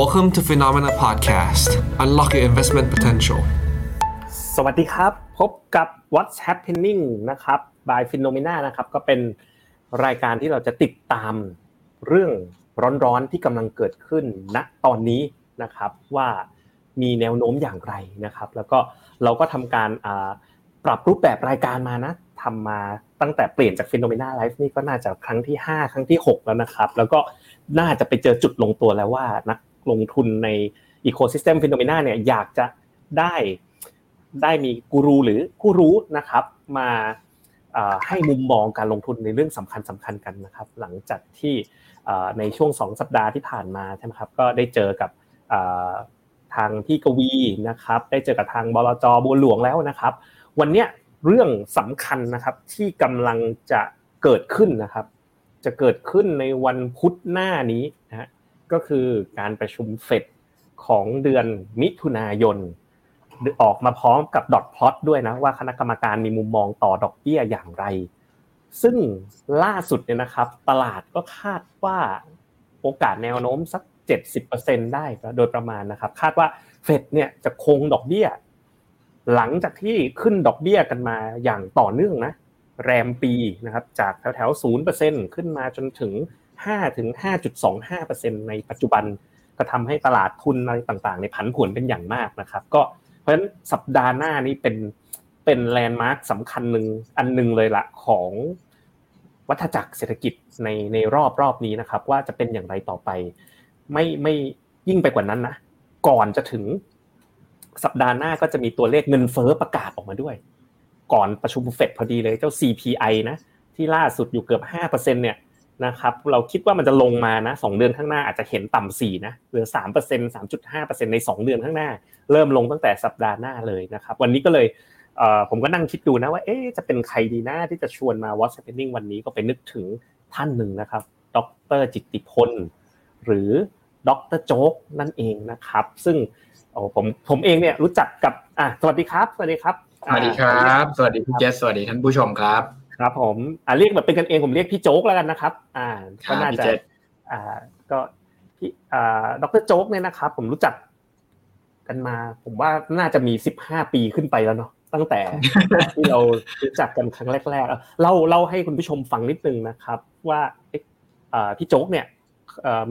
Welcome to Phenomena Podcast. Unlock your investment potential. สวัสดีครับ พบกับ What's Happening นะครับ by Phenomena นะครับ ก็เป็นรายการที่เราจะติดตามเรื่องร้อนๆที่กำลังเกิดขึ้นณตอนนี้นะครับว่ามีแนวโน้มอย่างไรนะครับ แล้วก็เราก็ทำการปรับรูปแบบรายการมานะทำมาตั้งแต่เปลี่ยนจาก Phenomena Live นี่ก็น่าจะครั้งที่ 5 ครั้งที่ 6 แล้วนะครับ แล้วก็น่าจะไปเจอจุดลงตัวแล้วว่านัก ลงทุนใน ecosystem FINNOMENA เนี่ยอยากจะได้ได้มีกูรูหรือผู้รู้นะครับมาให้มุมมองการลงทุนในเรื่องสำคัญสำคัญกันนะครับ หลังจากที่ในช่วง 2 สัปดาห์ที่ผ่านมาใช่ไหมครับก็ได้เจอกับทางพี่กวีนะครับ ได้เจอกับทางบลจบัวหลวงแล้วนะครับ วันนี้เรื่องสำคัญนะครับที่กำลังจะเกิดขึ้นนะครับ จะเกิดขึ้นในวันพุธหน้านี้ ก็คือการประชุมเฟดของเดือนมิถุนายนออกมาพร้อมกับดอทพลอตด้วยนะว่าคณะกรรมการมีมุมมองต่อดอกเบี้ยอย่างไร ซึ่งล่าสุดเนี่ยนะครับ ตลาดก็คาดว่าโอกาสแนวโน้มสัก 70%ได้โดยประมาณนะครับ คาดว่าเฟดเนี่ยจะคงดอกเบี้ย หลังจากที่ขึ้นดอกเบี้ยกันมาอย่างต่อเนื่องนะ แรมปีนะครับ จากแถวแถวศูนย์เปอร์เซ็นขึ้นมาจนถึง 5ถึง5.25%ในปัจจุบัน ก็ทำให้ตลาดทุนอะไรต่างๆ ในผันผวนเป็นอย่างมากนะครับ ก็เพราะฉะนั้นสัปดาห์หน้านี้เป็นเป็นแลนด์มาร์คสำคัญหนึ่งอันหนึ่งเลยละของวัฏจักรเศรษฐกิจในในรอบรอบนี้นะครับ ว่าจะเป็นอย่างไรต่อไป ไม่ไม่ยิ่งไปกว่านั้นนะก่อนจะถึงสัปดาห์หน้าก็จะมีตัวเลขเงินเฟ้อประกาศออกมาด้วย ก่อนประชุมเฟดพอดีเลยเจ้า CPI นะที่ล่าสุดอยู่เกือบ5%เนี่ย นะครับ เราคิดว่ามันจะลงมานะสองเดือนข้างหน้าอาจจะเห็นต่ำสี่นะเหลือสามเปอร์เซ็นต์สามจุดห้าเปอร์เซ็นต์ในสองเดือนข้างหน้า เริ่มลงตั้งแต่สัปดาห์หน้าเลยนะครับ วันนี้ก็เลยผมก็นั่งคิดดูนะว่าเอ๊จะเป็นใครดีนะที่จะชวนมา What's Happening วันนี้ก็ไปนึกถึงท่านหนึ่งนะครับ ดรจิตติพล หรือดรโจ๊กนั่นเองนะครับ ซึ่งโอ้ผมผมเองเนี่ยรู้จักกับอะสวัสดีครับ สวัสดีครับ สวัสดีครับ สวัสดีพี่เจสสวัสดีท่านผู้ชมครับ ครับผมอ่าเรียกแบบเป็นกันเองผมเรียกพี่โจ๊กแล้วกันนะครับ อ่าก็น่าจะอ่าก็พี่อ่าดรโจ๊กเนี่ยนะครับ ผมรู้จักกันมา ผมว่าน่าจะมีสิบห้าปีขึ้นไปแล้วเนาะตั้งแต่ที่เรารู้จักกันครั้งแรกๆเล่าเล่าให้คุณผู้ชมฟังนิดนึงนะครับ ว่าพี่โจ๊กเนี่ย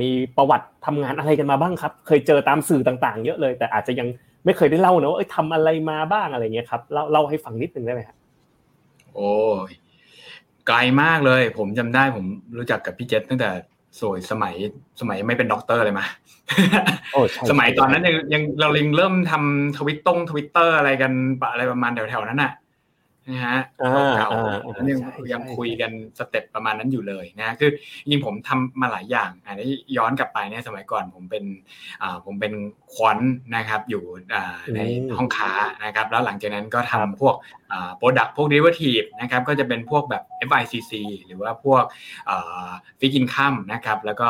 มีประวัติทำงานอะไรกันมาบ้างครับ เคยเจอตามสื่อต่าง ๆ เยอะเลย แต่อาจจะยังไม่เคยได้เล่านะว่าทำอะไรมาบ้างอะไรเงี้ยครับเล่าเล่าให้ฟังนิดนึงได้ไหมครับโอ้ ไกลมากเลย ผมจำได้ผมรู้จักกับพี่เจษตั้งแต่สวยสมัยสมัยไม่เป็นด็อกเตอร์เลยมาสมัยตอนนั้นยังยังเราเพิ่งเริ่มทำทวิตต้งทวิตเตอร์อะไรกันอะไรประมาณแถวๆนั้นน่ะนะฮะเก่ายังยังคุยกัน step ประมาณนั้นอยู่เลยนะคือจริงผมทำมาหลายอย่างอันนี้ย้อนกลับไปเนี่ยสมัยก่อนผมเป็นอ่าผมเป็น quant นะครับอยู่ในห้องค้านะครับ แล้วหลังจากนั้นก็ทำพวก product พวก derivative นะครับก็จะเป็นพวกแบบ FICC หรือว่าพวก fixed income นะครับแล้วก็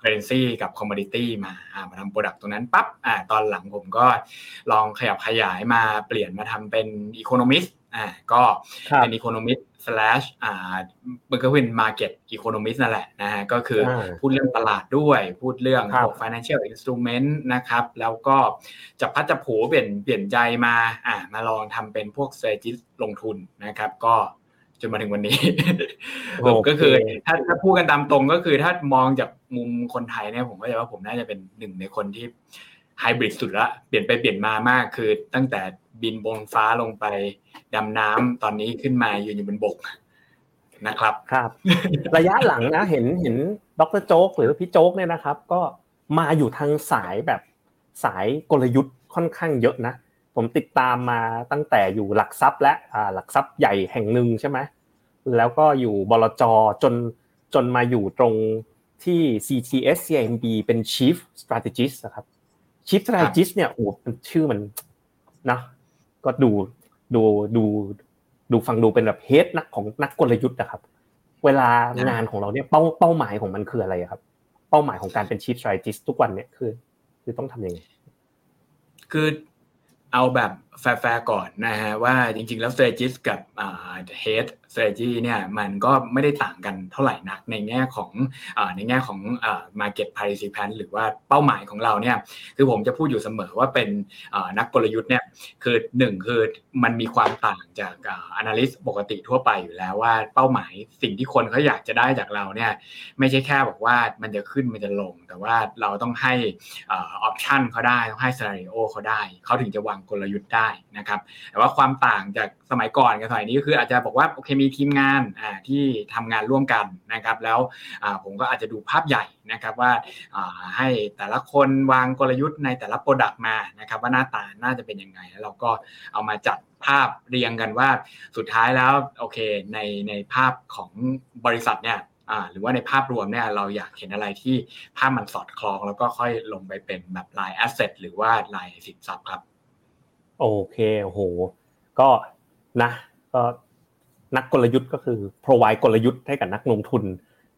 currency กับ commodity มามาทำ product ตรงนั้นปั๊บตอนหลังผมก็ลองขยับขยายมาเปลี่ยนมาทำเป็น economist อ่าก็เป็น economist slash อ่ามันก็เป็น market economist นั่นแหละนะฮะก็คือพูดเรื่องตลาดด้วย พูดเรื่องพวก financial instrument นะครับ แล้วก็จับพลัดจับผลูเปลี่ยนเปลี่ยนใจมาอ่ามาลองทำเป็นพวก strategist ลงทุนนะครับ ก็จนมาถึงวันนี้ก็คือถ้าถ้าพูดกันตามตรงก็คือถ้ามองจากมุมคนไทยเนี่ยผมก็จะว่าผมน่าจะเป็นหนึ่งในคนที่ไฮบริดสุดละเปลี่ยนไปเปลี่ยนมามากคือตั้งแต่ บินบนฟ้าลงไปดำน้ำตอนนี้ขึ้นมาอยืนอยู่บนบกนะครับครับ ระยะหลังนะเห็นเห็นดรโจ๊กหรือพี่โจ๊กเนี่ยนะครับ ก็มาอยู่ทางสายแบบสายกลยุทธ์ค่อนข้างเยอะนะ ผมติดตามมาตั้งแต่อยู่หลักทรัพย์และหลักทรัพย์ใหญ่แห่งหนึ่งใช่ไหมแล้วก็อยู่บลจจนจนมาอยู่ตรงที่ CTS CMB เป็น Chief Strategist นะครับ Chief Strategist เนี่ยโอ้ชื่อมันนะ ก็ดูดูดูดูฟังดูเป็นแบบเฮดนักของนักกลยุทธ์นะครับ เวลางานของเราเนี่ยเป้าเป้าหมายของมันคืออะไรครับ เป้าหมายของการเป็น chief strategist ทุกวันเนี่ยคือ คือต้องทำยังไงคือเอาแบบแฟร์ก่อนนะฮะว่าจริงๆ แล้ว strategist กับ head strategy เนี่ยมันก็ไม่ได้ต่างกันเท่าไหร่นักในแง่ของในแง่ของ market participant หรือว่าเป้าหมายของเราเนี่ยคือผมจะพูดอยู่เสมอว่าเป็นนักกลยุทธ์เนี่ยคือหนึ่งคือมันมีความต่างจาก analyst ปกติทั่วไปอยู่แล้วว่าเป้าหมายสิ่งที่คนเขาอยากจะได้จากเราเนี่ยไม่ใช่แค่บอกว่ามันจะขึ้นมันจะลง แต่ว่าเราต้องให้ option เขาได้ต้องให้ scenario เขาได้เขาถึงจะวางกลยุทธ์ได้นะครับ แต่ว่าความต่างจากสมัยก่อนกับสมัยนี้ก็คืออาจจะบอกว่าโอเคมีทีมงานที่ทำงานร่วมกันนะครับ แล้วผมก็อาจจะดูภาพใหญ่นะครับว่าให้แต่ละคนวางกลยุทธ์ในแต่ละ product มานะครับ ว่าหน้าตาน่าจะเป็นยังไง แล้วเราก็เอามาจัดภาพเรียงกันว่าสุดท้ายแล้วโอเคในในภาพของบริษัทเนี่ยหรือว่าในภาพรวมเนี่ยเราอยากเห็นอะไรที่ภาพมันสอดคล้อง แล้วก็ค่อยลงไปเป็นแบบลายแอสเซทหรือว่าลายสินทรัพย์ครับ โอเคโอ้โหก็นะก็นักกลยุทธ์ก็คือ provide กลยุทธ์ให้กับนักลงทุน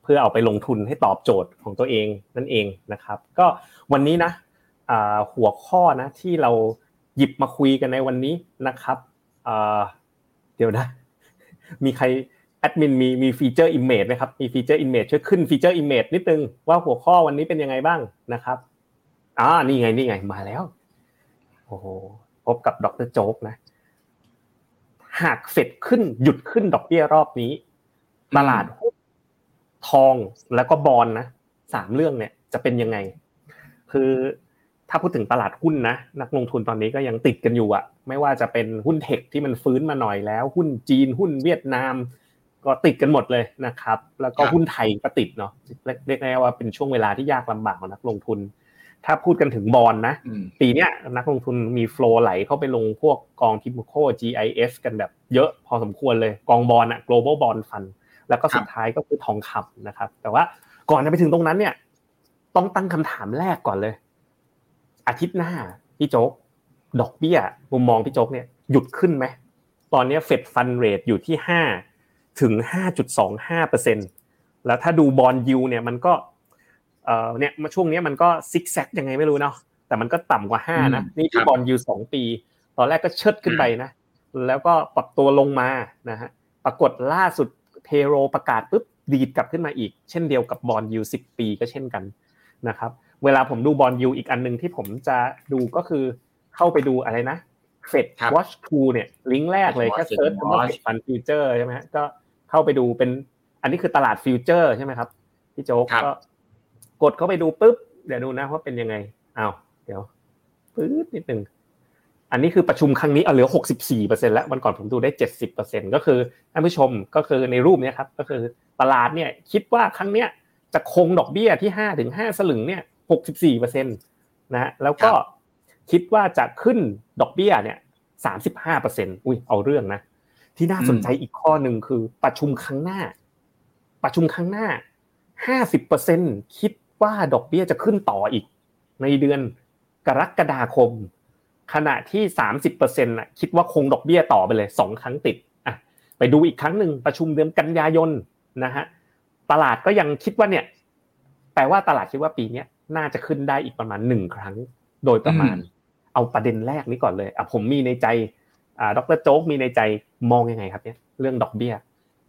เพื่อเอาไปลงทุนให้ตอบโจทย์ของตัวเองนั่นเองนะครับ ก็วันนี้นะหัวข้อนะที่เราหยิบมาคุยกันในวันนี้นะครับเดี๋ยวนะ มีใครแอดมินมีมี feature image ไหมครับมี feature image ช่วยขึ้น feature image นิดนึงว่าหัวข้อวันนี้เป็นยังไงบ้างนะครับอ่านี่ไงนี่ไงมาแล้วโอ้โห พบกับดรโจ๊กนะหากเฟดขึ้นหยุดขึ้นดอกเบี้ยรอบนี้ ตลาดหุ้นทองแล้วก็บอลนะสามเรื่องเนี่ยจะเป็นยังไง คือถ้าพูดถึงตลาดหุ้นนะนักลงทุนตอนนี้ก็ยังติดกันอยู่อะไม่ว่าจะเป็นหุ้นเทคที่มันฟื้นมาหน่อยแล้ว หุ้นจีนหุ้นเวียดนาม ก็ติดกันหมดเลยนะครับ แล้วก็หุ้นไทยก็ติดเนาะเรียกง่ายว่าเป็นช่วงเวลาที่ยากลำบากของนักลงทุน ถ้าพูดกันถึงบอลนะ ปีนี้นักลงทุนมีโฟล์ไหลเข้าไปลงพวกกองทิมโค GIS กันแบบเยอะพอสมควรเลยกองบอลอะ global bond fund แล้วก็สุดท้ายก็คือทองคำนะครับ แต่ว่าก่อนจะไปถึงตรงนั้นเนี่ย ต้องตั้งคำถามแรกก่อนเลย อาทิตย์หน้าพี่โจ๊ก ดอกเบี้ยมุมมองพี่โจ๊กเนี่ยหยุดขึ้นไหม ตอนนี้ Fed Fund Rate อยู่ที่ห้าถึงห้าจุดสองห้าเปอร์เซ็นต์แล้วถ้าดู bond yield เนี่ยมันก็ เอ่อเนี่ยมาช่วงนี้มันก็ซิกแซกยังไงไม่รู้เนาะแต่มันก็ต่ำกว่าห้านะนี่ที่ bond yield สองปี ตอนแรกก็เชิดขึ้นไปนะ แล้วก็ปรับตัวลงมานะฮะปรากฏล่าสุด payroll ประกาศปุ๊บดีดกลับขึ้นมาอีก เช่นเดียวกับ bond yield สิบปีก็เช่นกันนะครับเวลาผมดู bond yield อีกอันหนึ่งที่ผมจะดูก็คือเข้าไปดูอะไรนะ FedWatch Tool เนี่ยลิงก์แรกเลยแค่ search คำว่า Fed Fund Future ใช่ไหมก็เข้าไปดูเป็นอันนี้คือตลาด future ใช่ไหมครับพี่โจ๊กก็ กดเข้าไปดูปุ๊บเดี๋ยวดูนะว่าเป็นยังไงอ้าวเดี๋ยวปึ๊บนิดนึงอันนี้คือประชุมครั้งนี้เอาเหลือหกสิบสี่เปอร์เซ็นแล้ววันก่อนผมดูได้เจ็ดสิบเปอร์เซ็นก็คือท่านผู้ชมก็คือในรูปนี้ครับก็คือตลาดเนี่ยคิดว่าครั้งเนี้ยจะคงดอกเบี้ยที่ห้าถึงห้าสลึงเนี่ยหกสิบสี่เปอร์เซ็นตนะแล้วก็คิดว่าจะขึ้นดอกเบี้ยเนี่ยสามสิบห้าเปอร์เซ็นอุ้ยเอาเรื่องนะที่น่าสนใจอีกข้อหนึ่งคือประชุมครั้งหน้า ประชุมครั้งหน้าห้าสิบเปอร์เซ็นคิด ว่าดอกเบี้ยจะขึ้นต่ออีก ในเดือนกรกฎาคม ขณะที่สามสิบเปอร์เซ็นต์ะคิดว่าคงดอกเบี้ยต่อไปเลยสองครั้งติดอะไปดูอีกครั้งหนึ่งประชุมเดือนกันยายนนะฮะตลาดก็ยังคิดว่าเนี่ยแปลว่าตลาดคิดว่าปีนี้น่าจะขึ้นได้อีกประมาณหนึ่งครั้ง โดยประมาณ เอาประเด็นแรกนี้ก่อนเลยอะผมมีในใจอ่าดรโจ๊กมีในใจมองยังไงครับเนี่ยเรื่องดอกเบี้ย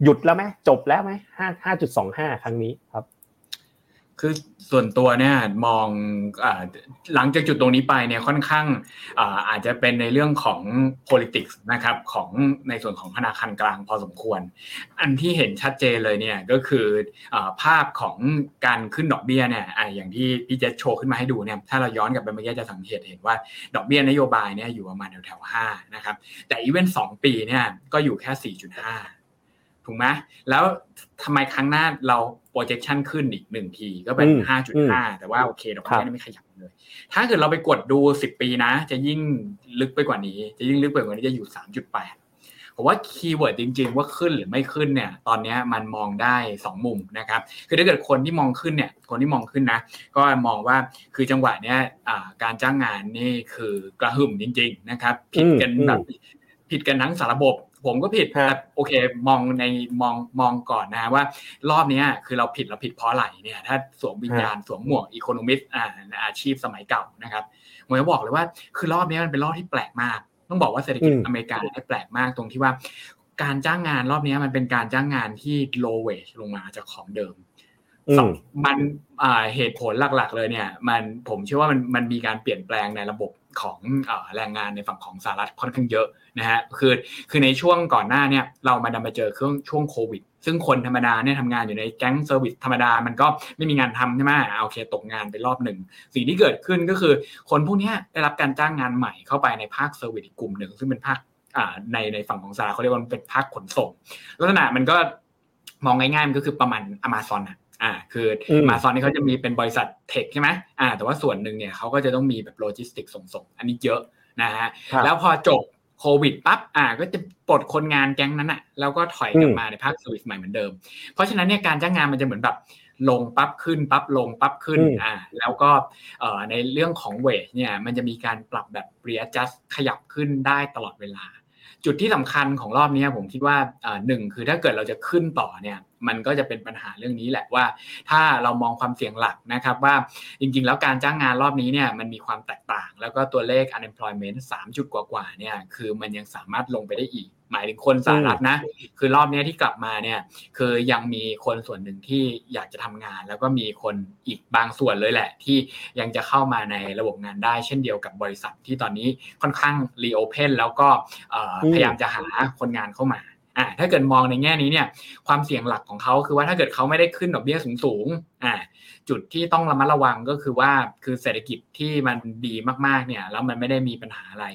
หยุดแล้วไหมจบแล้วไหมห้าห้าจุดสองห้าครั้งนี้ครับ คือส่วนตัวเนี่ยมองหลังจากจุดตรงนี้ไปเนี่ยค่อนข้างอาจจะเป็นในเรื่องของ politics นะครับของในส่วนของธนาคารกลางพอสมควร อันที่เห็นชัดเจนเลยเนี่ยก็คือภาพของการขึ้นดอกเบี้ยเนี่ยออย่างที่พี่เจษโชว์ขึ้นมาให้ดูเนี่ยถ้าเราย้อนกลับไปเมื่อกี้จะสังเกตเห็นว่าดอกเบี้ยนโยบายเนี่ยอยู่ประมาณแถวแถวห้านะครับแต่อีเวนต์สองปีเนี่ยก็อยู่แค่สี่จุดห้าถูกไหมแล้วทำไมครั้งหน้าเรา projection ขึ้นอีกหนึ่งทีก็เป็นห้าจุดห้าแต่ว่าโอเคดอกเบี้ยไม่ขยับเลย ถ้าเกิดเราไปกดดูสิบปีนะ จะยิ่งลึกไปกว่านี้ จะยิ่งลึกไปกว่านี้จะอยู่สามจุดแปดผมว่าคีย์เวิร์ดจริง ๆ ว่าขึ้นหรือไม่ขึ้นเนี่ย ตอนนี้มันมองได้สองมุมนะครับ คือถ้าเกิดคนที่มองขึ้นเนี่ย คนที่มองขึ้นนะ ก็มองว่าคือจังหวะเนี้ยการจ้างงานนี่คือกระหึ่มจริง ๆ นะครับ ผิดกันแบบผิดกันทั้งสารบบ ผมก็ผิดแต่โอเค มองในมองมองก่อนนะว่า รอบนี้คือเราผิดเราผิดเพราะอะไรเนี่ยถ้าสวมวิญญาณสวมหมวกอีโคโนมิสอ่าอาชีพสมัยเก่านะครับผมจะบอกเลยว่า คือรอบนี้มันเป็นรอบที่แปลกมาก ต้องบอกว่าเศรษฐกิจอเมริกาเนี่ยแปลกมากตรงที่ว่า การจ้างงานรอบนี้มันเป็นการจ้างงานที่ low wage ลงมาจากของเดิมมันเหตุผลหลักๆ เลยเนี่ย มันผมเชื่อว่ามันมันมีการเปลี่ยนแปลงในระบบ ของแรงงานในฝั่งของสหรัฐค่อนข้างเยอะนะฮะคือคือในช่วงก่อนหน้าเนี่ยเรามาดันมาเจอช่วงช่วงโควิด ซึ่งคนธรรมดาเนี่ยทำงานอยู่ในแก๊ง service ธรรมดามันก็ไม่มีงานทำใช่ไหมโอเคตกงานไปรอบหนึ่ง สิ่งที่เกิดขึ้นก็คือ คนพวกนี้ได้รับการจ้างงานใหม่เข้าไปในภาค service อีกกลุ่มหนึ่ง ซึ่งเป็นภาคในในฝั่งของสหรัฐเขาเรียกว่าเป็นภาคขนส่ง ลักษณะมันก็มองง่ายๆมันก็คือประมาณอเมซอนอะ อ่าคือมาซอนนี่เขาจะมีเป็นบริษัท tech ใช่ไหมอ่า แต่ว่าส่วนหนึ่งเนี่ยเขาก็จะต้องมีแบบโลจิสติกส์ส่งๆอันนี้เยอะนะฮะแล้วพอจบโควิดปั๊บอ่าก็จะปลดคนงานแก๊งนั้นอะแล้วก็ถอยกลับมาในภาคสวิสใหม่เหมือนเดิม เพราะฉะนั้นเนี่ยการจ้างงานมันจะเหมือนแบบลงปั๊บขึ้นปั๊บลงปั๊บขึ้นอ่าแล้วก็เอ่อในเรื่องของเวทเนี่ยมันจะมีการปรับแบบ readjust ขยับขึ้นได้ตลอดเวลา จุดที่สำคัญของรอบนี้ผมคิดว่าหนึ่งคือถ้าเกิดเราจะขึ้นต่อเนี่ยมันก็จะเป็นปัญหาเรื่องนี้แหละว่า ถ้าเรามองความเสี่ยงหลักนะครับว่าจริงๆ แล้วการจ้างงานรอบนี้เนี่ยมันมีความแตกต่าง แล้วก็ตัวเลข unemployment 3 จุดกว่าๆเนี่ยคือมันยังสามารถลงไปได้อีก หมายถึงคนสหรัฐนะ คือรอบนี้ที่กลับมาเนี่ย คือยังมีคนส่วนหนึ่งที่อยากจะทำงาน แล้วก็มีคนอีกบางส่วนเลยแหละ ที่ยังจะเข้ามาในระบบงานได้ เช่นเดียวกับบริษัทที่ตอนนี้ค่อนข้างรีโอเพนแล้วก็พยายามจะหาคนงานเข้ามาอ่าถ้าเกิดมองในแง่นี้เนี่ยความเสี่ยงหลักของเขาคือว่าถ้าเกิดเขาไม่ได้ขึ้นดอกเบี้ยสูงๆอ่า จุดที่ต้องระมัดระวังก็คือว่าคือเศรษฐกิจที่มันดีมากๆเนี่ยแล้วมันไม่ได้มีปัญหาอะไร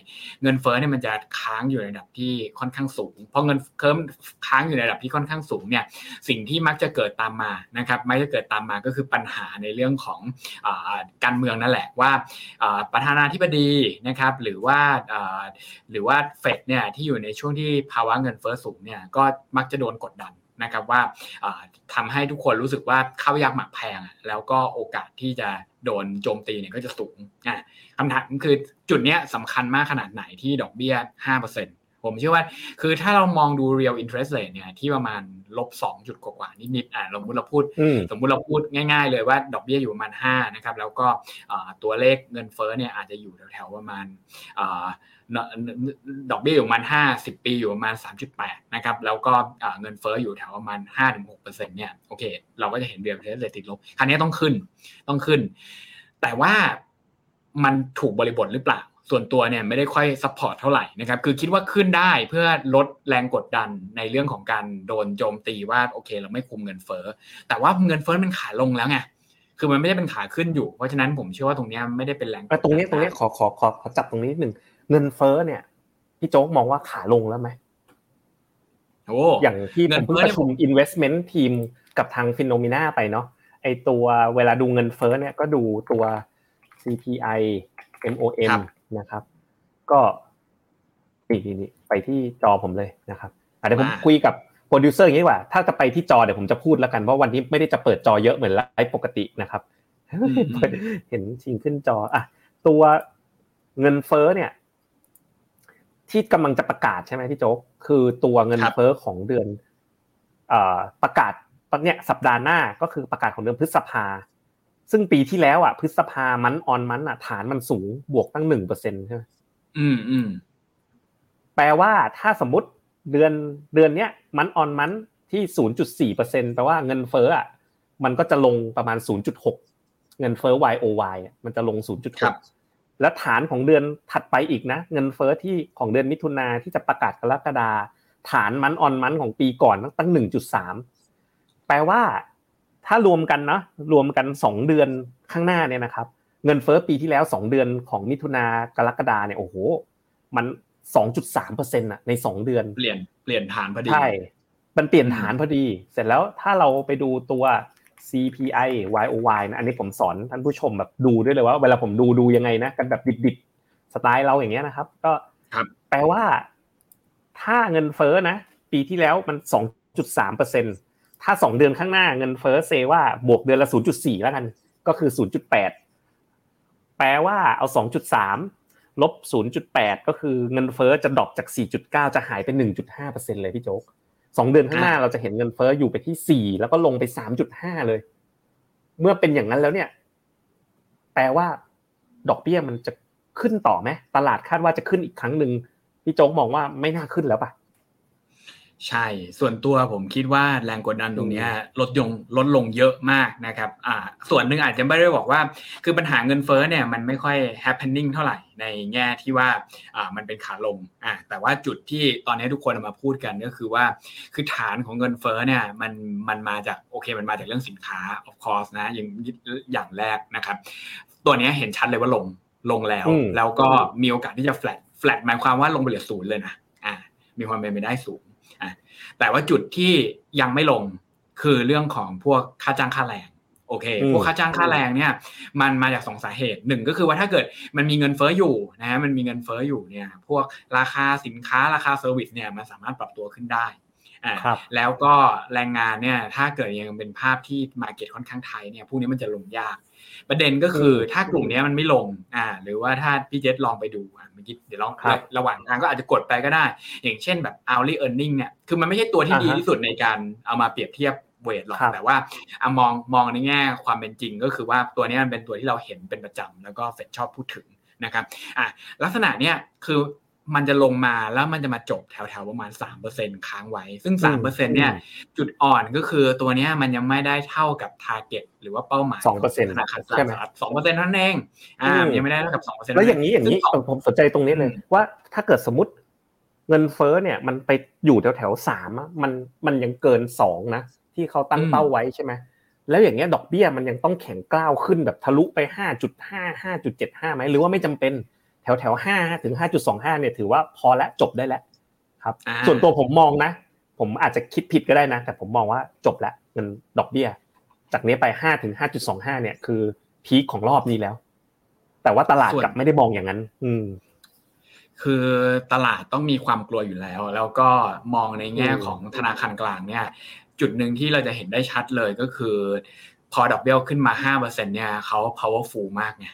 เงินเฟ้อเนี่ยมันจะค้างอยู่ในระดับที่ค่อนข้างสูงพอเงินเคิมค้างอยู่ในระดับที่ค่อนข้างสูงเนี่ยสิ่งที่มักจะเกิดตามมานะครับไม่จะเกิดตามมาก็คือปัญหาในเรื่องของอการเมืองนั่นแหละว่าประธานาธิบดีนะครับหรือว่าหรือว่าเฟดเนี่ยที่อยู่ในช่วงที่ภาวะเงินเฟ้อสูงเนี่ยก็มักจะโดนกดดัน นะครับว่าทำให้ทุกคนรู้สึกว่าข้าวยากหมักแพง แล้วก็โอกาสที่จะโดนโจมตีเนี่ยก็จะสูงคำถามคือจุดนี้สำคัญมากขนาดไหนที่ดอกเบี้ย5% ผมเชื่อว่าคือถ้าเรามองดู real interest rate เนี่ยที่ประมาณลบสองจุดกว่านิดๆอ่าสมมติเราพูดสมมุติเราพูดง่าย ๆ เลยว่าดอกเบี้ยอยู่ประมาณ5นะครับแล้วก็ตัวเลขเงินเฟ้อเนี่ยอาจจะอยู่แถวๆประมาณดอกเบี้ยอยู่ประมาณห้าสิบปีอยู่ประมาณสามจุดแปดนะครับ แล้วก็เงินเฟ้ออยู่แถวประมาณห้าถึงหกเปอร์เซ็นต์เนี่ยโอเค เราก็จะเห็น real rate เลยติดลบ ครั้งนี้ต้องขึ้นต้องขึ้น แต่ว่ามันถูกบริบทหรือเปล่า ส่วนตัวเนี่ยไม่ได้ค่อย support เท่าไหร่นะครับคือคิดว่าขึ้นได้เพื่อลดแรงกดดันในเรื่องของการโดนโจมตีว่าโอเค เราไม่คุมเงินเฟ้อแต่ว่าเงินเฟ้อมันขาลงแล้วไงคือมันไม่ได้เป็นขาขึ้นอยู่ เพราะฉะนั้นผมเชื่อว่าตรงนี้ไม่ได้เป็นแรงตรงนี้ตรงนี้ขอขอขอขอจับตรงนี้นิดหนึ่งเงินเฟ้อเนี่ยพี่โจ๊กมองว่าขาลงแล้วไหมโอ้อย่างที่ผมเพิ่งประชุม investment ทีมกับทางฟินโนมิน่าไปเนาะไอตัวเวลาดูเงินเฟ้อเนี่ยก็ดูตัว CPI MOM นะครับ ก็นี่นี่ไปที่จอผมเลยนะครับเดี๋ยวผมคุยกับโปรดิวเซอร์อย่างนี้ว่า ถ้าจะไปที่จอเดี๋ยวผมจะพูดแล้วกันเพราะวันนี้ไม่ได้จะเปิดจอเยอะเหมือนไลฟ์ปกตินะครับเห็นชิงขึ้นจออะตัวเงินเฟ้อเนี่ย ที่กำลังจะประกาศใช่ไหมพี่โจ๊กคือตัวเงินเฟ้อของเดือนประกาศเนี่ยสัปดาห์หน้าก็คือประกาศของเดือนพฤษภา ซึ่งปีที่แล้วอะพฤษภามันออนมันอะฐานมันสูงบวกตั้งหนึ่งเปอร์เซ็นใช่ไหมอืมอืมแปลว่าถ้าสมมติเดือนเดือนเนี้ยมันออนมันที่ศูนย์จุดสี่เปอร์เซ็นแปลว่าเงินเฟ้ออะมันก็จะลงประมาณศูนย์จุดหกเงินเฟ้อ YOY มันจะลงศูนย์จุดหกแล้วฐานของเดือนถัดไปอีกนะ เงินเฟอ้อที่ของเดือนมิถุนาที่จะประกาศกรกฎาฐานมันออนมันของปีก่อนตั้งหนึ่งจุดสามแปลว่า ถ้ารวมกันนะรวมกันสองเดือนข้างหน้าเนี่ยนะครับ เงินเฟอ้อปีที่แล้วสองเดือนของมิถุนากรกฎาเนี่ยโอ้โห มันสองจุดสามเปอร์เซ็นต์ะในสองเดือนเปลี่ยนเปลี่ยนฐานพอดีใช่มันเปลี่ยนฐานพอดี เสร็จแล้วถ้าเราไปดูตัว CPI YOY นะอันนี้ผมสอนท่านผู้ชมแบบดูด้วยเลยว่าเวลาผมดูดูยังไงนะกันแบบดิบๆสไตล์เราอย่างเงี้ยนะครับ ก็แปลว่า ถ้าเงินเฟ้อนะ ปีที่แล้วมัน 2.3เปอร์เซ็น ถ้าสองเดือนข้างหน้าเงินเฟ้อ say ว่าบวกเดือนละ0.4แล้วกัน ก็คือ0.8แปลว่าเอา2.3ลบ0.8ก็คือเงินเฟ้อจะ drop จาก4.9จะหายไป1.5เปอร์เซ็นเลยพี่โจ๊กสองเดือนข้างหน้าเราจะเห็นเงินเฟ้ออยู่ไปที่สี่แล้วก็ลงไปสามจุดห้าเลย เมื่อเป็นอย่างนั้นแล้วเนี่ย แปลว่า ดอกเบี้ยมันจะขึ้นต่อไหมตลาดคาดว่าจะขึ้นอีกครั้งหนึ่งพี่โจ๊กมองว่าไม่น่าขึ้นแล้วป่ะ ใช่ ส่วนตัวผมคิดว่าแรงกดดันตรงนี้ลดยงลดลงเยอะมากนะครับอ่าส่วนหนึ่งอาจจะไม่ได้บอกว่า คือปัญหาเงินเฟ้อเนี่ยมันไม่ค่อย happening เท่าไหร่ในแง่ที่ว่าอ่ามันเป็นขาลงอ่าแต่ว่าจุดที่ตอนนี้ทุกคนมาพูดกันก็คือว่า คือฐานของเงินเฟ้อเนี่ยมันมันมาจากโอเคมันมาจากเรื่องสินค้า of course นะอย่างอย่างแรกนะครับ ตัวนี้เห็นชัดเลยว่าลงลงแล้ว แล้วก็มีโอกาสที่จะ flat flat หมายความว่าลงไปเหลือศูนย์เลยนะอ่ามีความเป็นไปได้สูง แต่ว่าจุดที่ยังไม่ลงคือเรื่องของพวกค่าจ้างค่าแรงโอเค พวกค่าจ้างค่าแรงเนี่ย มันมาจากสองสาเหตุหนึ่งก็คือว่าถ้าเกิดมันมีเงินเฟ้ออยู่นะฮะมันมีเงินเฟ้ออยู่เนี่ย พวกราคาสินค้าราคา service เนี่ยมันสามารถปรับตัวขึ้นได้อ่าแล้วก็แรงงานเนี่ย ถ้าเกิดยังเป็นภาพที่มาเก็ตค่อนข้างไทยเนี่ย พวกนี้มันจะลงยาก ประเด็นก็คือถ้ากลุ่มนี้มันไม่ลงอ่าหรือว่าถ้าพี่เจษลองไปดูเมื่อกี้เดี๋ยวลองระหว่างทางก็อาจจะกดไปก็ได้ อย่างเช่นแบบ hourly earning เนี่ยคือมันไม่ใช่ตัวที่ดีที่สุดในการเอามาเปรียบเทียบเวทหรอกแต่ว่าอมองมองในแง่ความเป็นจริงก็คือว่าตัวนี้มันเป็นตัวที่เราเห็นเป็นประจำแล้วก็เฟดชอบพูดถึงนะครับอะลักษณะเนี้ยคือ มันจะลงมาแล้วมันจะมาจบแถวๆประมาณ3%ค้างไว้ ซึ่ง3%เนี่ย จุดอ่อนก็คือตัวนี้มันยังไม่ได้เท่ากับทาร์เก็ตหรือว่าเป้าหมาย2%ธนาคารใช่ไหมสองเปอร์เซ็นต์นั่นเองอ่ายังไม่ได้เท่ากับ2%แล้วอย่างนี้อย่างนี้ผมสนใจตรงนี้เลย ว่าถ้าเกิดสมมติเงินเฟ้อเนี่ย มันไปอยู่แถวแถวสามมันมันยังเกินสองนะที่เขาตั้งเป้าไว้ใช่ไหมแล้วอย่างเงี้ยดอกเบี้ยมันยังต้องแข็งกล้าวขึ้นแบบทะลุไปห้าจุดห้าห้าจุดเจ็ดห้าไหมหรือว่าไม่จำเป็น แถวแถวห้าถึงห้าจุดสองห้าเนี่ยถือว่าพอและจบได้แล้วครับ ส่วนตัวผมมองนะ ผมอาจจะคิดผิดก็ได้นะ แต่ผมมองว่าจบแล้วเงินดอกเบี้ย จากนี้ไปห้าถึงห้าจุดสองห้าเนี่ยคือพีคของรอบนี้แล้ว แต่ว่าตลาดกลับไม่ได้มองอย่างนั้น อืม คือตลาดต้องมีความกลัวอยู่แล้ว แล้วก็มองในแง่ของธนาคารกลางเนี่ย จุดหนึ่งที่เราจะเห็นได้ชัดเลยก็คือ พอดอกเบี้ยขึ้นมาห้าเปอร์เซ็นเนี่ยเขา powerful มากไง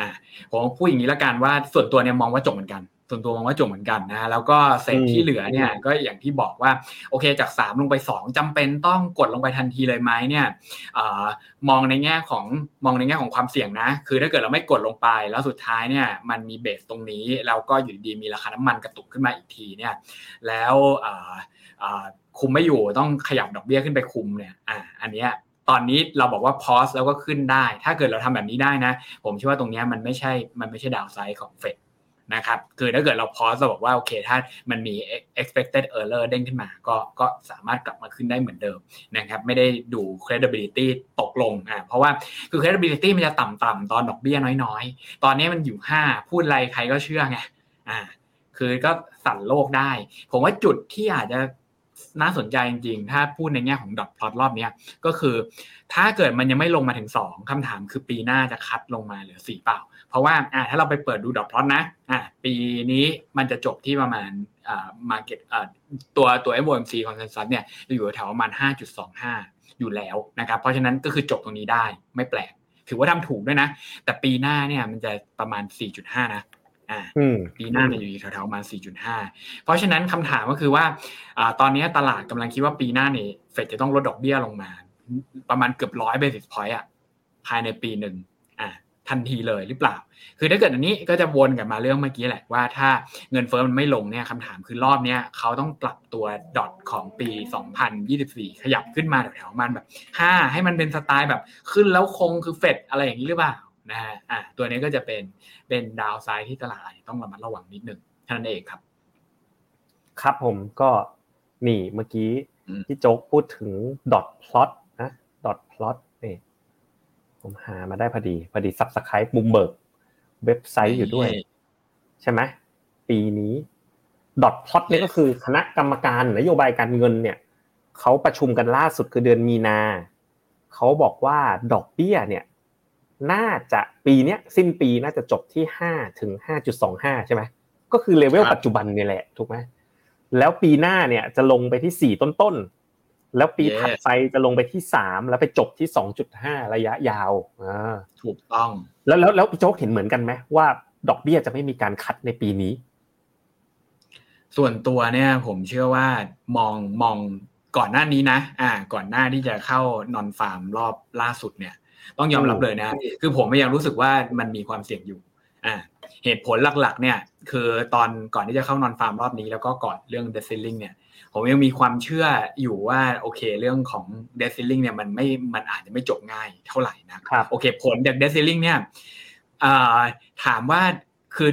อ่าผมพูดอย่างนี้แล้วกันว่าส่วนตัวเนี่ยมองว่าจบเหมือนกัน ส่วนตัวมองว่าจบเหมือนกันนะแล้วก็เศษที่เหลือเนี่ยก็อย่างที่บอกว่าโอเคจาก 3 ลงไป 2จำเป็นต้องกดลงไปทันทีเลยไหมเนี่ยมองในแง่ของมองในแง่ของความเสี่ยงนะ คือถ้าเกิดเราไม่กดลงไปแล้วสุดท้ายเนี่ยมันมีเบสตรงนี้แล้วก็อยู่ดีมีราคาน้ำมันกระตุกขึ้นมาอีกทีเนี่ยแล้วคุมไม่อยู่ต้องขยับดอกเบี้ยขึ้นไปคุมเนี่ยอ่าอันเนี้ย ตอนนี้เราบอกว่าพอสแล้วก็ขึ้นได้ ถ้าเกิดเราทำแบบนี้ได้นะ ผมเชื่อว่าตรงนี้มันไม่ใช่ มันไม่ใช่ดาวไซด์ของเฟดนะครับ คือถ้าเกิดเราพอสเราบอกว่าโอเค ถ้ามันมี expected error เด้งขึ้นมา ก็ก็สามารถกลับมาขึ้นได้เหมือนเดิมนะครับ ไม่ได้ดู credibility ตกลงอ่าเพราะว่าคือ credibility มันจะต่ำๆตอนดอกเบี้ยน้อยๆ ตอนนี้มันอยู่ 5 พูดอะไรใครก็เชื่อไง อ่า คือก็สั่นโลกได้ ผมว่าจุดที่อาจจะ น่าสนใจจริงๆ ถ้าพูดในแง่ของดอทพลอตรอบนี้ก็คือ ถ้าเกิดมันยังไม่ลงมาถึง 2คำถามคือปีหน้าจะคัดลงมาเหลือ 4 เปล่า เพราะว่าอ่าถ้าเราไปเปิดดูดอทพลอตนะอ่าปีนี้มันจะจบที่ประมาณอ่ามาเก็ตอ่าตัวตัว FOMC consensus เนี่ยจะอยู่แถวประมาณ 5.25 อยู่แล้วนะครับเพราะฉะนั้นก็คือจบตรงนี้ได้ไม่แปลกถือว่าทำถูกด้วยนะ แต่ปีหน้าเนี่ยมันจะประมาณ 4.5 นะ อ่าปีหน้าจะอยู่แถวๆประมาณ 4.5 เพราะฉะนั้นคำถามก็คือว่าตอนนี้ตลาดกำลังคิดว่าปีหน้านี่เฟดจะต้องลดดอกเบี้ยลงมา ประมาณเกือบร้อยเบสิสพอยต์อะภายในปีหนึ่งอ่าทันทีเลยหรือเปล่า คือถ้าเกิดอันนี้ก็จะวนกลับมาเรื่องเมื่อกี้แหละว่าถ้าเงินเฟ้อมันไม่ลงเนี่ยคำถามคือรอบเนี้ยเขาต้องปรับตัวดอทของปี 2024 ขยับขึ้นมาแถวๆมันแบบ 5 ให้มันเป็นสไตล์แบบขึ้นแล้วคงคือเฟดอะไรอย่างนี้หรือเปล่า นะฮะอ่าตัวนี้ก็จะเป็นเป็น downside ที่ตลาดต้องระมัดระวังนิดนึงเท่านั้นเองครับ ครับผมก็นี่เมื่อกี้ที่โจ๊กพูดถึง dot plot นะ dot plot นี่ผมหามาได้พอดีพอดี subscribe Bloomberg เว็บไซต์อยู่ด้วย ใช่ไหมปีนี้ dot plot นี่ก็คือคณะกรรมการนโยบายการเงินเนี่ยเขาประชุมกันล่าสุดคือเดือนมีนาเขาบอกว่าดอกเบี้ยเนี่ย น่าจะปีนี้สิ้นปีน่าจะจบที่ห้าถึงห้าจุดสองห้าใช่ไหมก็คือเลเวลปัจจุบันนี่แหละถูกไหมแล้วปีหน้าเนี่ยจะลงไปที่สี่ต้นๆแล้วปีถัดไปจะลงไปที่สามแล้วไปจบที่สองจุดห้าระยะยาวอ่าถูกต้อง แล้วแล้วแล้วโจ๊กเห็นเหมือนกันไหมว่า ดอกเบี้ยจะไม่มีการคัดในปีนี้ ส่วนตัวเนี่ยผมเชื่อว่ามองมองก่อนหน้านี้นะ อ่า ก่อนหน้าที่จะเข้านอนฟาร์มรอบล่าสุดเนี่ย ต้องยอมรับเลยนะ คือผมยังรู้สึกว่ามันมีความเสี่ยงอยู่อ่าเหตุผลหลักๆ เนี่ย คือตอนก่อนที่จะเข้านอนฟาร์มรอบนี้ แล้วก็ก่อนเรื่องเดซิลลิงเนี่ย ผมยังมีความเชื่ออยู่ว่าโอเค เรื่องของเดซิลิงเนี่ยมันไม่มันอาจจะไม่จบง่ายเท่าไหร่นะครับโอเค ผลจากเดซิลิงเนี่ยถามว่าคือ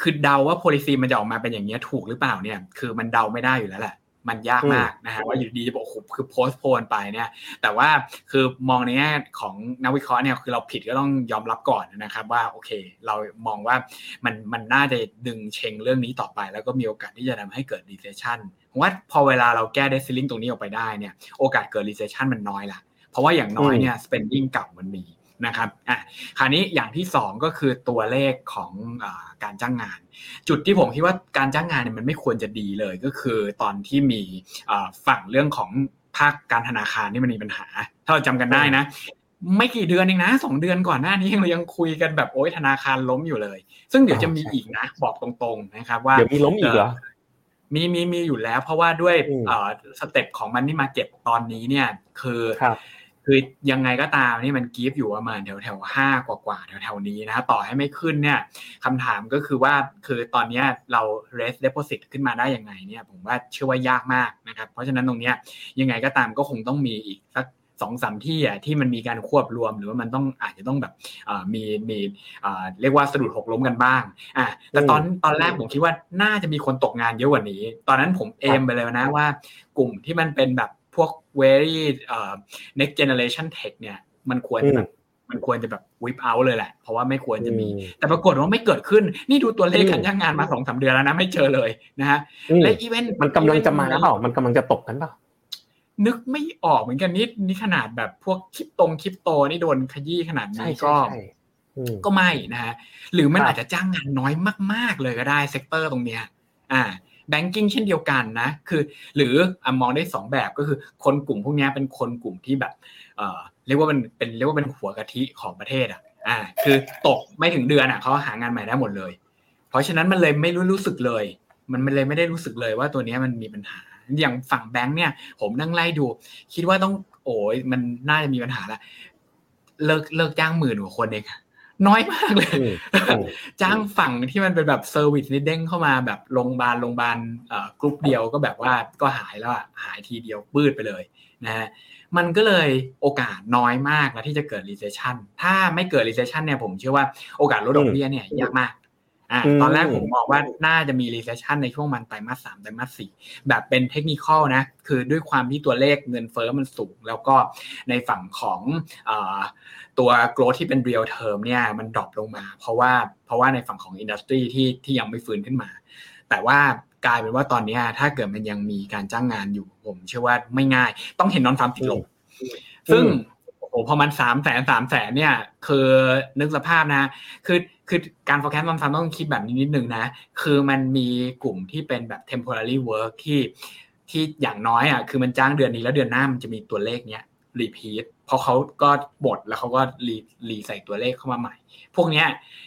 คือเดาว่า policy มันจะออกมาเป็นอย่างนี้ถูกหรือเปล่าเนี่ย คือมันเดาไม่ได้อยู่แล้วแหละ มันยากมากนะฮะว่าอยู่ดีจะบอกคือโพสต์โพนไปเนี่ย แต่ว่าคือมองในแง่ของนักวิเคราะห์เนี่ยคือเราผิดก็ต้องยอมรับก่อนนะครับว่าโอเค เรามองว่ามันมันน่าจะดึงเชงเรื่องนี้ต่อไป แล้วก็มีโอกาสที่จะทำให้เกิด recession ผมว่าพอเวลาเราแก้เดซิลิงตรงนี้ออกไปได้เนี่ยโอกาสเกิด recession มันน้อยละเพราะว่าอย่างน้อยเนี่ย spending เก่ามันมี นะครับอะคราวนี้อย่างที่ 2 ก็คือตัวเลขของอการจ้างงาน จุดที่ผมคิดว่าการจ้างงานเนี่ยมันไม่ควรจะดีเลยก็คือตอนที่มีฝั่งเรื่องของภาคการธนาคารนี่มันมีปัญหา ถ้าเราจำกันได้นะ ไม่กี่เดือนเองนะสองเดือนก่อนหน้านี้เรายังคุยกันแบบโอ๊ยธนาคารล้มอยู่เลย ซึ่งเดี๋ยวจะมีอีกนะบอกตรงๆนะครับ ว่าเดี๋ยวมีล้มอีกเหรอมีมีมีอยู่แล้วเพราะว่าด้วยสเต็ปของมันนี่มาเก็บตอนนี้เนี่ยคือคื อยังไงก็ตามนี่มันกีฟอยู่ประมาณแถวแถวห้ากว่ากว่าแถวแถวนี้นะต่อให้ไม่ขึ้นเนี่ยคำถามก็คือว่าคือตอนนี้เรา raise deposit ขึ้นมาได้ยังไงเนี่ยผมว่าเชื่อว่ายากมากนะครับ เพราะฉะนั้นตรงนี้ยังไงก็ตามก็คงต้องมีอีกสักสองสามที่อะที่มันมีการควบรวมหรือว่ามันต้องอาจจะต้องแบบมีมีเรียกว่าสะดุดหกล้มกันบ้างอ่าแต่ตอนตอนแรกผมคิดว่าน่าจะมีคนตกงานเยอะกว่านี้ ตอนนั้นผมเอมไปเลยนะว่ากลุ่มที่มันเป็นแบบ พวก very uh, next generation tech เนี่ย มันควรจะแบบมันควรจะแบบ whip out เลยแหละ เพราะว่าไม่ควรจะมี แต่ปรากฏว่าไม่เกิดขึ้น นี่ดูตัวเลขการจ้างงานมาสองสาเดือนแล้วนะ ไม่เจอเลยนะฮะและอีเวนต์มันกำลังจะมาเปล่ามันกำลังจะตกกันเปล่านึกไม่ออกเหมือนกันนี่นี่ขนาดแบบพวกคลิปตรงคลิปโตนี่โดนขยี้ขนาดนี้ก็ก็ไม่นะฮะหรือมันอาจจะจ้างงานน้อยมาก ๆ เลยก็ได้ sector ตรงเนี้ย อ่า banking เช่นเดียวกันนะคือหรือมองได้ 2 แบบก็คือคนกลุ่มพวกนี้เป็นคนกลุ่มที่แบบเรียกว่าเป็นเป็นเรียกว่าเป็นหัวกะทิของประเทศอะอ่าคือตกไม่ถึงเดือนอะเขาหางานใหม่ได้หมดเลย เพราะฉะนั้นมันเลยไม่รู้รู้สึกเลยมันมันเลยไม่ได้รู้สึกเลยว่าตัวนี้มันมีปัญหาอย่างฝั่งแบงค์เนี่ย ผมนั่งไล่ดู คิดว่าต้องโอ้ยมันน่าจะมีปัญหาละเลิกเลิกจ้างหมื่นกว่าคนเอง น้อยมากเลย จ้างฝั่งที่มันเป็นแบบ service นี่เด้งเข้ามาแบบโรงพยาบาลโรงพยาบาลกรุ๊ปเดียวก็แบบว่าก็หายแล้วหายทีเดียวปืดไปเลยนะฮะมันก็เลยโอกาสน้อยมากแล้วที่จะเกิด recession ถ้าไม่เกิด recession เนี่ยผมเชื่อว่าโอกาสลดดอกเบี้ยเนี่ยยากมาก อ่าตอนแรกผมมองว่าน่าจะมี recession ในช่วงมันไตรมาสสามไตรมาสสี่แบบเป็นเทคนิคนะ คือด้วยความที่ตัวเลขเงินเฟ้อมันสูง แล้วก็ในฝั่งของตัว growth ที่เป็น real term เนี่ยมัน drop ลงมา เพราะว่าเพราะว่าในฝั่งของ industry ที่ที่ยังไม่ฟื้นขึ้นมา แต่ว่ากลายเป็นว่าตอนนี้ถ้าเกิดมันยังมีการจ้างงานอยู่ ผมเชื่อว่าไม่ง่าย ต้องเห็น nonfarm ติดลบซึ่งโอ้พอมันสามแสนสามแสนเนี่ย คือนึกสภาพนะ คือ คือการ forecast nonfarm ต้องคิดแบบนี้นิดนึงนะ คือมันมีกลุ่มที่เป็นแบบ temporary work ที่ที่อย่างน้อยอะคือมันจ้างเดือนนี้แล้วเดือนหน้ามันจะมีตัวเลขเนี้ย repeat เพราะเขาก็บดแล้วเขาก็รีรีใส่ตัวเลขเข้ามาใหม่ พวกเนี้ย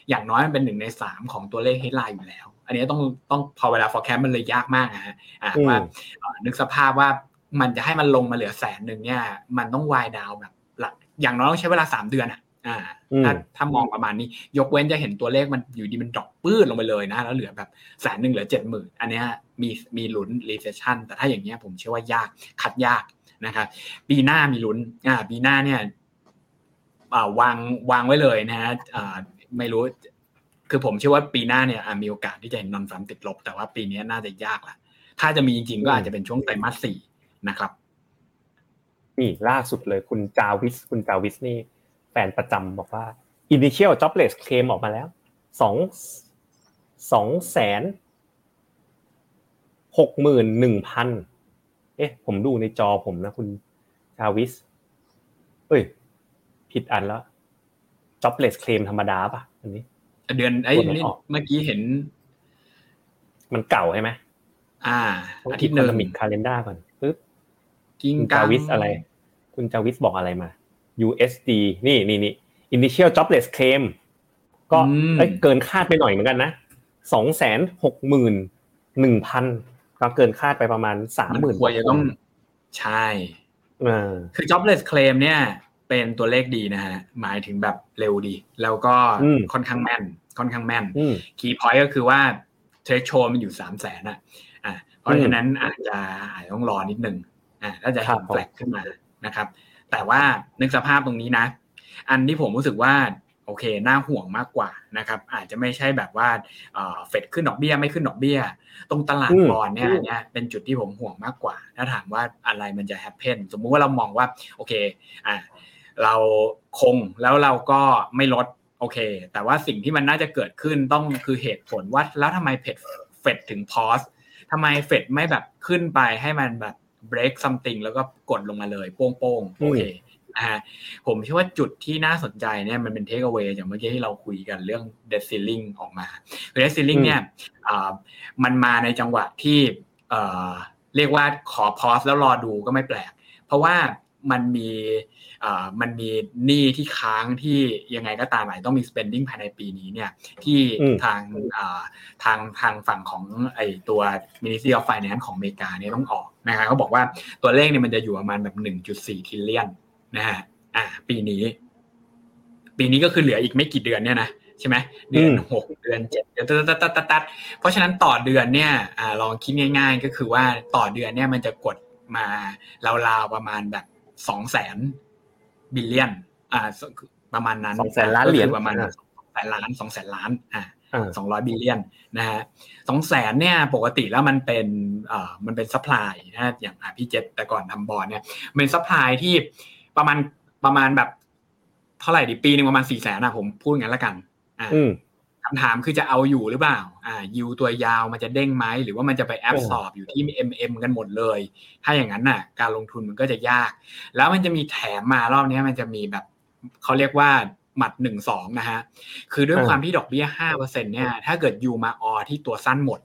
อย่างน้อยมันเป็นหนึ่งในสามของตัวเลข headline อยู่แล้ว อันนี้ต้องต้องพอเวลา forecast มันเลยยากมากนะฮะว่านึกสภาพว่ามันจะให้มันลงมาเหลือแสนหนึ่งเนี่ย มันต้องวายดาวแบบหลักอย่างน้อยต้องใช้เวลาสามเดือนอะ อ่าถ้าถ้ามองประมาณนี้ ยกเว้นจะเห็นตัวเลขมันอยู่ดีมัน drop ปื้ดลงไปเลยนะ แล้วเหลือแบบแสนหนึ่งเหลือเจ็ดหมื่นอันนี้มีมีลุ้น recession แต่ถ้าอย่างเงี้ยผมเชื่อว่ายากคัดยากนะครับปีหน้ามีลุ้นอ่าปีหน้าเนี่ย วางวางไว้เลยนะฮะไม่รู้ คือผมเชื่อว่าปีหน้าเนี่ยมีโอกาสที่จะเห็นนอนฟัมติดลบ แต่ว่าปีนี้น่าจะยากละถ้าจะมีจริงๆก็อาจจะเป็นช่วงไตรมาสสี่นะครับนี่ล่าสุดเลยคุณจาวิส คุณจาวิสนี่ แฟนประจำบอกว่า initial jobless claim ออกมาแล้วสองสองแสนหกหมื่นหนึ่งพันเอ๊ะ ผมดูในจอผมนะคุณชาวิส เอ้ย ผิดอันแล้ว jobless claim ธรรมดาป่ะ อันนี้ เดือนไอ้นี่เมื่อกี้เห็น มันเก่าใช่ไหมอ่า อาทิตย์หนึ่งมิกคาเลนด้าก่อนปึ๊บคุณจาวิสอะไร คุณจาวิสบอกอะไรมา USD นี่นี่นี่ initial jobless claim ก็เกินคาดไปหน่อยเหมือนกันนะสองแสนหกหมื่นหนึ่งพันก็เกินคาดไปประมาณสามหมื่นควรจะต้องใช่คือ jobless claim เนี่ย เป็นตัวเลขดีนะฮะ หมายถึงแบบเร็วดี แล้วก็ค่อนข้างแม่น ค่อนข้างแม่น คีย์พอยต์ก็คือว่าเทรชโชมันอยู่สามแสนอะอ่าเพราะฉะนั้นอาจจะอาจต้องรอนิดนึงอ่าถ้าจะเห็น flag ขึ้นมานะครับ แต่ว่านึกสภาพตรงนี้นะ อันที่ผมรู้สึกว่าโอเคน่าห่วงมากกว่านะครับ อาจจะไม่ใช่แบบว่าเฟดขึ้นดอกเบี้ยไม่ขึ้นดอกเบี้ย ตรงตลาดบอนด์เนี่ยเนี่ยเป็นจุดที่ผมห่วงมากกว่า ถ้าถามว่าอะไรมันจะ happen สมมุติว่าเรามองว่าโอเคอ่าเราคงแล้วเราก็ไม่ลดโอเค แต่ว่าสิ่งที่มันน่าจะเกิดขึ้นต้องคือเหตุผลว่าแล้วทำไมเฟดเฟดถึงพอสทำไมเฟดไม่แบบขึ้นไปให้มันแบบ break something แล้วก็กดลงมาเลย โป้งๆ โอเคนะฮะผมคิดว่าจุดที่น่าสนใจเนี่ยมันเป็นเทคเอาไว้อย่างเมื่อกี้ที่เราคุยกันเรื่อง debt ceiling ออกมาคือ debt ceiling เนี่ยมันมาในจังหวะที่เรียกว่าขอพอสแล้วรอดูก็ไม่แปลก เพราะว่ามันมีมันมีหนี้ที่ค้างที่ยังไงก็ตามอาจต้องมี spending ภายในปีนี้เนี่ยที่ทางทางทางฝั่งของไอตัว Ministry of Finance ของอเมริกาเนี่ยต้องออก นะครับเขาบอกว่าตัวเลขเนี่ยมันจะอยู่ประมาณแบบ1.4ทิลเลียนนะฮะอ่า ปีนี้ ปีนี้ก็คือเหลืออีกไม่กี่เดือนเนี่ยนะใช่ไหมเดือนหกเดือนเจ็ดเดือนตัดตัดตัดตัดเพราะฉะนั้นต่อเดือนเนี่ยอ่าลองคิดง่าย ๆ ก็คือว่าต่อเดือนเนี่ยมันจะกดมาราวๆประมาณแบบสองแสนbillion อ่า ประมาณนั้นสองแสนล้านเหรียญประมาณสองแสนล้านสองแสนล้าน อ่า สองร้อย billion นะฮะสองแสนเนี่ยปกติแล้วมันเป็นเอ่อมันเป็นซัพพลายนะอย่างอ่าพี่เจษแต่ก่อนทำบอนด์เนี่ยเป็นซัพพลายที่ประมาณประมาณแบบเท่าไหร่ดีปีหนึ่งประมาณสี่แสนนะผมพูดงั้นละกันอ่าคำถามคือจะเอาอยู่หรือเปล่า อ่ายีลด์ตัวยาวมันจะเด้งไหม หรือว่ามันจะไป absorb อยู่ที่ MM กันหมดเลย ถ้าอย่างนั้นน่ะ การลงทุนมันก็จะยาก แล้วมันจะมีแถมมารอบนี้มันจะมีแบบเขาเรียกว่า หมัดหนึ่งสองนะฮะ คือด้วยความที่ดอกเบี้ยห้าเปอร์เซ็นเนี่ย ถ้าเกิดยูมาออที่ตัวสั้นหมด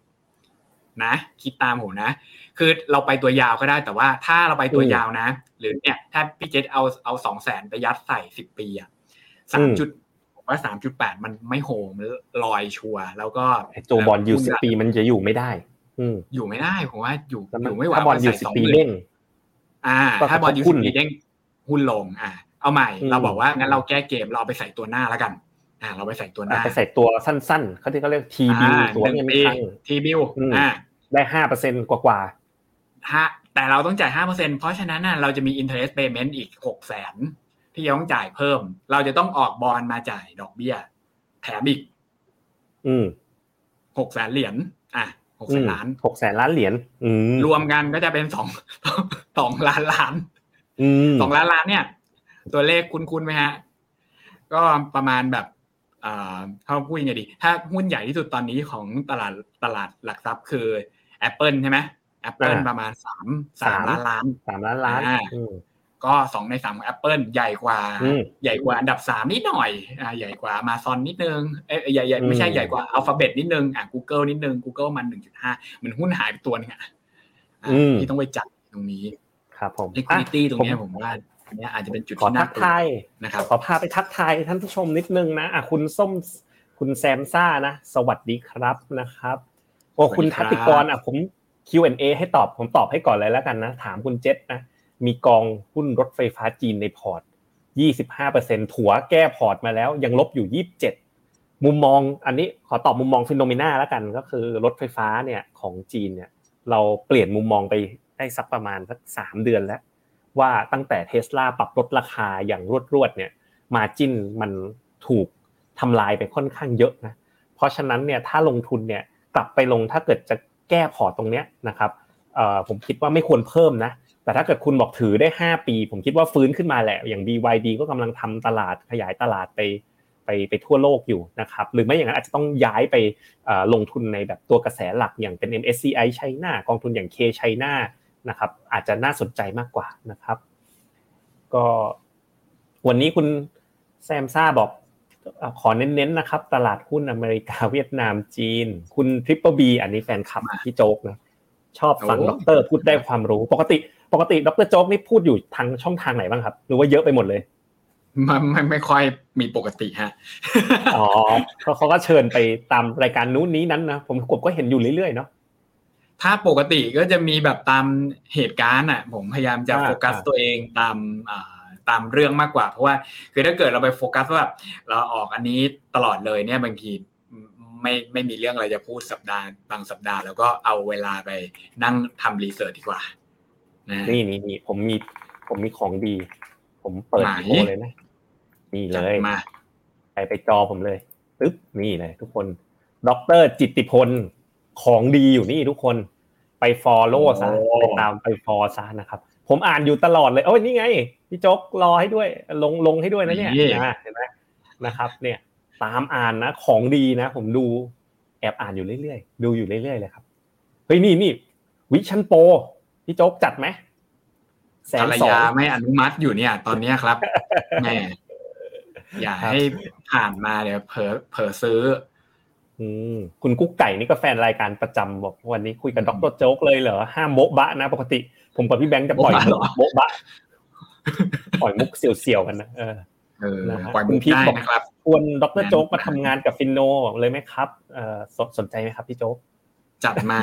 นะ คิดตามผมนะ คือเราไปตัวยาวก็ได้ แต่ว่าถ้าเราไปตัวยาวนะ หรือเนี่ย ถ้าพี่เจษเอาเอาสองแสนไปยัดใส่สิบปีอะสามจุดว่าสามจุดแปดมันไม่โหมลอยชัวแล้วก็ตัวบอนด์ยีลด์สิบปีมันจะอยู่ไม่ได้ อือยู่ไม่ได้ผมว่าอยู่อยู่ไม่ไหวถ้าบอนด์ยีลด์สิบปีเด้งอ่า ถ้าบอนด์ยีลด์สิบปีเด้งหุ้นลง อ่า เอาใหม่ เราบอกว่างั้นเราแก้เกมเราเอาไปใส่ตัวหน้าแล้วกัน อ่า เราไปใส่ตัวหน้าไปใส่ตัวสั้นๆเขาที่เขาเรียก T-bill ตัวนี้ไม่ตั้ง T-bill อ่าได้ห้าเปอร์เซ็นกว่าๆฮะแต่เราต้องจ่ายห้าเปอร์เซ็นเพราะฉะนั้นน่ะเราจะมี interest payment อีกหกแสนที่จะต้องจ่ายเพิ่ม เราจะต้องออกบอลมาจ่ายดอกเบี้ย แถมอีก อืมหกแสนเหรียญอะหกแสนล้านหกแสนล้านเหรียญอืรวมกันก็จะเป็นสองสองล้านล้านสองล้านล้านเนี่ย ตัวเลขคุ้นๆไหมฮะ ก็ประมาณแบบอ่าเขาพูดยังไงดี ถ้าหุ้นใหญ่ที่สุดตอนนี้ของตลาดตลาดหลักทรัพย์คือ Apple ใช่ไหม Apple ประมาณสามสามล้านล้านสามล้านล้านก็สองในสามของ Apple ใหญ่กว่า ใหญ่กว่าอันดับสามนิดหน่อยอ่าใหญ่กว่ามาซอนนิดนึงเอ้ยใหญ่ใหญ่ไม่ใช่ใหญ่กว่าอัลฟาเบตนิดนึงอ่า Google นิดนึง Google มันหนึ่งจุดห้าเหมือนหุ้นหายไปตัวนึงอะที่ต้องไปจัดตรงนี้ ครับผม liquidity ตรงนี้ผมว่า อันนี้อาจจะเป็นจุดที่น่าทายนะครับขอพาไปทักทายท่านผู้ชมนิดนึงนะอะคุณส้มคุณแซมซ่านะ สวัสดีครับนะครับโอ้คุณทัติกรอะผม Q&A ให้ตอบผมตอบให้ก่อนเลยแล้วกันนะ ถามคุณเจษนะ มีกองหุ้นรถไฟฟ้าจีนในพอร์ต 25%ถัวแก้พอร์ตมาแล้ว ยังลบอยู่ 27 มุมมอง อันนี้ขอตอบมุมมอง FINNOMENA แล้วกันก็คือรถไฟฟ้าเนี่ยของจีนเนี่ย เราเปลี่ยนมุมมองไปได้สักประมาณสักสามเดือนแล้ว ว่าตั้งแต่เทสลาปรับลดราคาอย่างรวดๆเนี่ย margin มันถูกทำลายไปค่อนข้างเยอะนะเพราะฉะนั้นเนี่ยถ้าลงทุนเนี่ยกลับไปลงถ้าเกิดจะแก้พอร์ตตรงเนี้ยนะครับผมคิดว่าไม่ควรเพิ่มนะแต่ถ้าเกิดคุณบอกถือได้ 5 ปี ผมคิดว่าฟื้นขึ้นมาแหละอย่าง BYD ก็กำลังทำตลาดขยายตลาดไปไปไปทั่วโลกอยู่นะครับหรือไม่อย่างนั้นอาจจะต้องย้ายไปลงทุนในแบบตัวกระแสหลักอย่างเป็น MSCI ไชน่ากองทุนอย่าง K ไชน่า นะครับ อาจจะน่าสนใจมากกว่านะครับ ก็วันนี้คุณแซมซ่าบอกขอเน้นๆนะครับ ตลาดหุ้นอเมริกาเวียดนามจีน คุณทริปเปอร์บีอันนี้แฟนคลับพี่โจ๊กนะชอบฟังด็อกเตอร์พูดได้ความรู้ ปกติ ปกติดรโจ๊กนี่พูดอยู่ทางช่องทางไหนบ้างครับ หรือว่าเยอะไปหมดเลยมันไม่ไม่ค่อยมีปกติฮะ อ๋อเขาเขาก็เชิญไปตามรายการนู้นนี้นั้นนะ ผมกบก็เห็นอยู่เรื่อยๆเนาะ ถ้าปกติก็จะมีแบบตามเหตุการณ์อะ ผมพยายามจะโฟกัสตัวเองตามอ่าตามเรื่องมากกว่า เพราะว่าคือถ้าเกิดเราไปโฟกัสว่าแบบเราออกอันนี้ตลอดเลยเนี่ยบางทีไม่ไม่มีเรื่องอะไรจะพูดสัปดาห์บางสัปดาห์ แล้วก็เอาเวลาไปนั่งทำ research ดีกว่านะนี่นี่นี่ผมมีผมมีของดี ผมเปิดโชว์เลยนะนี่เลยมาไปไปจอผมเลยปึ๊บนี่เลยทุกคนด็อกเตอร์จิตติพล ของดีอยู่นี่ทุกคนไป follow ซะไปตามไป follow ซะนะครับ ผมอ่านอยู่ตลอดเลยโอ้ยนี่ไงพี่โจ๊กรอให้ด้วย ลงลงให้ด้วยนะเนี่ยนะเห็นไหมนะครับ เนี่ย ตามอ่านนะของดีนะ ผมดูแอบอ่านอยู่เรื่อยๆดูอยู่เรื่อยๆเลยครับเฮ้ยนี่นี่ Vision Pro พี่โจ๊กจัดไหมแสนสองไม่อนุมัติอยู่เนี่ย ตอนนี้ครับแม่อย่าให้ผ่านมาเดี๋ยวเผลอเผลอซื้อ คุณกุ๊กไก่นี่ก็แฟนรายการประจำบอกวันนี้คุยกับดรโจ๊กเลยเหรอห้ามโบ๊ะบะนะปกติ ผมกับพี่แบงค์จะปล่อยโบ๊ะบะปล่อยมุกเสียวๆกันนะเออปล่อยมุกได้นะครับควรดรโจ๊กมาทำงานกับฟินโนเลยไหมครับเออสนใจไหมครับพี่โจ๊กจัดมา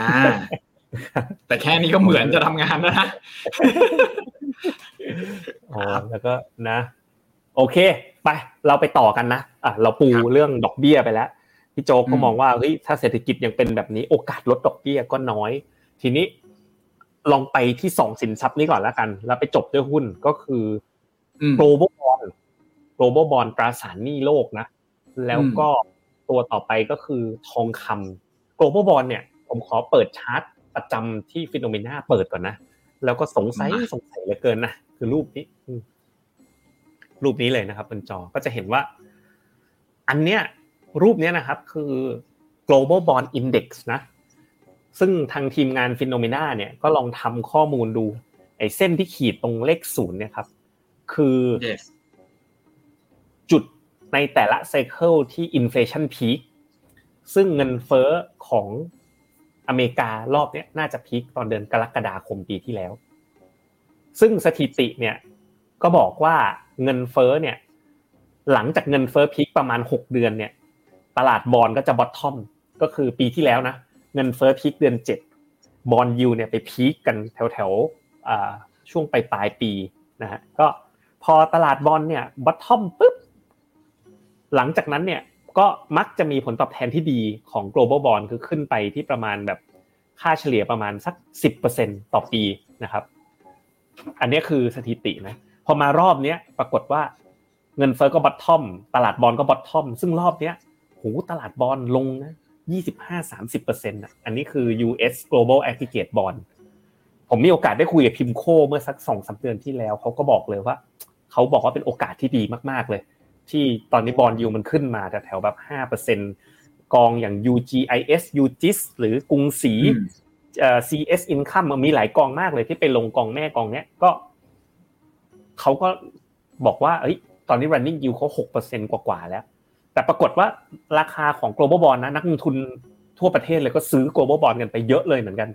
แต่แค่นี้ก็เหมือนจะทำงานแล้วนะอ๋อแล้วก็นะ โอเค ไป เราไปต่อกันนะอะเราปูเรื่องดอกเบี้ยไปแล้ว พี่โจก็มองว่าเฮ้ยถ้าเศรษฐกิจยังเป็นแบบนี้โอกาสลดดอกเบี้ยก็น้อย ทีนี้ลองไปที่สองสินทรัพย์นี้ก่อนแล้วกัน แล้วไปจบด้วยหุ้นก็คือ global bond global bond ตราสารหนี้โลกนะ แล้วก็ตัวต่อไปก็คือทองคำ global bond เนี่ย ผมขอเปิดชาร์ตประจำที่ FINNOMENA เปิดก่อนนะ แล้วก็สงสัยสงสัยเหลือเกินนะ คือรูปนี้ รูปนี้เลยนะครับบนจอก็จะเห็นว่า อันเนี้ย รูปนี้นะครับคือ global bond index นะ ซึ่งทางทีมงาน FINNOMENA เนี่ยก็ลองทำข้อมูลดู ไอ้เส้นที่ขีดตรงเลขศูนย์เนี่ยครับ คือจุดในแต่ละ cycle ที่ inflation peak ซึ่งเงินเฟ้อของอเมริการอบนี้น่าจะพีคตอนเดือนกรกฎาคมปีที่แล้ว ซึ่งสถิติเนี่ยก็บอกว่าเงินเฟ้อเนี่ยหลังจากเงินเฟ้อพีคประมาณ 6 เดือนเนี่ย ตลาดบอนด์ก็จะ bottom ก็คือปีที่แล้วนะเงินเฟ้อพีคเดือนเจ็ดบอนด์ยีลด์เนี่ยไปพีคกันแถวแถวช่วงปลายปลายปีนะฮะก็พอตลาดบอนด์เนี่ย bottom ปุ๊บหลังจากนั้นเนี่ยก็มักจะมีผลตอบแทนที่ดีของ global bond คือขึ้นไปที่ประมาณแบบค่าเฉลี่ยประมาณสัก 10%ต่อปีนะครับ อันนี้คือสถิตินะพอมารอบนี้ปรากฏว่าเงินเฟ้อก็ bottom ตลาดบอนด์ก็ bottom ซึ่งรอบนี้ หูตลาดบอนด์ลงนะยี่สิบห้าสามสิบเปอร์เซ็นต์อะอันนี้คือ US Global Aggregate Bond ผมมีโอกาสได้คุยกับ PIMCO เมื่อสักสองสามเดือนที่แล้วเขาก็บอกเลยว่าเขาบอกว่าเป็นโอกาสที่ดีมากๆเลย ที่ตอนนี้บอนด์ยีลด์มันขึ้นมาแต่แถวแบบห้าเปอร์เซ็นกองอย่าง UGIS UGIS หรือกรุงศรี CS Income มันมีหลายกองมากเลยที่ไปลงกองแม่กองเนี้ยก็เขาก็บอกว่าเอ้ยตอนนี้ running yield เขาหกเปอร์เซ็นกว่าๆแล้ว แต่ปรากฏว่าราคาของ global bond นะนักลงทุนทั่วประเทศเลยก็ซื้อ global bond กันไปเยอะเลยเหมือนกัน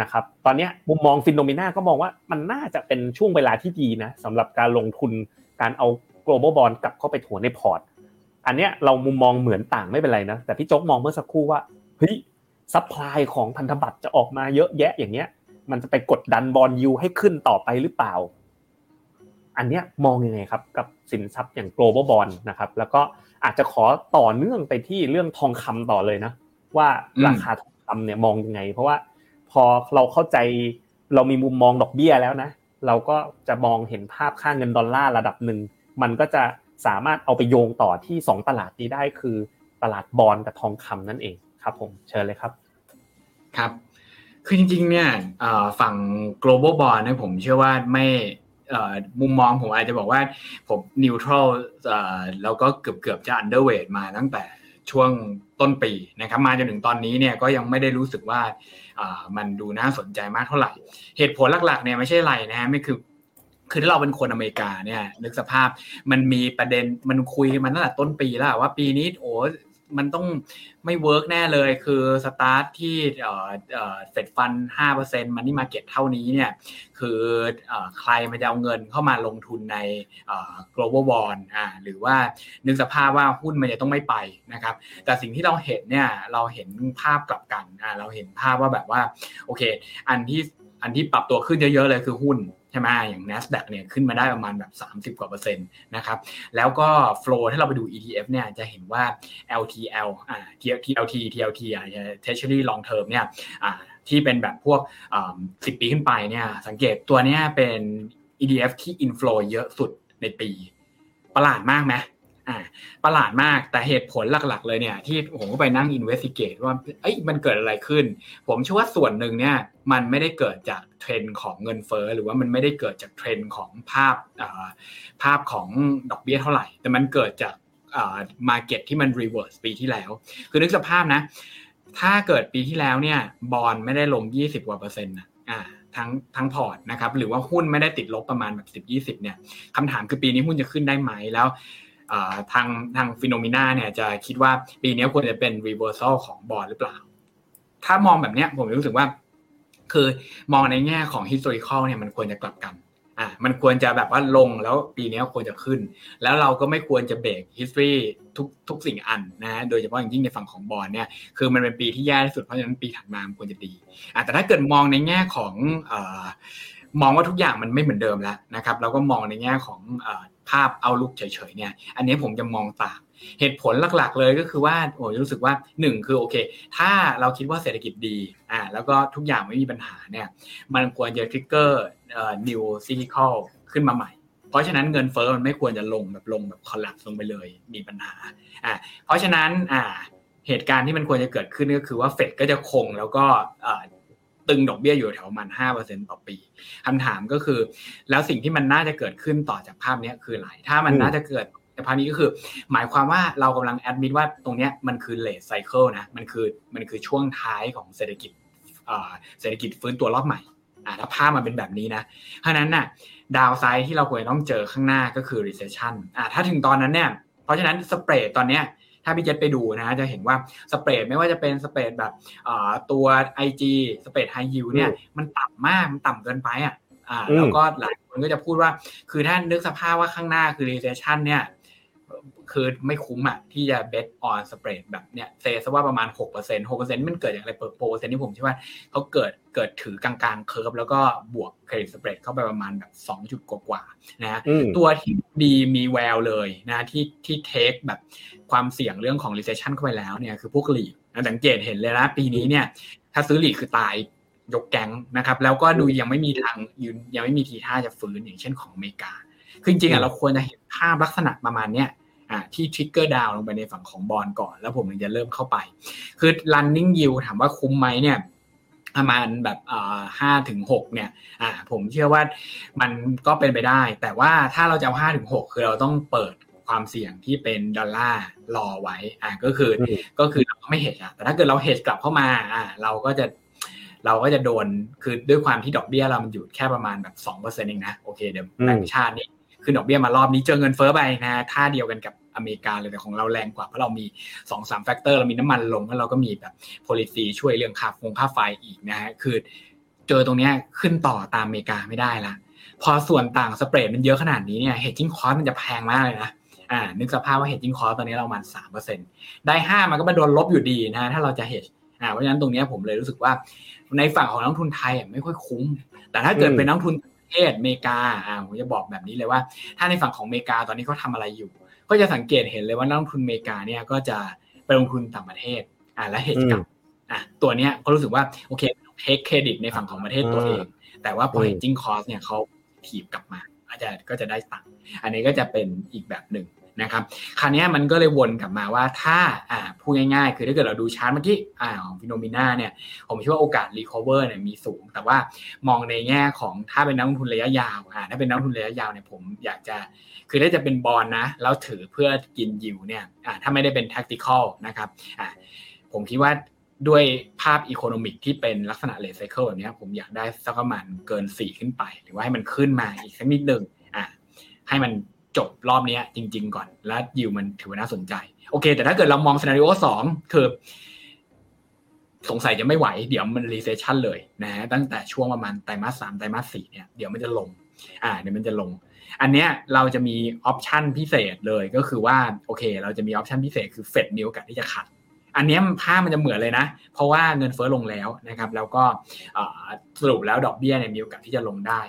นะครับ ตอนนี้มุมมอง FINNOMENA ก็มองว่ามันน่าจะเป็นช่วงเวลาที่ดีนะสำหรับการลงทุนการเอา global bond กลับเข้าไปถัวในพอร์ต อันเนี้ยเรามุมมองเหมือนต่างไม่เป็นไรนะ แต่พี่โจ๊กมองเมื่อสักครู่ว่าเฮ้ยซัพพลายของพันธบัตรจะออกมาเยอะแยะอย่างเงี้ย มันจะไปกดดันบอนด์ยีลด์ให้ขึ้นต่อไปหรือเปล่า อันเนี้ยมองยังไงครับกับสินทรัพย์อย่าง global bond นะครับ แล้วก็ อาจจะขอต่อเนื่องไปที่เรื่องทองคำต่อเลยนะ ว่าราคาทองคำเนี่ยมองยังไง เพราะว่าพอเราเข้าใจเรามีมุมมองดอกเบี้ยแล้วนะ เราก็จะมองเห็นภาพค่าเงินดอลลาร์ระดับหนึ่งมันก็จะสามารถเอาไปโยงต่อที่ 2 ตลาดนี้ได้คือตลาดบอลกับทองคำนั่นเองครับ ผมเชิญเลยครับ ครับ คือจริงๆเนี่ยฝั่ง global bond เนี่ยผมเชื่อว่าไม่ มุมมองผมอาจจะบอกว่าผม neutral แล้วก็เกือบเกือบจะ underweight มาตั้งแต่ช่วงต้นปีนะครับมาจนถึงตอนนี้เนี่ยก็ยังไม่ได้รู้สึกว่ามันดูน่าสนใจมากเท่าไหร่ เหตุผลหลักๆเนี่ยไม่ใช่ไรนะฮะไม่คือคือถ้าเราเป็นคนอเมริกาเนี่ยนึกสภาพมันมีประเด็นมันคุยมันตั้งแต่ต้นปีแล้วว่าปีนี้โอ้ มันต้องไม่ work แน่เลยคือสตาร์ทที่ Fed fund ห้าเปอร์เซ็นต์ money market เท่านี้เนี่ยคือใครมันจะเอาเงินเข้ามาลงทุนใน global bond อ่าหรือว่านึกสภาพว่าหุ้นมันจะต้องไม่ไปนะครับ แต่สิ่งที่เราเห็นเนี่ยเราเห็นภาพกลับกันอ่าเราเห็นภาพว่าแบบว่าโอเค อันที่อันที่ปรับตัวขึ้นเยอะๆเลยคือหุ้น ใช่ไหมอย่าง NASDAQ เนี่ยขึ้นมาได้ประมาณแบบ 30 กว่าเปอร์เซ็นต์นะครับแล้วก็ flow ถ้าเราไปดู ETF เนี่ยจะเห็นว่า LTL อ่า TLT TLT อ่า Treasury Long Term เนี่ยอ่าที่เป็นแบบพวกสิบปีขึ้นไปเนี่ยสังเกตตัวเนี้ยเป็น ETF ที่ inflow เยอะสุดในปี ประหลาดมากไหม อ่าประหลาดมากแต่เหตุผลหลักๆ เลยเนี่ย ที่ผมก็ไปนั่ง investigate ว่าเอ้ยมันเกิดอะไรขึ้น ผมเชื่อว่าส่วนหนึ่งเนี่ยมันไม่ได้เกิดจากเทรนด์ของเงินเฟ้อหรือว่ามันไม่ได้เกิดจากเทรนด์ของภาพภาพของดอกเบี้ยเท่าไหร่ แต่มันเกิดจาก market ที่มัน reverse ปีที่แล้ว คือนึกสภาพนะ ถ้าเกิดปีที่แล้วเนี่ยบอลไม่ได้ลง 20กว่าเปอร์เซ็นต์นะอ่าทั้งทั้งพอร์ตนะครับหรือว่าหุ้นไม่ได้ติดลบประมาณแบบสิบยี่สิบเนี่ยคำถามคือปีนี้หุ้นจะขึ้นได้ไหมแล้ว ทางทาง Finnomena เนี่ยจะคิดว่าปีนี้ควรจะเป็น reversal ของบอลหรือเปล่า ถ้ามองแบบนี้ผมรู้สึกว่า คือมองในแง่ของ historical เนี่ยมันควรจะกลับกันอ่ามันควรจะแบบว่าลงแล้วปีนี้ควรจะขึ้น แล้วเราก็ไม่ควรจะเบรก history ทุกทุกสิ่งอันนะโดยเฉพาะอย่างยิ่งในฝั่งของบอลเนี่ยคือมันเป็นปีที่แย่ที่สุดเพราะฉะนั้นปีถัดมาควรจะดีอ่าแต่ถ้าเกิดมองในแง่ของอมองว่าทุกอย่างมันไม่เหมือนเดิมแล้วนะครับเราก็มองในแง่ของ ภาพเอาลุกเฉยๆเนี่ย อันนี้ผมจะมองต่างเหตุผลหลักๆ เลยก็คือว่าโอ้รู้สึกว่า 1 คือโอเค ถ้าเราคิดว่าเศรษฐกิจดีอ่าแล้วก็ทุกอย่างไม่มีปัญหาเนี่ย มันควรจะทริกเกอร์เอ่อ new cyclical ขึ้นมาใหม่ เพราะฉะนั้นเงินเฟ้อมันไม่ควรจะลงแบบลงแบบคอลลัปลงไปเลยมีปัญหาอ่าเพราะฉะนั้นอ่าเหตุการณ์ที่มันควรจะเกิดขึ้นก็คือว่าเฟดก็จะคงแล้วก็ ตึงดอกเบี้ยอยู่แถวประมาณ5%ต่อปีคำถามก็คือ แล้วสิ่งที่มันน่าจะเกิดขึ้นต่อจากภาพนี้คืออะไรถ้ามันน่าจะเกิดภาพนี้ก็คือ หมายความว่าเรากำลังแอดมิดว่าตรงนี้มันคือเลทไซเคิลนะมันคือมันคือช่วงท้ายของเศรษฐกิจเศรษฐกิจฟื้นตัวรอบใหม่อ่าถ้าภาพมันเป็นแบบนี้นะเพราะนั้นน่ะดาวไซด์ที่เราควรต้องเจอข้างหน้าก็คือ recession อ่าถ้าถึงตอนนั้นเนี่ยเพราะฉะนั้นสเปรดตอนเนี้ยถ้าพี่เจษไปดูนะจะเห็นว่าสเปรดไม่ว่าจะเป็นสเปรดแบบตัว IG สเปรดไฮยิวเนี่ยมันต่ำมากมันต่ำเกินไปอะอ่าแล้วก็หลายคนก็จะพูดว่า คือถ้านึกสภาพว่าข้างหน้าคือ recession เนี่ย คือไม่คุ้มอะที่จะ bet on spread แบบเนี้ยเซซะว่าประมาณ 6% 6%มันเกิดจากอะไรเปอร์เซ็นต์ที่ผมคิดว่าเขาเกิดเกิดถือกลางๆ curve แล้วก็บวก credit spread เข้าไปประมาณแบบ 2 จุดกว่าๆนะตัวที่ดีมีแววเลยนะที่ที่ take แบบความเสี่ยงเรื่องของ recession เข้าไปแล้วเนี่ยคือพวก REIT สังเกตเห็นเลยนะ ปีนี้เนี่ย ถ้าซื้อ REIT คือตายยกแก๊งนะครับ แล้วก็ดูยังไม่มีทางยืนยังไม่มีทีท่าจะฟื้นอย่างเช่นของอเมริกาคือจริงๆอะเราควรจะเห็นภาพลักษณะประมาณเนี้ย อ่าที่ trigger down ลงไปในฝั่งของ bond ก่อน แล้วผมถึงจะเริ่มเข้าไป คือ running yield ถามว่าคุ้มไหมเนี่ยประมาณแบบห้าถึงหกเนี่ยอ่าผมเชื่อว่ามันก็เป็นไปได้ แต่ว่าถ้าเราจะเอาห้าถึงหกคือเราต้องเปิดความเสี่ยงที่เป็นดอลลาร์รอไว้อ่าก็คือก็คือเราไม่เห็นอะแต่ถ้าเกิดเราเห็นกลับเข้ามาอ่าเราก็จะเราก็จะโดนคือด้วยความที่ดอกเบี้ยเรามันอยู่แค่ประมาณแบบสองเปอร์เซ็นต์เองนะโอเคเดี๋ยวแบงชาตินี่ขึ้นดอกเบี้ยมารอบนี้เจอเงินเฟ้อไปนะท่าเดียวกันกับ อเมริกาเลยแต่ของเราแรงกว่าเพราะเรามี2อสาม factor เรามีน้ำมันลงแล้วเราก็มีแบบ policy ช่วยเรื่องค่าฟงค่าไฟอีกนะฮะคือเจอตรงนี้ขึ้นต่อตามอเมริกาไม่ได้ละพอส่วนต่าง spread มันเยอะขนาดนี้เนี่ย hedging cost มันจะแพงมากเลยนะอ่านึกสภาพว่า hedging cost ตอนนี้เราประมาณสามเปอร์เซ็นต์ได้ห้ามันก็มาโดนลบอยู่ดีนะถ้าเราจะ hedge อ่าเพราะฉะนั้นตรงนี้ผมเลยรู้สึกว่าในฝั่งของนักทุนไทยไม่ค่อยคุ้ม แต่ถ้าเกิดเป็นนักทุนประเทศอเมริกาอ่าผมจะบอกแบบนี้เลยว่า ถ้าในฝั่งของอเมริกาตอนนี้เขาทำอะไรอยู่ ก็จะสังเกตเห็นเลยว่านักลงทุนอเมริกาเนี่ยก็จะไปลงทุนต่างประเทศอ่าและ hedge กลับอะตัวเนี้ยก็รู้สึกว่าโอเค take credit ในฝั่งของประเทศตัวเอง แต่ว่าพอ hedging cost เนี่ยเขาถีบกลับมาอาจจะก็จะได้ตังค์อันนี้ก็จะเป็นอีกแบบหนึ่ง นะครับคราวนี้มันก็เลยวนกลับมาว่าถ้าอ่าพูดง่ายๆ คือถ้าเกิดเราดูชาร์ตเมื่อกี้อ่าของ Finnomena เนี่ยผมคิดว่าโอกาส recover เนี่ยมีสูง แต่ว่ามองในแง่ของถ้าเป็นนักลงทุนระยะยาวอ่าถ้าเป็นนักลงทุนระยะยาวเนี่ยผมอยากจะคือถ้าจะเป็นบอลนะแล้วถือเพื่อกินยิวเนี่ยถ้าไม่ได้เป็น tactical นะครับผมคิดว่าด้วยภาพ economic ที่เป็นลักษณะ late cycle แบบนี้ผมอยากได้สักประมาณเกิน 4 ขึ้นไป หรือว่าให้มันขึ้นมาอีกสักนิดหนึ่งอะให้มัน จบรอบนี้จริง ๆ ก่อน แล้วยิวมันถือว่าน่าสนใจ โอเค แต่ถ้าเกิดเรามอง scenario สองคือ สงสัยจะไม่ไหว เดี๋ยวมัน recession เลยนะตั้งแต่ช่วงประมาณไตรมาสสามไตรมาสสี่เนี่ยเดี๋ยวมันจะลง อ่าเดี๋ยวมันจะลง อันเนี้ยเราจะมี option พิเศษเลยก็คือว่าโอเค เราจะมี option พิเศษคือเฟดมีโอกาสที่จะ cut อันนี้ภาพมันจะเหมือนเลยนะ เพราะว่าเงินเฟ้อลงแล้วนะครับ แล้วก็สรุปแล้วดอกเบี้ยเนี่ยมีโอกาสที่จะลงได้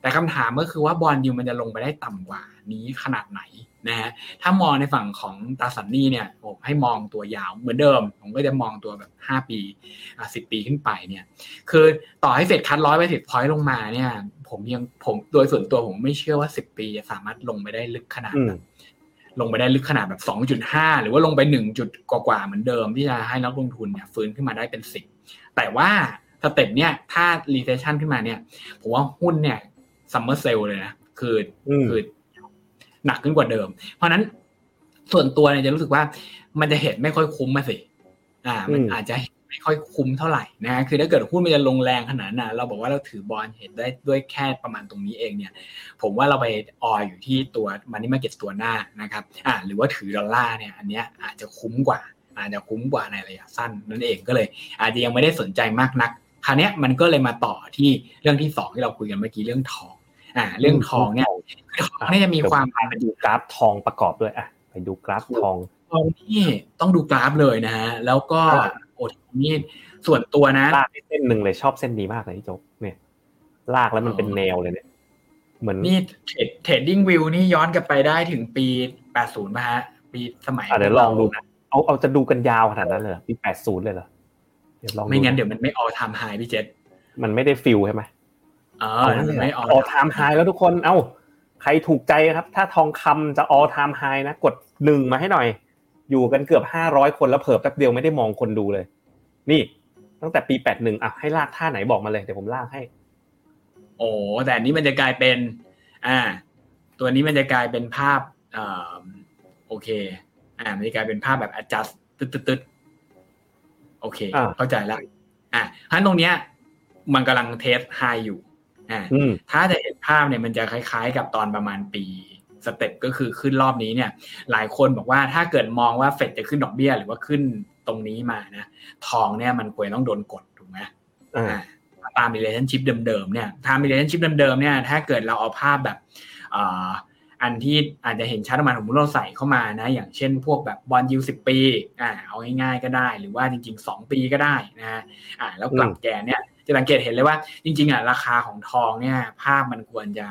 แต่คำถามก็คือว่า bond yield มันจะลงไปได้ต่ำกว่านี้ขนาดไหนนะฮะถ้ามองในฝั่งของตราสารหนี้เนี่ยผมให้มองตัวยาวเหมือนเดิม ผมก็จะมองตัวแบบ 5 ปีอะสิบปีขึ้นไปเนี่ย คือต่อให้เฟด cut ร้อย basis point ลงมาเนี่ย ผมยังผมโดยส่วนตัวผมไม่เชื่อว่า 10 ปีจะสามารถลงไปได้ลึกขนาดแบบลงไปได้ลึกขนาดแบบ 2.5 หรือว่าลงไป 1 จุดกว่าๆเหมือนเดิมที่จะให้นักลงทุนเนี่ยฟื้นขึ้นมาได้เป็น10แต่ว่า step เนี่ยถ้า recession ขึ้นมาเนี่ย ผมว่าหุ้นเนี่ย summer sale เลยนะคือคือหนักขึ้นกว่าเดิม เพราะนั้นส่วนตัวเนี่ยจะรู้สึกว่ามันจะเห็นไม่ค่อยคุ้มมาสิ อ่า มันอาจจะไม่ค่อยคุ้มเท่าไหร่นะคือถ้าเกิดหุ้นมันจะลงแรงขนาดนั้นเราบอกว่าเราถือบอลเห็นได้ด้วยแค่ประมาณตรงนี้เองเนี่ย ผมว่าเราไปออยอยู่ที่ตัวมันนี่มาเก็ตตัวหน้านะครับ อ่า หรือว่าถือดอลลาร์เนี่ย อันเนี้ยอาจจะคุ้มกว่า อาจจะคุ้มกว่าในระยะสั้นนั่นเองก็เลย อาจจะยังไม่ได้สนใจมากนักคราวนี้มันก็เลยมาต่อที่เรื่องที่สองที่เราคุยกันเมื่อกี้เรื่องทอง อ่าเรื่องทองเนี่ยทองนี่จะมีความไปดูกราฟทองประกอบด้วยอะไปดูกราฟทองทองที่ต้องดูกราฟเลยนะฮะแล้วก็โอ้นี่ส่วนตัวนะลากเส้นหนึ่งเลยชอบเส้นนี้มากเลยที่จบเนี่ย ลากแล้วมันเป็นแนวเลยเนี่ยเหมือนนี่ TradingView นี่ย้อนกลับไปได้ถึงปีแปดศูนย์ป่ะฮะปีสมัยเดี๋ยวลองดูนะเอาเอาจะดูกันยาวขนาดนั้นเลยปีแปดศูนย์เลยเหรอเดี๋ยวลองไม่งั้นเดี๋ยวมันไม่ all-time high พี่เจษมันไม่ได้ feel ใช่ไหม เออไม่ all-time high แล้วทุกคน เอ้า ใครถูกใจครับ ถ้าทองคำจะ all-time high นะ กดหนึ่งมาให้หน่อย อยู่กันเกือบห้าร้อยคนแล้วเผลอแป๊บเดียวไม่ได้มองคนดูเลย นี่ ตั้งแต่ปีแปดหนึ่งอะให้ลากท่าไหนบอกมาเลยเดี๋ยวผมลากให้ โอ้แต่นี้มันจะกลายเป็น อ่า ตัวนี้มันจะกลายเป็นภาพอ่าโอเค อ่ามันจะกลายเป็นภาพแบบ adjust ตึ๊ดตึ๊ดโอเค เข้าใจแล้วอ่าเพราะตรงเนี้ย มันกำลัง test high อยู่ อ่าถ้าจะเห็นภาพเนี่ยมันจะคล้าย ๆ กับตอนประมาณปี step ก็คือขึ้นรอบนี้เนี่ย หลายคนบอกว่าถ้าเกิดมองว่าเฟดจะขึ้นดอกเบี้ยหรือว่าขึ้นตรงนี้มานะ ทองเนี่ยมันควรต้องโดนกดถูกไหมตาม relationship เดิมๆเนี่ยตาม relationship เดิมๆเนี่ย ถ้าเกิดเราเอาภาพแบบอันที่อาจจะเห็นชัดประมาณของมุเราใส่เข้ามานะ อย่างเช่นพวกแบบบอลยูสิบปีอ่าเอาง่ายๆก็ได้ หรือว่าจริงๆสองปีก็ได้นะอ่าแล้วกลับแกนเนี่ย จะสังเกตเห็นเลยว่า จริง ๆอะราคาของทองเนี่ยภาพมันควรจะ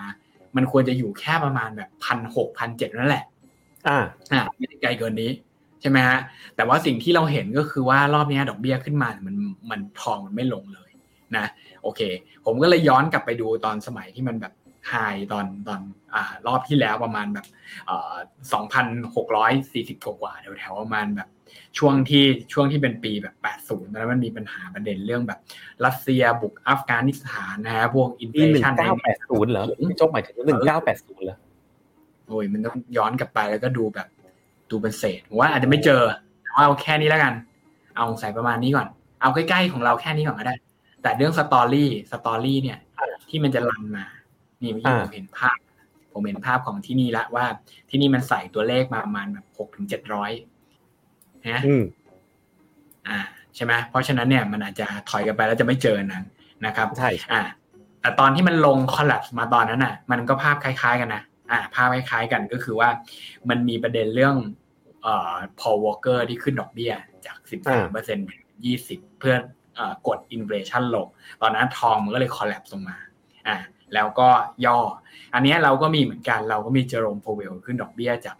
มันควรจะอยู่แค่ประมาณแบบพันหกพันเจ็ดนั่นแหละ อ่า อ่าไม่ไกลเกินนี้ใช่ไหมฮะ แต่ว่าสิ่งที่เราเห็นก็คือว่ารอบนี้ดอกเบี้ยขึ้นมามันมันทองมันไม่ลงเลยนะ โอเค ผมก็เลยย้อนกลับไปดูตอนสมัยที่มันแบบไฮตอนตอนอ่ารอบที่แล้วประมาณแบบเอ่อสองพันหกร้อยสี่สิบกว่าแถวแถวประมาณแบบ ช่วงที่ช่วงที่เป็นปีแบบแปดศูนย์แล้วมันมีปัญหาประเด็นเรื่องแบบ รัสเซียบุกอัฟกานิสถานนะฮะพวกอินเฟชันหนึ่งเก้าแปดศูนย์เหรอพี่โจ๊กหมายถึงหนึ่งเก้าแปดศูนย์เหรอโอ้ยมันต้องย้อนกลับไปแล้วก็ดูแบบดูเป็นเศษผมว่าอาจจะไม่เจอว่าเอาแค่นี้แล้วกัน เอาใส่ประมาณนี้ก่อน เอาใกล้ๆของเราแค่นี้ก่อนก็ได้ แต่เรื่อง story story เนี่ย ที่มันจะ run มา นี่เมื่อกี้ผมเห็นภาพ ผมเห็นภาพของที่นี่ละว่าที่นี่มันใส่ตัวเลขมาประมาณแบบหกถึงเจ็ดร้อย นะอ่า ใช่ไหมเพราะฉะนั้นเนี่ยมันอาจจะถอยกันไปแล้วจะไม่เจอนั้นนะครับใช่อ่า แต่ตอนที่มันลง collapse มาตอนนั้นอะ มันก็ภาพคล้าย ๆ กันนะอ่า ภาพคล้ายๆกันก็คือว่า มันมีประเด็นเรื่องเอ่อพอวอลเกอร์ที่ขึ้นดอกเบี้ยจากสิบสามเปอร์เซ็นต์ยี่สิบเพื่อกด inflation ลง ตอนนั้นทองมันก็เลย collapse ลงมา อ่าแล้วก็ย่อ อันนี้เราก็มีเหมือนกันเราก็มีเจอโรมโพเวลขึ้นดอกเบี้ยจาก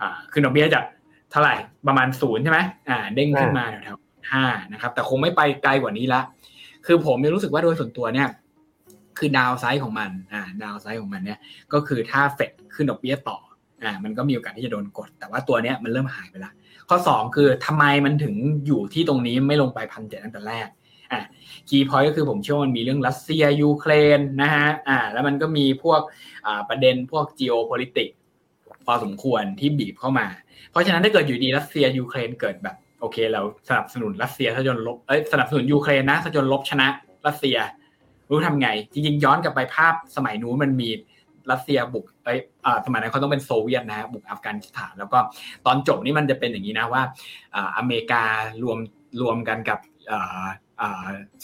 อ่าขึ้นดอกเบี้ยจากเท่าไหร่ประมาณศูนย์ใช่ไหมอ่า เด้งขึ้นมาแถวห้านะครับ แต่คงไม่ไปไกลกว่านี้ละ คือผมรู้สึกว่าโดยส่วนตัวเนี่ย คือ downside ของมัน อ่า downside ของมันเนี่ย ก็คือถ้าเฟดขึ้นดอกเบี้ยต่อ อ่า มันก็มีโอกาสที่จะโดนกด แต่ว่าตัวเนี้ยมันเริ่มหายไปละ ข้อ 2 คือทำไมมันถึงอยู่ที่ตรงนี้ไม่ลงไปพันเจ็ดตั้งแต่แรก อ่า key point ก็คือผมเชื่อมันมีเรื่องรัสเซียยูเครนนะฮะ อ่า แล้วมันก็มีพวก อ่า ประเด็นพวก geopolitics พอสมควรที่บีบเข้ามาเพ ราะฉะนั้นถ้าเกิดอยู่ดีรัสเซียยูเครนเกิดแบบ โอเค เราสนับสนุนรัสเซียซะจนรบเอ้ยสนับสนุนยูเครนนะซะจนรบชนะรัสเซีย รู้ทำไง จริงๆย้อนกลับไปภาพสมัยนู้นมันมีรัสเซียบุกไอ้สมัยนั้นเขาต้องเป็นโซเวียตนะบุกอัฟกานิสถาน แล้วก็ตอนจบนี่มันจะเป็นอย่างนี้นะว่าอเมริการวมรวมกันกับ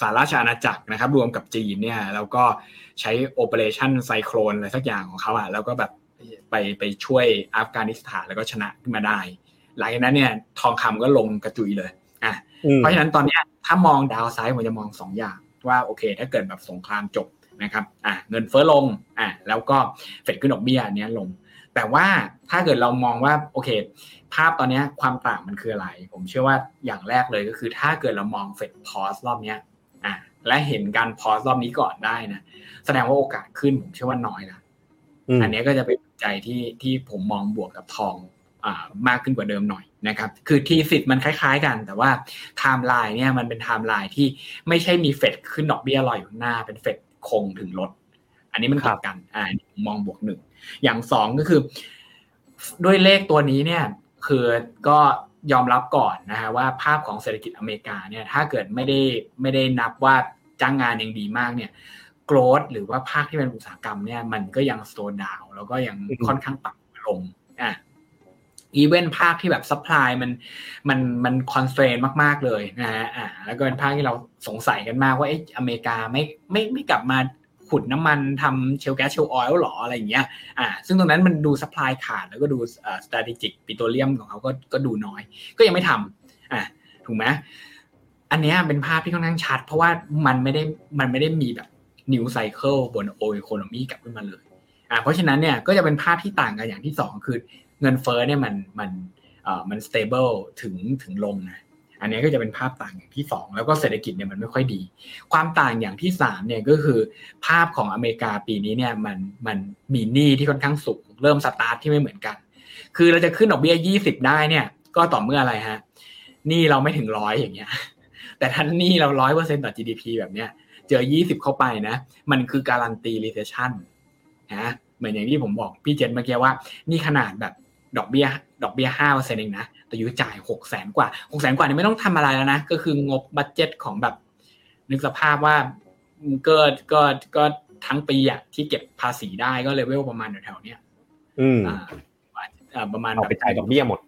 สหราชอาณาจักรนะครับ รวมกับจีนเนี่ยแล้วก็ใช้ Operation Cyclone อะไรสักอย่างของเขาอะแล้วก็แบบ ไปไปช่วยอัฟกานิสถานแล้วก็ชนะขึ้นมาได้ หลังจากนั้นเนี่ยทองคำก็ลงกระจุยเลยอะเพราะฉะนั้นตอนนี้ถ้ามองดาวไซด์ผมจะมองสองอย่างว่าโอเค ถ้าเกิดแบบสงครามจบนะครับอะเงินเฟ้อลงอะแล้วก็เฟดขึ้นดอกเบี้ยเนี้ยลง แต่ว่าถ้าเกิดเรามองว่าโอเค ภาพตอนนี้ความต่างมันคืออะไร ผมเชื่อว่าอย่างแรกเลยก็คือ ถ้าเกิดเรามองเฟดพอสรอบเนี้ยอะและเห็นการพอสรอบนี้ก่อนได้นะแสดงว่าโอกาสขึ้นผมเชื่อว่าน้อยนะอันนี้ก็จะเป็น ใจที่ที่ผมมองบวกกับทองอ่ามากขึ้นกว่าเดิมหน่อยนะครับ คือ thesis มันคล้ายๆกัน แต่ว่าไทม์ไลน์เนี่ยมันเป็นไทม์ไลน์ที่ไม่ใช่มีเฟดขึ้นดอกเบี้ยลอยอยู่หน้า เป็นเฟดคงถึงลด อันนี้มันกลับกันอ่ามองบวกหนึ่ง อย่างสองก็คือ ด้วยเลขตัวนี้เนี่ยคือก็ยอมรับก่อนนะฮะว่าภาพของเศรษฐกิจอเมริกาเนี่ยถ้าเกิดไม่ได้ไม่ได้นับว่าจ้างงานยังดีมากเนี่ย growth หรือว่าภาคที่เป็นอุตสาหกรรมเนี่ยมันก็ยังโซดาวแล้วก็ยังค่อนข้างปรับลงอะ even ภาคที่แบบ supply มันมันมัน constrain มาก ๆ เลยนะฮะอ่าแล้วก็เป็นภาคที่เราสงสัยกันมากว่าเอ๊ะอเมริกาไม่ไม่ไม่กลับมาขุดน้ำมันทำ shale gas shale oil หรออะไรอย่างเงี้ยอ่าซึ่งตรงนั้นมันดู supply ขาดแล้วก็ดูอ่า strategic petroleum ของเขาก็ก็ดูน้อย ก็ยังไม่ทำอ่าถูกไหมอันนี้เป็นภาพที่ค่อนข้างชัด เพราะว่ามันไม่ได้มันไม่ได้มีแบบ new cycle บน old economy กลับขึ้นมาเลยอ่าเพราะฉะนั้นเนี่ยก็จะเป็นภาพที่ต่างกันอย่างที่สองคือเงินเฟ้อเนี่ยมันมันเอ่อมัน stable ถึงถึงลงนะอันนี้ก็จะเป็นภาพต่างอย่างที่สองแล้วก็เศรษฐกิจเนี่ยมันไม่ค่อยดี ความต่างอย่างที่สามเนี่ยก็คือ ภาพของอเมริกาปีนี้เนี่ยมันมันมีหนี้ที่ค่อนข้างสูงเริ่มสตาร์ทที่ไม่เหมือนกัน คือเราจะขึ้นดอกเบี้ยยี่สิบได้เนี่ย ก็ต่อเมื่ออะไรฮะหนี้เราไม่ถึงร้อยอย่างเงี้ยแต่ถ้าหนี้เราร้อยเปอร์เซ็นต์ต่อ GDP แบบเนี้ย เจอยี่สิบเข้าไปนะ มันคือการันตี recession นะเหมือนอย่างที่ผมบอกพี่เจนเมื่อกี้ว่า นี่ขนาดแบบดอกเบี้ยดอกเบี้ยห้าเปอร์เซ็นต์เองนะ แต่ยุจ่ายหกแสนกว่าหกแสนกว่านี่ไม่ต้องทำอะไรแล้วนะ ก็คืองบบัตเจ็ตของแบบ นึกสภาพว่าก็ก็ก็ทั้งปีอะที่เก็บภาษีได้ก็เลเวลประมาณแถวๆเนี้ยอืมอ่าประมาณเอาไปจ่ายดอกเบี้ยหมด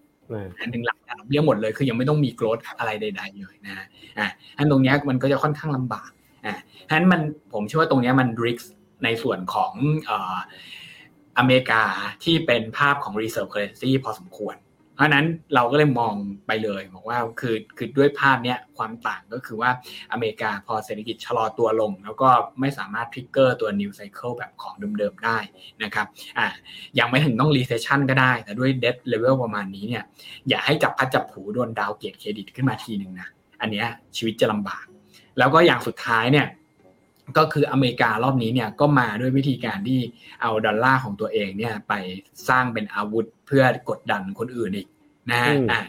อันหนึ่งหลักดอกเบี้ยหมดเลยคือยังไม่ต้องมีโกรดอะไรใด ๆ เลยนะอ่าอันตรงนี้มันก็จะค่อนข้างลำบาก อ่าฉะนั้นมันผมเชื่อว่าตรงนี้มันริกในส่วนของเอออเมริกาที่เป็นภาพของ reserve currency พอสมควร เพราะนั้นเราก็เลยมองไปเลยบอกว่าคือคือด้วยภาพเนี้ยความต่างก็คือว่าอเมริกาพอเศรษฐกิจชะลอตัวลง แล้วก็ไม่สามารถทริกเกอร์ตัว new cycle แบบของเดิมๆได้นะครับอ่ายังไม่ถึงต้อง recession ก็ได้ แต่ด้วย debt level ประมาณนี้เนี่ยอย่าให้จับพลัดจับผลูโดน downgrade credit ขึ้นมาทีหนึ่งนะอันเนี้ยชีวิตจะลำบาก แล้วก็อย่างสุดท้ายเนี่ยก็คืออเมริการอบนี้เนี่ยก็มาด้วยวิธีการที่เอาดอลลาร์ของตัวเองเนี่ยไปสร้างเป็นอาวุธเพื่อกดดันคนอื่นอีกนะฮะอ่า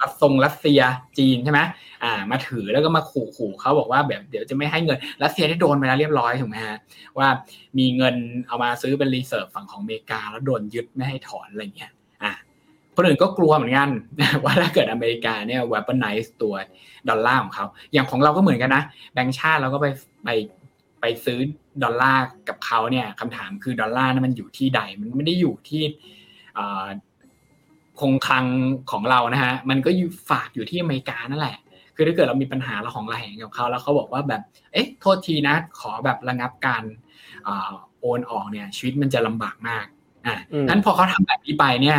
รัสทรงรัสเซียจีนใช่ไหมอ่า มาถือแล้วก็มาขู่ขู่เขาบอกว่าแบบเดี๋ยวจะไม่ให้เงินรัสเซียได้โดนไปแล้วเรียบร้อยถูกไหมฮะว่ามีเงินเอามาซื้อเป็น reserve ฝั่งของอเมริกาแล้วโดนยึดไม่ให้ถอนอะไรเงี้ยอ่า คนอื่นก็กลัวเหมือนกันว่าถ้าเกิดอเมริกาเนี่ย weaponize ตัวดอลลาร์ของเขา อย่างของเราก็เหมือนกันนะ แบงก์ชาติเราก็ไปไปไปซื้อดอลลาร์กับเขาเนี่ยคำถามคือดอลลาร์นั้นมันอยู่ที่ใด มันไม่ได้อยู่ที่คงคลังของเรานะฮะ มันก็อยู่ฝากอยู่ที่อเมริกานั่นแหละ คือถ้าเกิดเรามีปัญหาเราระหองระแหงกับเขาแล้วเขาบอกว่าแบบ เอ๊ะ โทษทีนะ ขอแบบระงับการโอนออกเนี่ย ชีวิตมันจะลำบากมาก อ่านั้นพอเขาทำแบบนี้ไปเนี่ย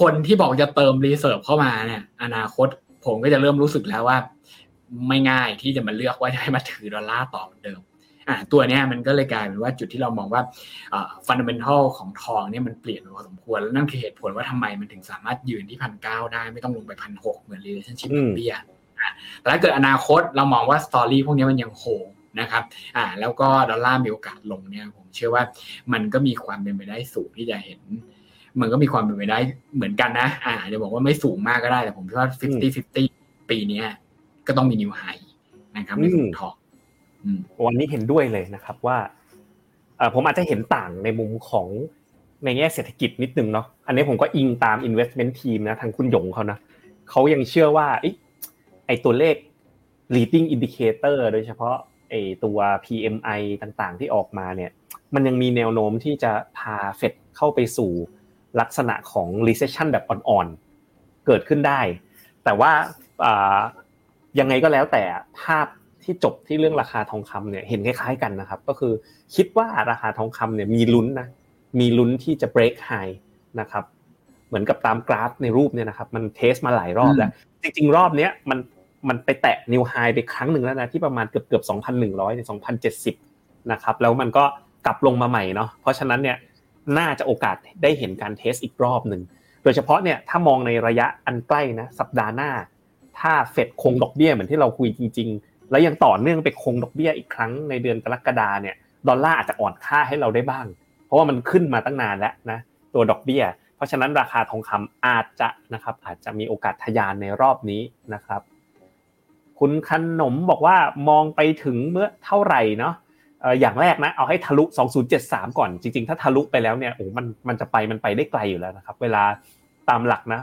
คนที่บอกจะเติม reserve เข้ามาเนี่ย อนาคตผมก็จะเริ่มรู้สึกแล้วว่า ไม่ง่ายที่จะมาเลือกว่าจะให้มาถือดอลลาร์ต่อเหมือนเดิมอ่าตัวเนี้ยมันก็เลยกลายเป็นว่าจุดที่เรามองว่า fundamental ของทองเนี่ยมันเปลี่ยนพอสมควร แล้วนั่นคือเหตุผลว่าทำไมมันถึงสามารถยืนที่พันเก้าได้ไม่ต้องลงไปพันหกเหมือน relationship เบี้ยแต่ถ้าเกิดอนาคตเรามองว่าสตอรี่พวกนี้มันยังโหนะครับอ่าแล้วก็ดอลลาร์มีโอกาสลงเนี่ยผมเชื่อว่ามันก็มีความเป็นไปได้สูงที่จะเห็น มันก็มีความเป็นไปได้เหมือนกันนะ อ่าจะบอกว่าไม่สูงมากก็ได้ แต่ผมคิดว่า 50-50 ปีนี้ก็ต้องมีนิวไฮนะครับในส่วนทองวันนี้เห็นด้วยเลยนะครับว่าผมอาจจะเห็นต่างในมุมของในแง่เศรษฐกิจนิดนึงเนาะ อันนี้ผมก็อิงตาม investment team นะทางคุณหยงเขานะเขายังเชื่อว่าไอ้ตัวเลข leading indicator โดยเฉพาะไอ้ตัว PMI ต่างๆ ที่ออกมาเนี่ย มันยังมีแนวโน้มที่จะพาเฟดเข้าไปสู่ ลักษณะของ recession แบบอ่อนๆ เกิดขึ้นได้ แต่ว่ายังไงก็แล้วแต่ภาพที่จบที่เรื่องราคาทองคำเนี่ยเห็นคล้ายๆกันนะครับ ก็คือคิดว่าราคาทองคำเนี่ยมีลุ้นนะมีลุ้นที่จะ break high นะครับ เหมือนกับตามกราฟในรูปเนี่ยนะครับ มันเทสมาหลายรอบแล้ว จริง ๆ รอบเนี้ยมันมันไปแตะนิวไฮไปครั้งหนึ่งแล้วนะที่ประมาณเกือบเกือบสองพันหนึ่งร้อยในสองพันเจ็ดสิบนะครับแล้วมันก็กลับลงมาใหม่เนาะเพราะฉะนั้นเนี่ย น่าจะโอกาสได้เห็นการเทสอีกรอบหนึ่งโดยเฉพาะเนี่ยถ้ามองในระยะอันใกล้นะสัปดาห์หน้า ถ้าเฟดคงดอกเบี้ยเหมือนที่เราคุยจริง ๆ แล้วยังต่อเนื่องไปคงดอกเบี้ยอีกครั้งในเดือนกรกฎาเนี่ยดอลลาร์อาจจะอ่อนค่าให้เราได้บ้าง เพราะว่ามันขึ้นมาตั้งนานแล้วนะตัวดอกเบี้ย เพราะฉะนั้นราคาทองคำอาจจะนะครับอาจจะมีโอกาสทะยานในรอบนี้นะครับ คุณขนมบอกว่ามองไปถึงเมื่อเท่าไหร่เนาะ อย่างแรกนะเอาให้ทะลุ 2073 ก่อน จริงๆ ถ้าทะลุไปแล้วเนี่ยโอ้มันมันจะไปมันไปได้ไกลอยู่แล้วนะครับ เวลาตามหลักนะ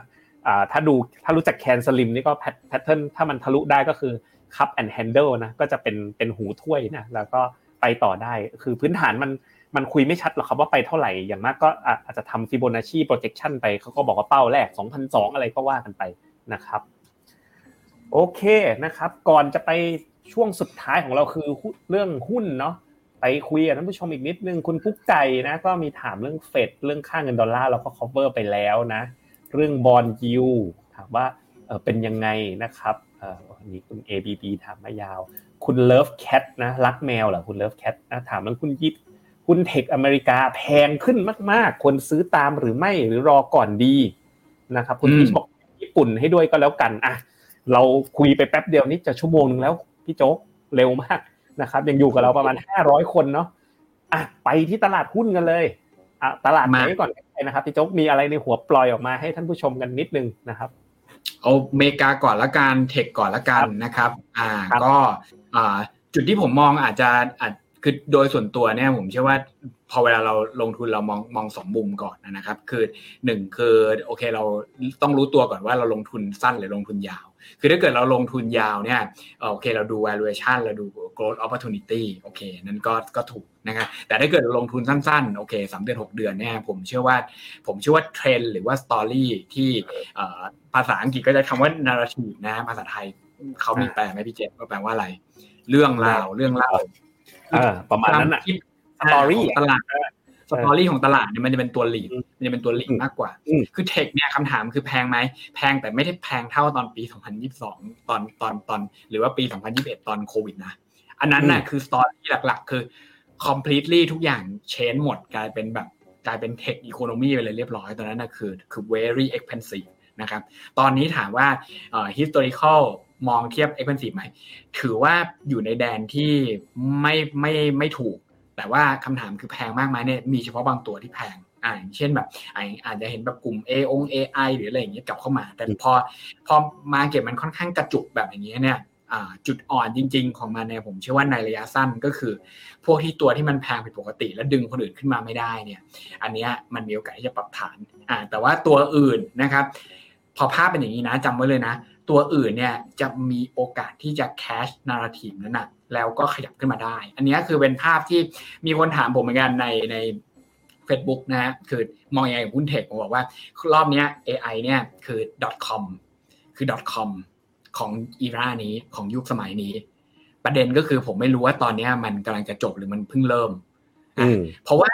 ถ้าดูถ้ารู้จัก CAN SLIM นี่ก็ pattern ถ้ามันทะลุได้ก็คือcup and handle นะก็จะเป็นเป็นหูถ้วยนะแล้วก็ไปต่อได้คือพื้นฐานมันมันคุยไม่ชัดหรอกครับว่าไปเท่าไหร่อย่างมากก็อาจจะทำ Fibonacci projection ไปเขาก็บอกว่าเป้าแรก 2,002 อะไรก็ว่ากันไปนะครับ โอเคนะครับ ก่อนจะไป ช่วงสุดท้ายของเราคือเรื่องหุ้นเนาะไปคุยกับท่านผู้ชมอีกนิดนึงคุณกุ๊กไก่นะ ก็มีถามเรื่องเฟดเรื่องค่าเงินดอลลาร์เราก็ cover ไปแล้วนะ เรื่องบอนด์ยูถามว่าเป็นยังไงนะครับอันนี้คุณ ABB ถามมายาว คุณเลิฟแคทนะรักแมวเหรอคุณเลิฟแคทนะถามเรื่องคุณยิปหุ้น tech อเมริกาแพงขึ้นมาก ๆคนซื้อตามหรือไม่หรือรอก่อนดีนะครับคุณพี่บอกญี่ปุ่นให้ด้วยก็แล้วกันอะเราคุยไปแป๊บเดียวนี้จะชั่วโมงนึงแล้ว พี่โจ๊กเร็วมากนะครับ ยังอยู่กับเราประมาณห้าร้อยคนเนาะอะไปที่ตลาดหุ้นกันเลยอะตลาดไหนก่อนนะครับพี่โจ๊กมีอะไรในหัวปล่อยออกมาให้ท่านผู้ชมกันนิดนึงนะครับ เอาเมกาก่อนละกันเทคก่อนละกันนะครับ อ่าก็อ่าจุดที่ผมมองอาจจะอาจคือโดยส่วนตัวเนี่ยผมเชื่อว่า พอเวลาเราลงทุนเรามองมองสองมุมก่อนนะครับ คือหนึ่งคือโอเคเราต้องรู้ตัวก่อนว่าเราลงทุนสั้นหรือลงทุนยาว คือถ้าเกิดเราลงทุนยาวเนี่ยโอเคเราดู valuation เราดู growth opportunity โอเคนั่นก็ก็ถูกนะครับแต่ถ้าเกิดเราลงทุนสั้นๆโอเคสามเดือนหกเดือนเนี่ยผมเชื่อว่าผมเชื่อว่าเทรนหรือว่า story ที่ภาษาอังกฤษก็จะคำว่า narrative นะภาษาไทยเขามีแปลไหมพี่เจษว่าแปลว่าอะไร เรื่องราวเรื่องเล่าประมาณนั้นอะ story ตลาด story ของตลาดเนี่ยมันจะเป็นตัว lead มันจะเป็นตัว lead มากกว่า คือ tech เนี่ยคำถามคือแพงไหมแพงแต่ไม่ได้แพงเท่าตอนปี 2022 ตอนตอนตอน หรือว่าปี 2021 ตอนโควิดนะอันนั้นน่ะคือ story หลักๆ คือ completely ทุกอย่างเชนหมดกลายเป็นแบบกลายเป็นเทคอีโคโนมีไปเลยเรียบร้อยตอนนั้นน่ะคือคือ very expensive นะครับ ตอนนี้ถามว่า historical มองเทียบ expensive ไหม ถือว่าอยู่ในแดนที่ไม่ไม่ไม่ถูก แต่ว่าคำถามคือแพงมากไหมเนี่ยมีเฉพาะบางตัวที่แพงอ่าเช่นแบบอาจจะเห็นแบบกลุ่ม A อง AI หรืออะไรอย่างเงี้ยกลับเข้ามา แต่พอพอมาเก็บมันค่อนข้างกระจุกแบบอย่างเงี้ยเนี่ยจุดอ่อนจริง ๆ ของมันเนี่ยผมเชื่อว่าในระยะสั้นก็คือ พวกที่ตัวที่มันแพงผิดปกติ แล้วดึงคนอื่นขึ้นมาไม่ได้เนี่ย อันนี้มันมีโอกาสที่จะปรับฐานอ่าแต่ว่าตัวอื่นนะครับ พอภาพเป็นอย่างนี้นะจำไว้เลยนะ ตัวอื่นเนี่ยจะมีโอกาสที่จะแคชนาราทีฟนั้นนะแล้วก็ขยับขึ้นมาได้ อันนี้คือเป็นภาพที่มีคนถามผมเหมือนกันในใน Facebook นะฮะคือมองยังไงกับหุ้นเทคผมบอกว่า รอบนี้ AI เนี่ยคือ .com คือ .com ของอีรานี้ของยุคสมัยนี้ ประเด็นก็คือผมไม่รู้ว่าตอนนี้มันกำลังจะจบหรือมันเพิ่งเริ่ม เพราะว่า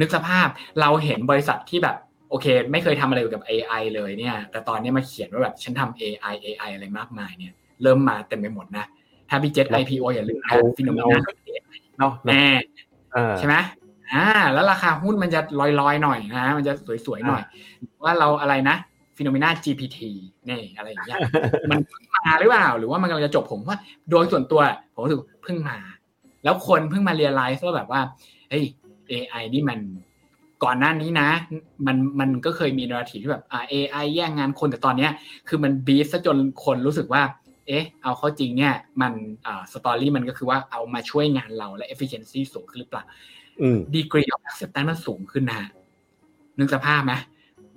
นึกสภาพเราเห็นบริษัทที่แบบ โอเค ไม่เคยทำอะไรกับ AI เลยเนี่ย แต่ตอนนี้มาเขียนว่าแบบฉันทำ AI AI อะไรมากมายเนี่ย เริ่มมาเต็มไปหมดนะ ถ้าพี่เจ็ต IPO อย่าลืมนะฟิโนเมนาเนาะแน่ใช่ไหมอ่า แล้วราคาหุ้นมันจะลอยๆหน่อยนะ มันจะสวยๆหน่อย ว่าเราอะไรนะฟิโนเมนา GPT นี่อะไรอย่างเงี้ย มันเพิ่งมาหรือเปล่า หรือว่ามันกำลังจะจบผมว่า โดยส่วนตัว ผมรู้สึกเพิ่งมา แล้วคนเพิ่งมา realize ว่าแบบว่า เฮ้ย AI นี่มัน ก่อนหน้านี้นะ มันมันก็เคยมีนาทีที่แบบอ่า AI แย่งงานคนแต่ตอนเนี้ยคือมันบีซะจนคนรู้สึกว่า เอ๊ะ เอาเข้าจริงเนี่ย มันอ่า story มันก็คือว่าเอามาช่วยงานเราและ efficiency สูงขึ้นหรือเปล่าดีกรีของ acceptance มันสูงขึ้นนะนึกสภาพไหม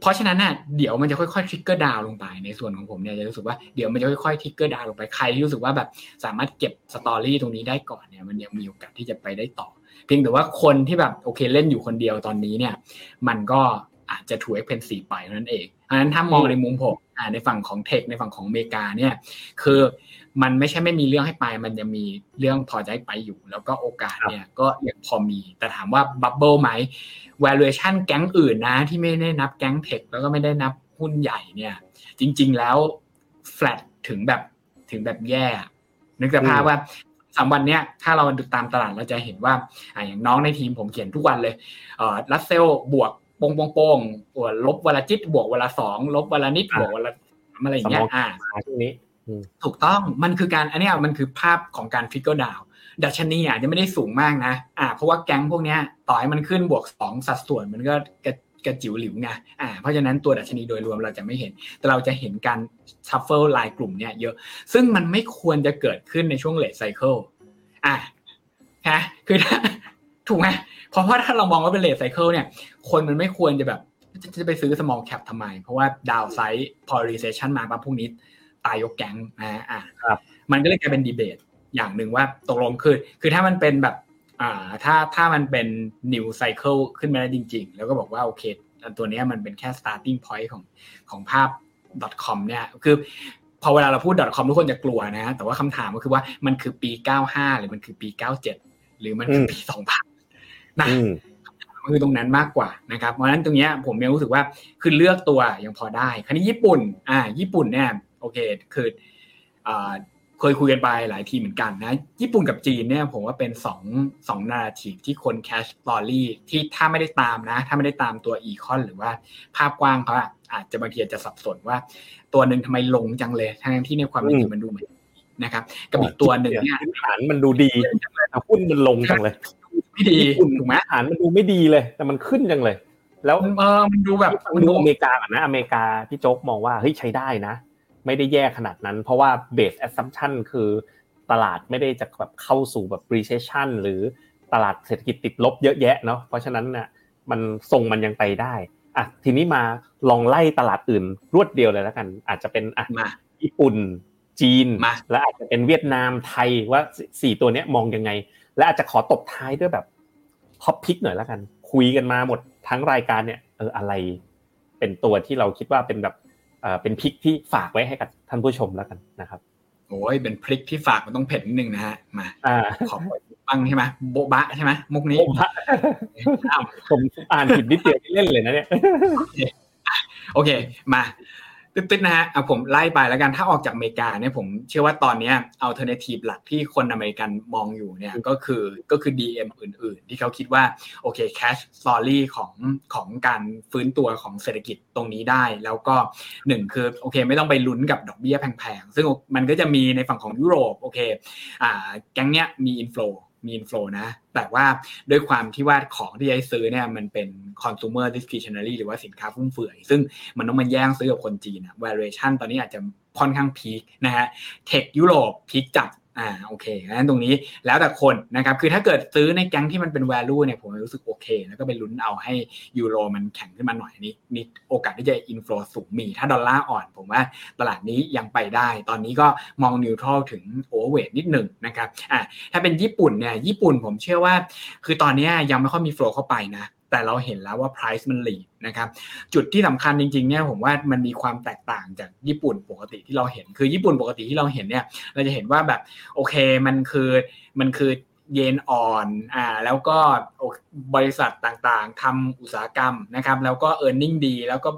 เพราะฉะนั้นน่ะเดี๋ยวมันจะค่อยๆ trickle down ลงไปในส่วนของผมเนี่ยจะรู้สึกว่าเดี๋ยวมันจะค่อยๆ trickle down ลงไปใครที่รู้สึกว่าแบบสามารถเก็บ story ตรงนี้ได้ก่อนเนี่ย มันยังมีโอกาสที่จะไปได้ต่อ เพียงแต่ว่าคนที่แบบโอเคเล่นอยู่คนเดียวตอนนี้เนี่ย มันก็อาจจะถูก expensive ไปนั่นเองอันนั้นถ้ามองในมุมผมในฝั่งของ tech ในฝั่งของอเมริกาเนี่ย คือมันไม่ใช่ไม่มีเรื่องให้ไป มันจะมีเรื่องพอจะให้ไปอยู่ แล้วก็โอกาสเนี่ยก็ยังพอมี แต่ถามว่าบับเบิลไหม valuation แก๊งอื่นนะ ที่ไม่ได้นับแก๊งเทคแล้วก็ไม่ได้นับหุ้นใหญ่เนี่ย จริง ๆ แล้ว flat ถึงแบบถึงแบบแย่นึกสภาพว่า สามวันเนี้ยถ้าเราดูตามตลาดเราจะเห็นว่าอ่าอย่างน้องในทีมผมเขียนทุกวันเลยเอ่อรัสเซลบวกโป่งโป่งโป่งลบวันละจิตบวกวันละสองลบวันละนิดบวกวันละอะไรอย่างเงี้ยอ่าช่วงนี้ถูกต้องมันคือการอันนี้มันคือภาพของการ trickle down ดัชนีอะจะไม่ได้สูงมากนะอ่าเพราะว่าแก๊งพวกเนี้ยต่อให้มันขึ้นบวกสองสัดส่วนมันก็ กระกระจิ๋วหลิวไงอ่าเพราะฉะนั้นตัวดัชนีโดยรวมเราจะไม่เห็น แต่เราจะเห็นการ shuffle รายกลุ่มเนี้ยเยอะ ซึ่งมันไม่ควรจะเกิดขึ้นในช่วง late cycle อ่าฮะคือถ้าถูกไหมเพราะว่าถ้าเรามองว่าเป็น late cycle เนี่ย คนมันไม่ควรจะแบบจะไปซื้อ small cap ทำไม เพราะว่าดาวไซด์พอ recession มาปั๊บพวกนี้ตายยกแก๊งนะอ่าครับมันก็เลยกลายเป็นดีเบตอย่างหนึ่งว่าตกลงคือ คือถ้ามันเป็นแบบ อ่าถ้าถ้ามันเป็น new cycle ขึ้นมาได้จริง ๆ แล้วก็บอกว่าโอเคตัวนี้มันเป็นแค่ starting point ของของภาพ .com เนี่ยคือพอเวลาเราพูด .com ทุกคนจะกลัวนะ แต่ว่าคำถามก็คือว่ามันคือปี 95 หรือมันคือปี 97 หรือมันคือปี 2000 นะคือตรงนั้นมากกว่านะครับ เพราะฉะนั้นตรงนี้ผมยังรู้สึกว่าคือเลือกตัวยังพอได้ คราวนี้ญี่ปุ่น อ่า ญี่ปุ่นเนี่ยโอเค คืออ่า เคยคุยกันไปหลายทีเหมือนกันนะ ญี่ปุ่นกับจีนเนี่ยผมว่าเป็นสองสองนาทีที่คนแคชตอรี่ที่ถ้าไม่ได้ตามนะ ถ้าไม่ได้ตามตัวอีคอนหรือว่าภาพกว้างเขาอาจจะบางทีจะสับสนว่า ตัวหนึ่งทำไมลงจังเลยทั้งที่ในความเป็นจริงมันดูเหมือนนะครับกับอีกตัวหนึ่งเนี่ยฐานมันดูดีแต่หุ้นมันลงจังเลยไม่ดีถูกไหมฐานมันดูไม่ดีเลย แต่มันขึ้นจังเลย แล้วเออมันดูแบบมันดูอเมริกาอะนะอเมริกาพี่โจ๊กมองว่าเฮ้ยใช้ได้นะ ไม่ได้แย่ขนาดนั้น เพราะว่า base assumption คือตลาดไม่ได้จะแบบเข้าสู่แบบ recession หรือตลาดเศรษฐกิจติดลบเยอะแยะเนาะเพราะฉะนั้นเนี่ยมันทรงมันยังไปได้อะทีนี้มาลองไล่ตลาดอื่นรวดเดียวเลยแล้วกัน อาจจะเป็นอะญี่ปุ่น จีนและอาจจะเป็นเวียดนามไทยว่าสี่ตัวเนี้ยมองยังไง และอาจจะขอตบท้ายด้วยแบบท็อปพิกหน่อยแล้วกัน คุยกันมาหมดทั้งรายการเนี่ยเอออะไร เป็นตัวที่เราคิดว่าเป็นแบบ เป็นพริกที่ฝากไว้ให้กับท่านผู้ชมแล้วกันนะครับโอ้ยเป็นพริกที่ฝากมันต้องเผ็ดนิดนึงนะฮะมาขอบบังใช่ไหมโบบะใช่ไหมมุกนี้ผมอ่านผิดนิดเดียวเล่นเลยนะเนี่ยโอเคมา ตึ๊ดๆนะฮะเอาผมไล่ไปแล้วกันถ้าออกจากอเมริกาเนี่ยผมเชื่อว่าตอนนี้ alternative หลักที่คนอเมริกันมองอยู่เนี่ยก็คือก็คือ DM อื่น ๆ ที่เขาคิดว่าโอเค catch story ของของการฟื้นตัวของเศรษฐกิจตรงนี้ได้ แล้วก็หนึ่งคือโอเคไม่ต้องไปลุ้นกับดอกเบี้ยแพง ๆ ซึ่งมันก็จะมีในฝั่งของยุโรปโอเคอ่าแก๊งเนี้ยมี inflow มี inflow นะ แต่ว่าด้วยความที่ว่าของที่ไอ้ซื้อเนี่ยมันเป็น consumer discretionary หรือว่าสินค้าฟุ่มเฟือย ซึ่งมันต้องมาแย่งซื้อกับคนจีนอะ valuation ตอนนี้อาจจะค่อนข้าง peak นะฮะ tech ยุโรป peak จัด อ่าโอเคงั้นตรงนี้แล้วแต่คนนะครับคือถ้าเกิดซื้อในแก๊งที่มันเป็น value เนี่ยผมรู้สึกโอเค แล้วก็ไปลุ้นเอาให้ยูโรมันแข็งขึ้นมาหน่อยนี้นี่โอกาสที่จะ inflow สูงมี ถ้าดอลลาร์อ่อน ผมว่าตลาดนี้ยังไปได้ ตอนนี้ก็มองนิวทรัลถึงโอเวอร์เวทนิดหนึ่งนะครับอ่าถ้าเป็นญี่ปุ่นเนี่ยญี่ปุ่นผมเชื่อว่า คือตอนนี้ยังไม่ค่อยมีโฟล์เข้าไปนะ แต่เราเห็นแล้วว่า price มันหลีนะครับจุดที่สำคัญจริงๆเนี่ยผมว่ามันมีความแตกต่างจากญี่ปุ่นปกติที่เราเห็น คือญี่ปุ่นปกติที่เราเห็นเนี่ยเราจะเห็นว่าแบบโอเคมันคือมันคือ เยนอ่อนอ่าแล้วก็บริษัทต่างๆทำอุตสาหกรรมนะครับแล้วก็ e a r n i n g ดี แล้วก็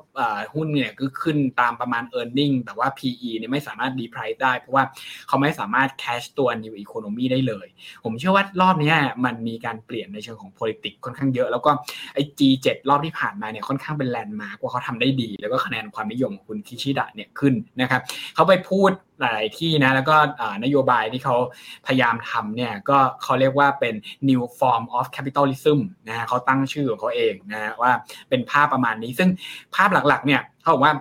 หุ้นเนี่ยก็ขึ้นตามประมาณ e a r n i n g แต่ว่า PE เนี่ยไม่สามารถดีไพรซ์ได้ เพราะว่าเขาไม่สามารถ cash ตัว new economy ได้เลย ผมเชื่อว่ารอบนี้มันมีการเปลี่ยนในเชิงของ politics ค่อนข้างเยอะ แล้วก็ไอ้ G7 รอบที่ผ่านมาเนี่ยค่อนข้างเป็นแลนด์มาร์กว่าเขาทำได้ดี แล้วก็คะแนนความนิยมของคุณคิชิดะเนี่ยขึ้นนะครับเขาไปพูด หลายที่นะแล้วก็นโยบายที่เขาพยายามทำเนี่ยก็เขาเรียกว่าเป็น new form of capitalism นะฮะเขาตั้งชื่อของเขาเองนะว่าเป็นภาพประมาณนี้ ซึ่งภาพหลัก ๆ เนี่ยเขาบอกว่า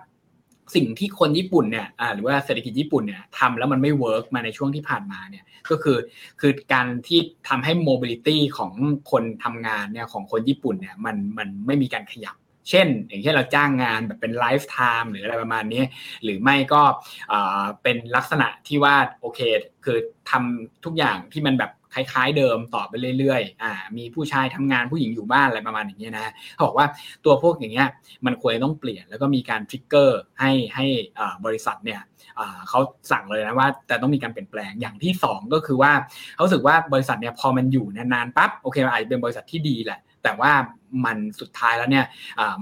สิ่งที่คนญี่ปุ่นเนี่ยหรือว่าเศรษฐกิจญี่ปุ่นเนี่ยทำแล้วมันไม่ work มาในช่วงที่ผ่านมาเนี่ยก็คือคือการที่ทำให้ mobility ของคนทำงานเนี่ยของคนญี่ปุ่นเนี่ยมันมันไม่มีการขยับ เช่น อย่างเช่นเราจ้างงานแบบเป็น lifetime หรืออะไรประมาณนี้ หรือไม่ก็เป็นลักษณะที่ว่าโอเค คือทำทุกอย่างที่มันแบบคล้ายๆเดิมต่อไปเรื่อยๆ อ่า มีผู้ชายทำงานผู้หญิงอยู่บ้านอะไรประมาณอย่างเงี้ยนะเขาบอกว่าตัวพวกอย่างเงี้ยมันควรต้องเปลี่ยนแล้วก็มีการทริกเกอร์ให้ให้บริษัทเนี่ยเขาสั่งเลยนะว่าแต่ต้องมีการเปลี่ยนแปลงอย่างที่ 2 ก็คือว่าเขาสึกว่าบริษัทเนี่ยพอมันอยู่นานๆปั๊บโอเคอาจจะเป็นบริษัทที่ดีแหละ แต่ว่ามันสุดท้ายแล้วเนี่ย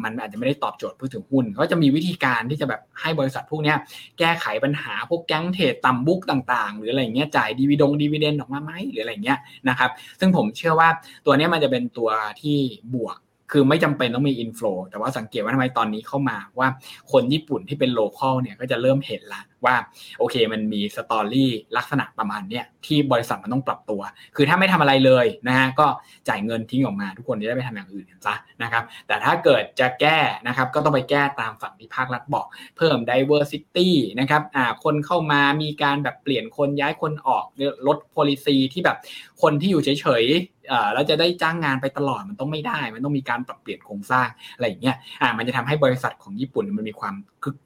มันอาจจะไม่ได้ตอบโจทย์ผู้ถือหุ้นก็จะมีวิธีการที่จะแบบให้บริษัทพวกนี้แก้ไขปัญหาพวกแก๊ง trade ต่ำ book ต่างๆ หรืออะไรเงี้ยจ่ายดีวีดง dividend ออกมาไหมหรืออะไรเงี้ยนะครับซึ่งผมเชื่อว่าตัวนี้มันจะเป็นตัวที่บวกคือไม่จำเป็นต้องมี inflow แต่ว่าสังเกตว่าทำไมตอนนี้เข้ามาว่าคนญี่ปุ่นที่เป็น local เนี่ยก็จะเริ่มเห็นละ ว่าโอเคมันมี story ลักษณะประมาณเนี้ยที่บริษัทมันต้องปรับตัว คือถ้าไม่ทำอะไรเลยนะฮะก็จ่ายเงินทิ้งออกมา ทุกคนจะได้ไปทำอย่างอื่นกันซะนะครับแต่ถ้าเกิดจะแก้นะครับก็ต้องไปแก้ตามฝั่งที่ภาครัฐบอก เพิ่ม diversity นะครับอ่าคนเข้ามามีการแบบเปลี่ยนคนย้ายคนออกลด policy ที่แบบคนที่อยู่เฉยๆแล้วจะได้จ้างงานไปตลอดมันต้องไม่ได้ มันต้องมีการปรับเปลี่ยนโครงสร้างอะไรอย่างเงี้ยอ่ามันจะทำให้บริษัทของญี่ปุ่นมันมีความ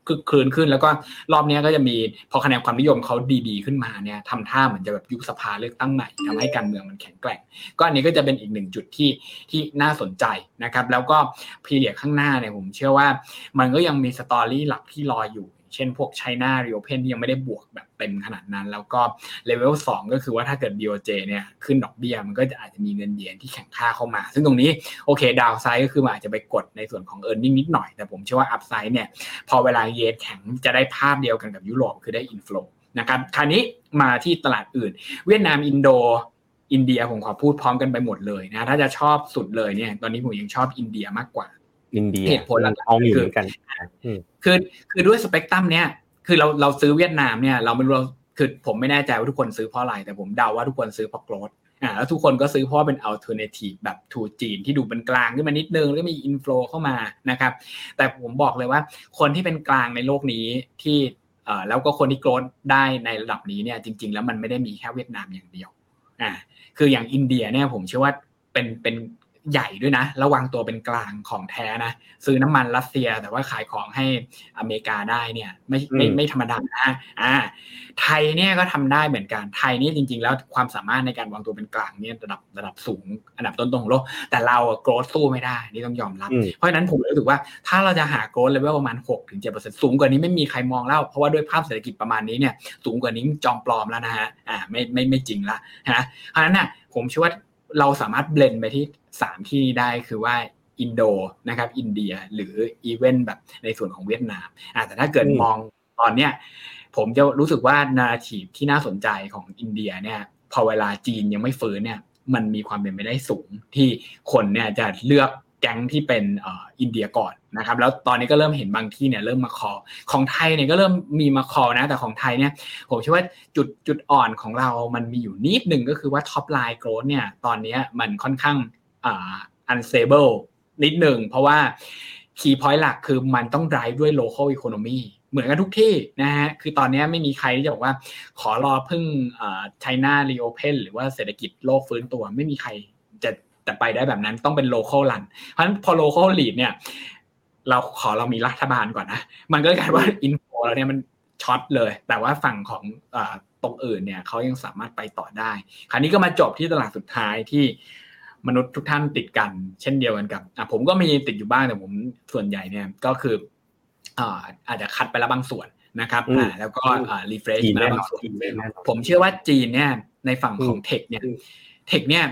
คึกคืนขึ้น แล้วก็รอบนี้ก็จะมีพอคะแนนความนิยมเขาดีๆขึ้นมาเนี่ยทำท่าเหมือนจะแบบยุบสภาเลือกตั้งใหม่ทำให้การเมืองมันแข็งแกร่ง ก็อันนี้ก็จะเป็นอีกหนึ่งจุดที่ที่น่าสนใจนะครับ แล้วก็ period ข้างหน้าเนี่ยผมเชื่อว่ามันก็ยังมี story หลักที่รออยู่ เช่นพวก China reopen ที่ยังไม่ได้บวกแบบเต็มขนาดนั้น แล้วก็เลเวล2ก็คือว่าถ้าเกิด BOJ เนี่ยขึ้นดอกเบี้ยมันก็จะอาจจะมีเงินเยนที่แข็งค่าเข้ามา ซึ่งตรงนี้โอเค downside ก็คือมันอาจจะไปกดในส่วนของ e a r n i n g นิดหน่อย แต่ผมเชื่อว่า upside เนี่ยพอเวลาเยนแข็งจะได้ภาพเดียวกันกับยุโรปคือได้ inflow นะครับคราวนี้มาที่ตลาดอื่น เวียดนามอินโดอินเดียผมขอพูดพร้อมกันไปหมดเลยนะถ้าจะชอบสุดเลยเนี่ยตอนนี้ผมยังชอบอินเดียมากกว่า อินเดียเหตุผลเอาอยู่เหมือนกันคือคือด้วยสเปกตรัมเนี้ยคือเราเราซื้อเวียดนามเนี่ยเราไม่รู้คือผมไม่แน่ใจว่าทุกคนซื้อเพราะอะไร แต่ผมเดาว่าทุกคนซื้อเพราะ growth อ่าแล้วทุกคนก็ซื้อเพราะเป็น alternative แบบ to จีนที่ดูเป็นกลางขึ้นมานิดนึงแล้วก็มี inflow เข้ามานะครับแต่ผมบอกเลยว่าคนที่เป็นกลางในโลกนี้ที่เอ่อแล้วก็คนที่โกรดได้ในระดับนี้เนี่ยจริง ๆ แล้วมันไม่ได้มีแค่เวียดนามอย่างเดียวอ่าคืออย่างอินเดียเนี่ยผมเชื่อว่าเป็นเป็น ใหญ่ด้วยนะระวังตัวเป็นกลางของแท้นะซื้อน้ำมันรัสเซีย แต่ว่าขายของให้อเมริกาได้เนี่ย ไม่ไม่ไม่ธรรมดานะอ่า ไทยเนี่ยก็ทำได้เหมือนกันไทยนี่จริง ๆ แล้วความสามารถในการวางตัวเป็นกลางเนี่ยระดับระดับสูงอันดับต้นๆของโลกแต่เราโกรธสู้ไม่ได้นี่ต้องยอมรับ เพราะฉะนั้นผมรู้สึกว่าถ้าเราจะหา growth level ประมาณ6ถึง7สูงกว่านี้ไม่มีใครมองแล้วเพราะว่าด้วยภาพเศรษฐกิจประมาณนี้เนี่ยสูงกว่านี้จอมปลอมแล้วนะฮะอ่าไม่ไม่ไม่จริงละนะเพราะฉะนั้นน่ะผมเชื่อว่าเราสามารถ blend ไปที่ สามที่ได้คือว่าอินโดนะครับอินเดียหรืออีเวนต์แบบในส่วนของเวียดนามอ่าแต่ถ้าเกิดมองตอนเนี้ยผมจะรู้สึกว่านาทีที่น่าสนใจของอินเดียเนี่ยพอเวลาจีนยังไม่ฟื้นเนี่ยมันมีความเป็นไปได้สูงที่คนเนี่ยจะเลือกแก๊งที่เป็นอินเดียก่อนนะครับแล้วตอนนี้ก็เริ่มเห็นบางที่เนี่ยเริ่มมา call ของไทยเนี่ยก็เริ่มมีมา call นะแต่ของไทยเนี่ยผมเชื่อว่าจุดจุดอ่อนของเรามันมีอยู่นิดหนึ่งก็คือว่า top line growth เนี่ยตอนนี้มันค่อนข้าง อ่า unstable นิดหนึ่งเพราะว่า key point หลักคือมันต้อง drive ด้วย local economy เหมือนกันทุกที่นะฮะ คือตอนนี้ไม่มีใครที่จะบอกว่า ขอรอพึ่ง China reopen หรือว่าเศรษฐกิจโลกฟื้นตัวไม่มีใครจะแต่ไปได้แบบนั้นต้องเป็น local run เพราะฉะนั้นพอ local lead เนี่ย เราขอเรามีรัฐบาลก่อนนะ มันก็กลายว่า inflow เนี่ยมัน short เลย แต่ว่าฝั่งของตรงอื่นเนี่ยเขายังสามารถไปต่อได้ คราวนี้ก็มาจบที่ตลาดสุดท้ายที่ มนุษย์ทุกท่านติดกัน เช่นเดียวกันกับอะผมก็มีติดอยู่บ้างแต่ผมส่วนใหญ่เนี่ยก็คืออ่าอาจจะคัดไปแล้วบางส่วนนะครับอ่าแล้วก็อ่ารีเฟรชมาแล้วบางส่วนผมเชื่อว่าจีนเนี่ยในฝั่งของเทคเนี่ยเทคเนี่ย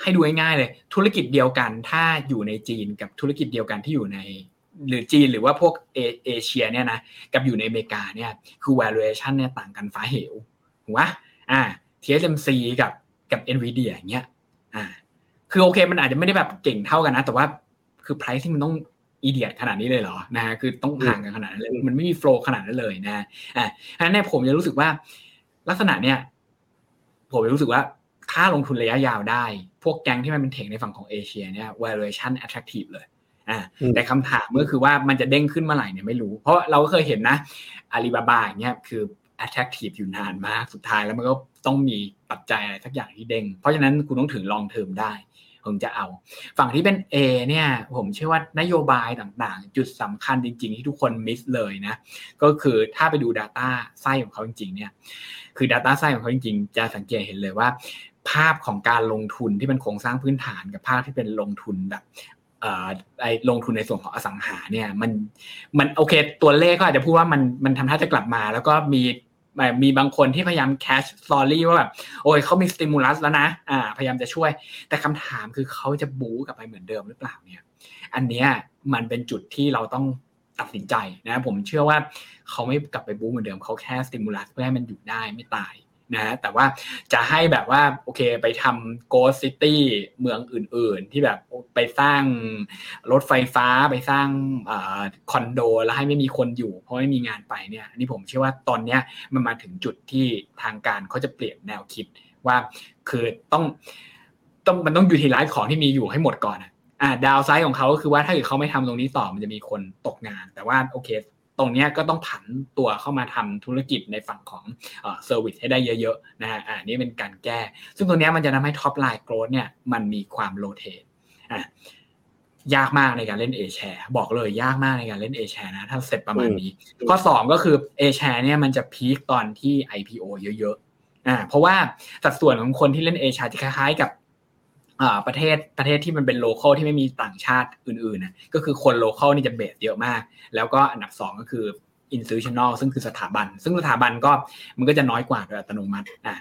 ให้ดูง่ายๆเลย ธุรกิจเดียวกันถ้าอยู่ในจีนกับธุรกิจเดียวกันที่อยู่ใน หรือจีนหรือว่าพวกเอเชียเนี่ยนะกับอยู่ในอเมริกาเนี่ยคือ valuation เนี่ยต่างกันฟ้าเหวถูกไหมอ่า TSMC กับกับ Nvidia อย่างเงี้ย อ่า คือโอเค มันอาจจะไม่ได้แบบเก่งเท่ากันนะ แต่ว่าคือ price ที่มันต้องอีเดียขนาดนี้เลยเหรอนะฮะคือต้องห่างกันขนาดนั้นเลยมันไม่มีโฟล์ขนาดนั้นเลยนะอ่าเพราะฉะนั้นผมจะรู้สึกว่าลักษณะเนี้ยผมจะรู้สึกว่าถ้าลงทุนระยะยาวได้ พวกแก๊งที่มันเป็นเทคในฝั่งของเอเชียเนี่ย valuation attractive เลยอ่าแต่คำถามก็คือว่ามันจะเด้งขึ้นเมื่อไหร่เนี่ยไม่รู้ เพราะเราก็เคยเห็นนะอาลีบาบาอย่างเงี้ยคือ attractive อยู่นานมากสุดท้ายแล้วมันก็ต้องมีปัจจัยอะไรสักอย่างที่เด้งเพราะฉะนั้นคุณต้องถึงลองเทอมได้ผมจะเอา ฝั่งที่เป็น A เนี่ยผมเชื่อว่านโยบายต่างๆ จุดสำคัญจริง ๆ ที่ทุกคนมิสเลยนะ ก็คือถ้าไปดู Data ไส้ของเขาจริงๆเนี่ยคือ Data ไส้ของเขาจริงๆ จะสังเกตเห็นเลยว่า ภาพของการลงทุนที่เป็นโครงสร้างพื้นฐานกับภาพที่เป็นลงทุนแบบไอ้ลงทุนในส่วนของอสังหาเนี่ยมันมันโอเคตัวเลขก็อาจจะพูดว่ามันมันทำท่าจะกลับมา แล้วก็มี มีบางคนที่พยายามแคชสตอรี่ว่าแบบโอ้ยเขามีสติมูลัสแล้วนะอ่าพยายามจะช่วย แต่คำถามคือเขาจะบู๊กลับไปเหมือนเดิมหรือเปล่าเนี่ย อันเนี้ยมันเป็นจุดที่เราต้องตัดสินใจนะผมเชื่อว่าเขาไม่กลับไปบู๊เหมือนเดิมเขาแค่สติมูลัสเพื่อให้มันอยู่ได้ไม่ตาย นะแต่ว่าจะให้แบบว่าโอเคไปทำโกลซิตี้เมืองอื่น ๆ ที่แบบไปสร้างรถไฟฟ้าไปสร้างคอนโด แล้วให้ไม่มีคนอยู่ เพราะไม่มีงานไปเนี่ยนี่ผมเชื่อว่าตอนเนี้ยมันมาถึงจุดที่ทางการเขาจะเปลี่ยนแนวคิดว่าคือต้องต้องมันต้องอยู่ที่ล้างของที่มีอยู่ให้หมดก่อนอ่า downside ของเขาก็คือว่าถ้าเกิดเขาไม่ทำตรงนี้ต่อมันจะมีคนตกงาน แต่ว่าโอเค ตรงนี้ก็ต้องผันตัวเข้ามาทำธุรกิจในฝั่งของ service ให้ได้เยอะๆนะฮะอ่านี่เป็นการแก้ ซึ่งตรงนี้มันจะทำให้ top line growth เนี่ยมันมีความ rotate อ่ยากมากในการเล่น A share บอกเลยยากมากในการเล่น A share นะ ถ้าเสร็จประมาณนี้ ข้อ 2 ก็คือ A share เนี่ยมันจะ peak ตอนที่ IPO เยอะๆอ่าเพราะว่าสัดส่วนของคนที่เล่น A share จะคล้ายๆกับ ประเทศประเทศที่มันเป็น local ที่ไม่มีต่างชาติอื่นๆนะก็คือคน local นี่จะ base เยอะมาก แล้วก็อันดับ 2 ก็คือ institutional ซึ่งคือสถาบัน ซึ่งสถาบันก็มันก็จะน้อยกว่าโดยอัตโนมัติอะ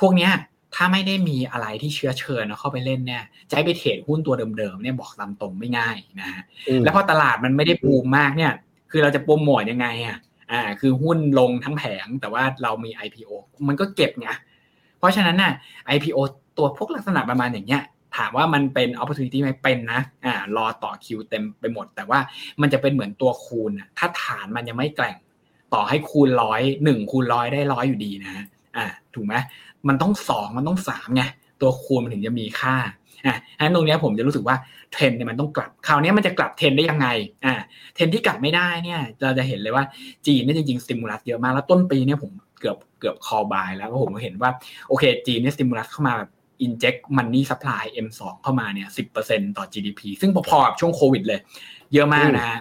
พวกเนี้ยถ้าไม่ได้มีอะไรที่เชื้อเชิญเข้าไปเล่นเนี่ยจะไป trade หุ้นตัวเดิมๆเนี่ยบอกตามตรงไม่ง่ายนะฮะแล้วพอตลาดมันไม่ได้ปูมมากเนี่ย คือเราจะโปรโมทยังไงอะอ่าคือหุ้นลงทั้งแผงแต่ว่าเรามี IPO มันก็เก็บไงเพราะฉะนั้นน่ะ IPO ตัวพวกลักษณะประมาณอย่างเงี้ยถามว่ามันเป็น opportunity ไหมเป็นนะอ่ารอต่อคิวเต็มไปหมด แต่ว่ามันจะเป็นเหมือนตัวคูณถ้าฐานมันยังไม่แกร่ง ต่อให้คูณร้อยหนึ่งคูณร้อยได้ร้อยอยู่ดีนะอ่าถูกไหมมันต้องสองมันต้องสามไงตัวคูณมันถึงจะมีค่าอ่าฉะนั้นตรงนี้ผมจะรู้สึกว่าเทรนเนี่ยมันต้องกลับคราวนี้มันจะกลับเทรนได้ยังไงอ่าเทรนที่กลับไม่ได้เนี่ยเราจะเห็นเลยว่าจีนเนี่ยจริงๆ stimulus เยอะมากแล้วต้นปีเนี่ยผมเกือบเกือบ call buy แล้วก็ผมก็เห็นว่าโอเคจีนเนี่ย stimulus เข้ามาแบบ inject money supply M2 เข้ามาเนี่ย10%ต่อ GDP ซึ่งพอๆกับช่วงโควิดเลย เยอะมากนะฮะ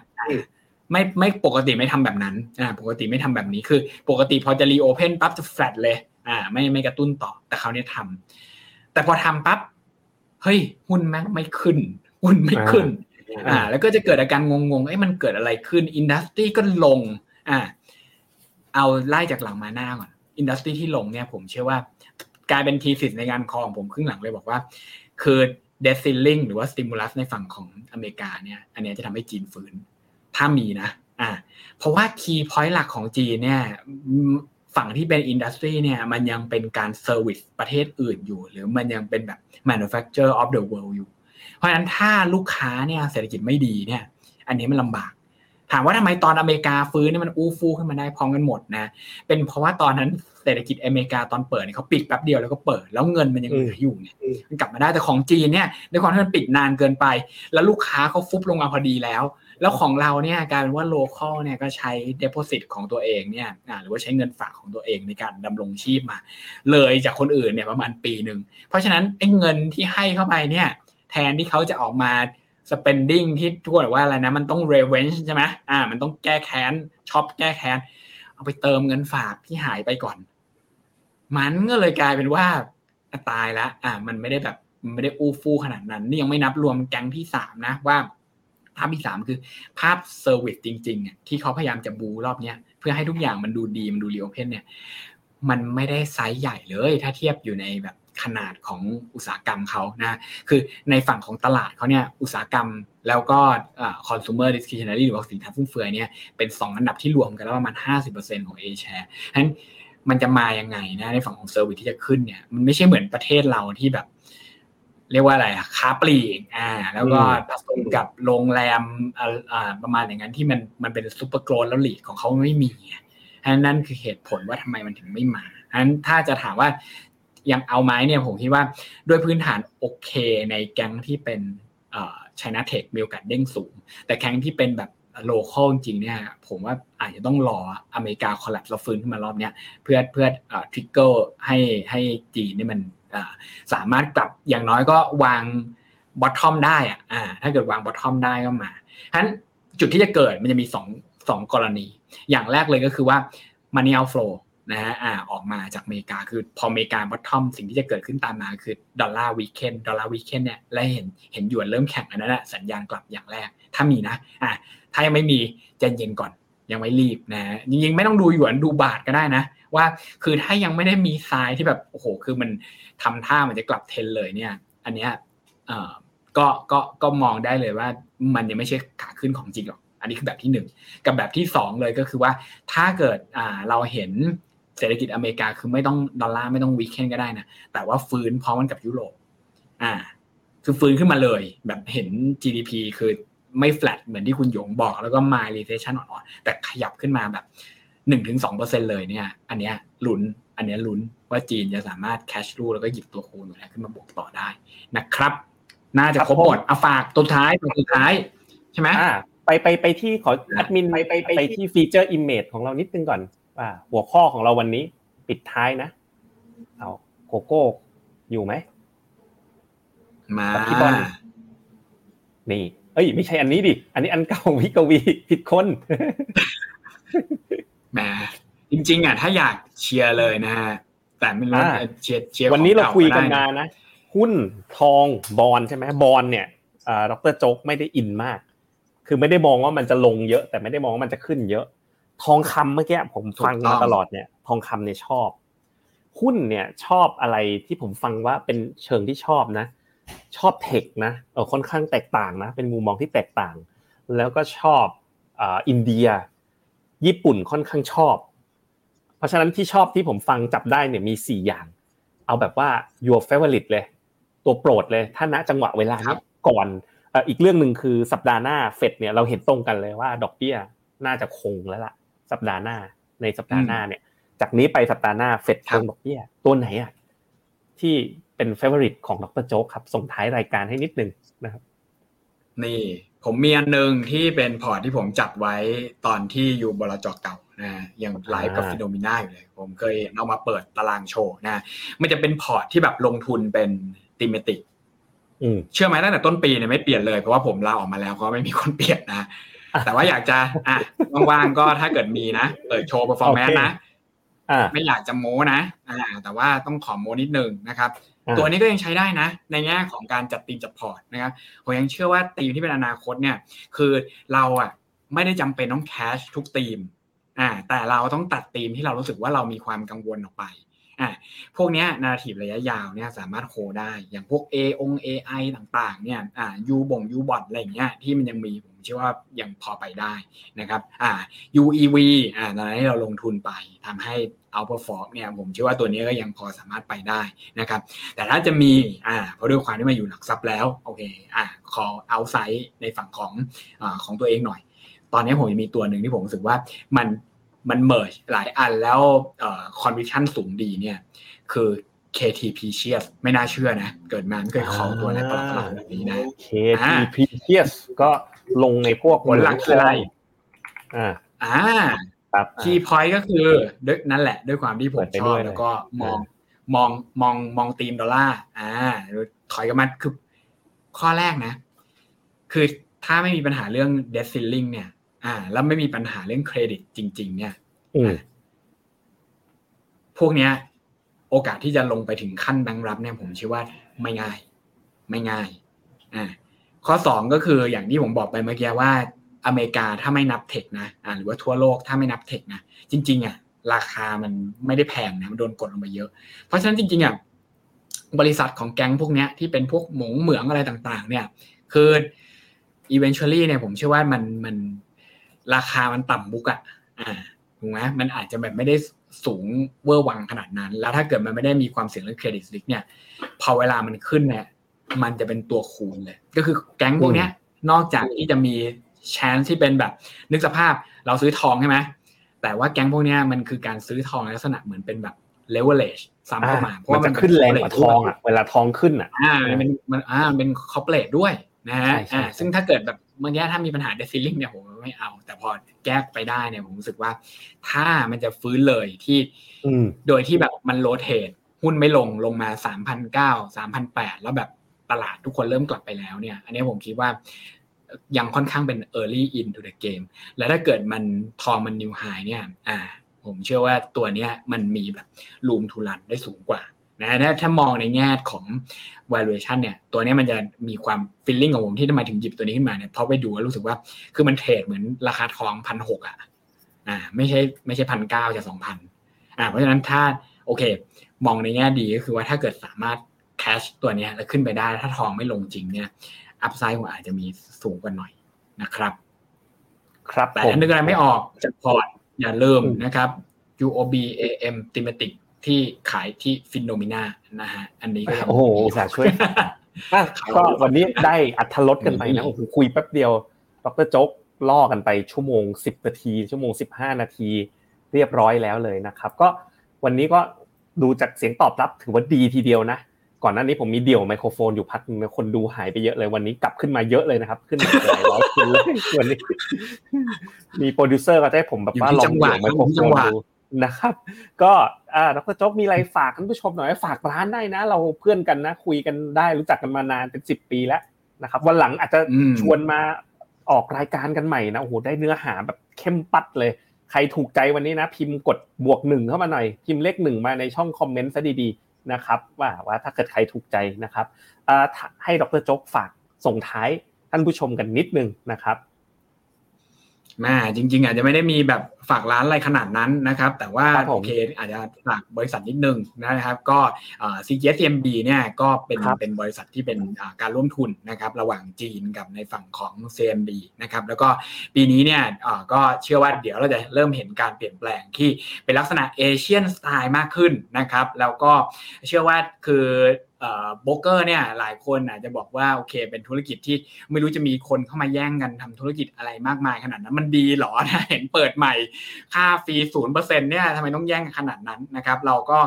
ไม่ไม่ปกติไม่ทำแบบนั้นอ่าปกติไม่ทำแบบนี้คือ ปกติพอจะ reopen ปั๊บจะแฟลตเลยอ่าไม่ไม่กระตุ้นต่อแต่เขาเนี่ยทำแต่พอทำปั๊บเฮ้ยหุ้นแม่งไม่ขึ้นหุ้นไม่ขึ้นอ่าแล้วก็จะเกิดอาการงงๆไอ้มันเกิดอะไรขึ้นอินดัสทรีก็ลงอ่าเอาไล่จากหลังมาหน้าก่อนอินดัสทรีที่ลงเนี่ยผมเชื่อว่า กลายเป็นทีสิทธ์ในงานคอของผมครึ่งหลังเลยบอกว่า คือเดซิลลิงหรือว่าสติมูลัสในฝั่งของอเมริกาเนี่ย อันนี้จะทำให้จีนฟื้น ถ้ามีนะ อ่า เพราะว่า key point หลักของจีนเนี่ยฝั่งที่เป็น industry เนี่ยมันยังเป็นการ service ประเทศอื่นอยู่ หรือมันยังเป็นแบบ manufacture of the world อยู่ เพราะฉะนั้นถ้าลูกค้าเนี่ยเศรษฐกิจไม่ดีเนี่ย อันนี้มันลำบาก ถามว่าทำไมตอนอเมริกาฟื้นนี่มันอู้ฟู่ขึ้นมาได้พร้อมกันหมดนะ เป็นเพราะว่าตอนนั้น เศรษฐกิจอเมริกาตอนเปิดเนี่ยเขาปิดแป๊บเดียวแล้วก็เปิดแล้วเงินมันยังเหลืออยู่เนี่ยมันกลับมาได้แต่ของจีนเนี่ยในความที่มันปิดนานเกินไป แล้วลูกค้าเขาฟุบลงมาพอดีแล้ว แล้วของเราเนี่ยกลายเป็นว่า local เนี่ยก็ใช้ deposit ของตัวเองเนี่ยหรือว่าใช้เงินฝากของตัวเองในการดำรงชีพมา เลยจากคนอื่นเนี่ยประมาณปีหนึ่งเพราะฉะนั้นไอ้เงินที่ให้เข้าไปเนี่ยแทนที่เขาจะออกมา spending ที่ทุกคนบอกว่าอะไรนะมันต้อง revenge ใช่ไหมอ่า มันต้องแก้แค้นช็อปแก้แค้นเอาไปเติมเงินฝากที่หายไปก่อน มันก็เลยกลายเป็นว่าตายแล้วอ่ามันไม่ได้แบบไม่ได้อู้ฟู่ขนาดนั้น นี่ยังไม่นับรวมแก๊งที่สามนะว่าภาพที่สามคือ ภาพ service จริงๆที่เขาพยายามจะบูรอบเนี้ยเพื่อให้ทุกอย่างมันดูดีมันดู reopen เนี่ย มันไม่ได้ไซส์ใหญ่เลย ถ้าเทียบอยู่ในแบบขนาดของอุตสาหกรรมเขานะคือในฝั่งของตลาดเขาเนี่ยอุตสาหกรรมแล้วก็ consumer discretionary หรือว่าสินค้าฟุ่มเฟือยเนี่ยเป็นสองอันดับที่รวมกันแล้วประมาณ 50%ของ A share ฉะนั้น มันจะมายังไงนะในฝั่งของเซอร์วิสที่จะขึ้นเนี่ยมันไม่ใช่เหมือนประเทศเราที่แบบ เรียกว่าอะไรอะค้าปลีกอ่า แล้วก็ผสมกับโรงแรมอ่าประมาณอย่างนั้นที่มันมันเป็นซูเปอร์โกลด์แล้วหลีกของเขาไม่มีนั่นคือเหตุผลว่าทำไมมันถึงไม่มาอันถ้าจะถามว่ายังเอาไม้เนี่ยผมคิดว่าด้วยพื้นฐานโอเคในแก๊งที่เป็นชไนเทคมีโอกาสเด้งสูง แต่แก๊งที่เป็นแบบ local จริงเนี่ยผมว่าอาจจะต้องรออเมริกา collapse แล้วฟื้นขึ้นมารอบนี้เพื่อเพื่อ trigger ให้ให้จีนนี่มันสามารถกลับอย่างน้อยก็วาง bottom ได้อะถ้าเกิดวาง bottom ได้ก็มาฉะนั้นจุดที่จะเกิดมันจะมีสองสองกรณี อย่างแรกเลยก็คือว่า money outflow นะฮะอ่าออกมาจากอเมริกาคือพออเมริกา bottom สิ่งที่จะเกิดขึ้นตามมาคือดอลลาร์ weaken ดอลลาร์ weaken เนี่ยและเห็นเห็นหยวนเริ่มแข็งอันนั้นแหละสัญญาณกลับอย่างแรก ถ้ามีนะอ่าถ้ายังไม่มีใจเย็นก่อนยังไม่รีบนะจริงๆไม่ต้องดูหยวนดูบาทก็ได้นะ ว่าคือถ้ายังไม่ได้มีทรายที่แบบโอ้โหคือมันทำท่ามันจะกลับเทนเลยเนี่ย อันเนี้ยเอ่อก็ก็ก็มองได้เลยว่ามันยังไม่ใช่ขาขึ้นของจริงหรอก อันนี้คือแบบที่หนึ่งกับแบบที่สองเลยก็คือว่าถ้าเกิดอ่าเราเห็นเศรษฐกิจอเมริกาคือไม่ต้องดอลลาร์ไม่ต้องวีคเคนก็ได้นะแต่ว่าฟื้นพร้อมกันกับยุโรปอ่า คือฟื้นขึ้นมาเลย แบบเห็น GDP คือ ไม่แฟลตเหมือนที่คุณหยงบอกแล้วก็มา recession อ่อนๆแต่ขยับขึ้นมาแบบหนึ่งถึงสองเปอร์เซ็นต์เลยเนี่ย อันเนี้ยลุ้นอันเนี้ยลุ้นว่าจีนจะสามารถ cash รูแล้วก็หยิบตัวคูณอยู่แล้วขึ้นมาบวกต่อได้นะครับ น่าจะครบหมดเอาฝากตัวท้ายตัวสุดท้าย ใช่ไหมอ่าไปไปไปที่ขอแอดมินไปไปไปที่ feature image ของเรานิดนึงก่อนว่าหัวข้อของเราวันนี้ปิดท้ายนะ เอาโกโก้อยู่ไหมมากับพี่บอลนี่ เอ้ย ไม่ใช่อันนี้ดิ อันนี้อันเก่าวิกวีผิดคนแหมจริง ๆอะถ้าอยากเชียร์เลยนะฮะแต่ไม่รู้อ่าเชียร์เชียร์วันนี้เราของคุยกันได้มานะหุ้นทองบอลใช่ไหมบอลเนี่ยอ่าดรโจ๊กไม่ได้อินมาก คือไม่ได้มองว่ามันจะลงเยอะ แต่ไม่ได้มองว่ามันจะขึ้นเยอะ ทองคำเมื่อกี้ผมฟังมาตลอดเนี่ย ทองคำเนี่ยชอบ หุ้นเนี่ยชอบอะไรที่ผมฟังว่าเป็นเชิงที่ชอบนะ ชอบเทคนะเออค่อนข้างแตกต่างนะ เป็นมุมมองที่แตกต่าง แล้วก็ชอบอ่าอินเดีย ญี่ปุ่นค่อนข้างชอบ เพราะฉะนั้นที่ชอบที่ผมฟังจับได้เนี่ยมีสี่อย่าง เอาแบบว่า your favorite เลย ตัวโปรดเลยถ้าณจังหวะเวลาครันี้บก่อนเอ่ออีกเรื่องหนึ่งคือสัปดาห์หน้าเฟดเนี่ยเราเห็นตรงกันเลยว่าดอกเบี้ยน่าจะคงแล้วล่ะ สัปดาห์หน้าในสัปดาห์หน้าเนี่ย จากนี้ไปสัปดาห์หน้าเฟดคงดอกเบี้ยตัวไหนอะที่ เป็น favorite ของดรโจ๊กครับ ส่งท้ายรายการให้นิดนึงนะครับ นี่ผมมีอันหนึ่งที่เป็นพอร์ตที่ผมจัดไว้ตอนที่อยู่บลจเก่านะยังไลฟ์กับอ่า Finnomena อยู่เลย ผมเคยเอามาเปิดตารางโชว์นะมันจะเป็นพอร์ตที่แบบลงทุนเป็น thematic อืมเชื่อไหมตั้งแต่ต้นปีเนี่ยไม่เปลี่ยนเลย เพราะว่าผมลาออกมาแล้วก็ไม่มีคนเปลี่ยนนะ แต่ว่าอยากจะอะว่างๆก็ถ้าเกิดมีนะ เปิดโชว์ performance โอเคนะอ่า ไม่อยากจะโม้นะอ่าแต่ว่าต้องขอโม้นิดนึงนะครับอ่าตัวนี้ก็ยังใช้ได้นะ ในแง่ของการจัดทีมจัดพอร์ตนะครับผมยังเชื่อว่าทีมที่เป็นอนาคตเนี่ยคือเราอะไม่ได้จำเป็นต้อง catch ทุกทีมอ่าแต่เราต้องตัดทีมที่เรารู้สึกว่าเรามีความกังวลออกไป อ่าพวกเนี้ยนาทีระยะยาวเนี่ยสามารถโฮได้อย่างพวก A อง AI ต่างๆเนี่ยอ่ายูบ่งยูบอทอะไรเงี้ยที่มันยังมีผมเชื่อว่ายังพอไปได้นะครับอ่า UEV อ่าตอนนั้เราลงทุนไปทำให้ outperform เนี่ยผมเชื่อว่าตัวนี้ก็ยังพอสามารถไปได้นะครับ แต่ถ้าจะมีอ่าเพราะด้วยความที่มาอยู่หลักทรัพย์แล้วโอเคอ่าขอเอาไซต์ในฝั่งของอ่าของตัวเองหน่อย ตอนนี้ผมจะมีตัวหนึ่งที่ผมรู้สึกว่ามัน มันเมิร์หลายอันแล้วเอ่อ conviction สูงดีเนี่ย คือ KTP Shares ไม่น่าเชื่อนะ เกิดมาไม่เคยขอตัวอะไรประหลาดๆแบบนี้นะ KTP yes ก็ลงในพวกผลหลักคืออะไรอ่าอ่าครับคีย์พอยต์ก็คือด้วยนั่นแหละ ด้วยความที่ผมเปิดไปชด้อวบยเลยแล้วก็มองมองมองมองตีมดอลลาร์อ่าถอยกันมาคือข้อแรกนะ คือถ้าไม่มีปัญหาเรื่อง debt ceiling เนี่ย อ่า แล้วไม่มีปัญหาเรื่องเครดิตจริง ๆ เนี่ยอืมพวกเนี้ย โอกาสที่จะลงไปถึงขั้นแบงค์รับเนี่ยผมเชื่อว่าไม่ง่าย ไม่ง่ายอ่าข้อสองก็คืออย่างที่ผมบอกไปเมื่อกี้ว่า อเมริกาถ้าไม่นับเทคนะอ่าหรือว่าทั่วโลกถ้าไม่นับเทคนะจริง ๆอะราคามันไม่ได้แพงนะมันโดนกดลงไปเยอะ เพราะฉะนั้นจริงๆอะบริษัทของแก๊งพวกเนี้ยที่เป็นพวกหมงเหมืองอะไรต่าง ๆ เนี่ย คือ eventually เนี่ยผมเชื่อว่ามันมัน ราคามันต่ำบุกอะอ่าถูกไหมมันอาจจะแบบไม่ได้สูงเวอร์วังขนาดนั้น แล้วถ้าเกิดมันไม่ได้มีความเสี่ยงเรื่องเครดิตริกเนี่ย พอเวลามันขึ้นเนี่ย มันจะเป็นตัวคูณเลย ก็คือแก๊งพวกเนี้ย นอกจากที่จะมีแชนที่เป็นแบบ นึกสภาพเราซื้อทองใช่ไหมแต่ว่าแก๊งพวกเนี้ยมันคือการซื้อทองในลักษณะเหมือนเป็นแบบ leverage ซ้ำเข้ามา เพราะมันว่าจะขึ้นแรงกว่าทองอะเวลาทองขึ้นอะอ่ามันเป็นมันอ่ามันเป็น corporate ด้วยนะฮะใช่ใช่อ่าใช่ซึ่งถ้าเกิดแบบเมื่อกี้ถ้ามีปัญหา debt ceiling เนี่ยผม ไม่เอา แต่พอแก้ไปได้เนี่ยผมรู้สึกว่า ถ้ามันจะฟื้นเลยที่อืมโดยที่แบบมันโรเทตหุ้นไม่ลงลงมาสามพันเก้าสามพันแปดแล้วแบบตลาดทุกคนเริ่มกลับไปแล้วเนี่ย อันนี้ผมคิดว่ายังค่อนข้างเป็น early into the game และถ้าเกิดมันทองมัน new high เนี่ย อ่า ผมเชื่อว่าตัวเนี้ยมันมีแบบรูมทุลันได้สูงกว่า นะถ้าถ้ามองในแง่ของ valuation เนี่ย ตัวเนี้ยมันจะมีความ feeling ของผมที่ทำไมถึงหยิบตัวนี้ขึ้นมาเนี่ยเพราะไปดูแล้วรู้สึกว่าคือมันเทรดเหมือนราคาทองพันหกอะอ่าไม่ใช่ไม่ใช่พันเก้าจะสองพันอ่าเพราะฉะนั้นถ้าโอเค มองในแง่ดีก็คือว่าถ้าเกิดสามารถcatch ตัวเนี้ยแล้วขึ้นไปได้ถ้าทองไม่ลงจริงเนี่ย upside ของอาจจะมีสูงกว่าหน่อยนะครับ ครับแต่ถ้านึกอะไรไม่ออกจากพอร์ตอย่าลืมนะครับ UOB AM Thematic ที่ขายที่ Finnomena นะฮะอันนี้ก็โอ้โหสาช่วยก็วันนี้ได้อัธรสกันไปนะโอ้โหคุยแป๊บเดียวดรโจ๊กล่อกันไปชั่วโมงสิบนาที ชั่วโมงสิบห้านาที เรียบร้อยแล้วเลยนะครับ ก็วันนี้ก็ดูจากเสียงตอบรับถือว่าดีทีเดียวนะก่อนหน้านี้ผมมีเดี่ยวไมโครโฟนอยู่พักนึงคนดูหายไปเยอะเลยวันนี้กลับขึ้นมาเยอะเลยนะครับ ขึ้นมาหลายร้อยคนเลยวันนี้ มีโปรดิวเซอร์ก็ได้ผมแบบว่าลองเดี่ยวไมโครโฟนดู นะครับ ก็อ่าดรโจ๊กมีอะไรฝากท่านผู้ชมหน่อยฝากร้านได้นะ เราเพื่อนกันนะ คุยกันได้รู้จักกันมานานเป็นสิบปีแล้วนะครับ วันหลังอาจจะชวนมาออกรายการกันใหม่นะโอ้โหได้เนื้อหาแบบเข้มปัดเลย ใครถูกใจวันนี้นะ พิมพ์กดบวกหนึ่งเข้ามาหน่อย พิมพ์เลขหนึ่งมาในช่องคอมเมนต์ซะดีๆนะครับ ว่าว่าถ้าเกิดใครถูกใจนะครับให้ดรโจ๊กฝากส่งท้ายท่านผู้ชมกันนิดนึงนะครับ มาจริง ๆ อาจจะไม่ได้มีแบบฝากร้านอะไรขนาดนั้นนะครับ แต่ว่าโอเคอาจจะฝากบริษัทนิดนึงนะครับ ก็ CGSMB เนี่ยก็เป็นเป็นบริษัทที่เป็นการร่วมทุนนะครับ ระหว่างจีนกับในฝั่งของ CMB นะครับ แล้วก็ปีนี้เนี่ยก็เชื่อว่าเดี๋ยวเราจะเริ่มเห็นการเปลี่ยนแปลงที่เป็นลักษณะเอเชียนสไตล์มากขึ้นนะครับ แล้วก็เชื่อว่าคือโบรกเกอร์เนี่ยหลายคนอาจจะบอกว่าโอเค เป็นธุรกิจที่ไม่รู้จะมีคนเข้ามาแย่งกันทำธุรกิจอะไรมากมายขนาดนั้นมันดีหรอนะเห็นเปิดใหม่ค่าฟรีศูนย์เปอร์เซ็นต์เนี่ยทำไมต้องแย่งขนาดนั้นนะครับ เราก็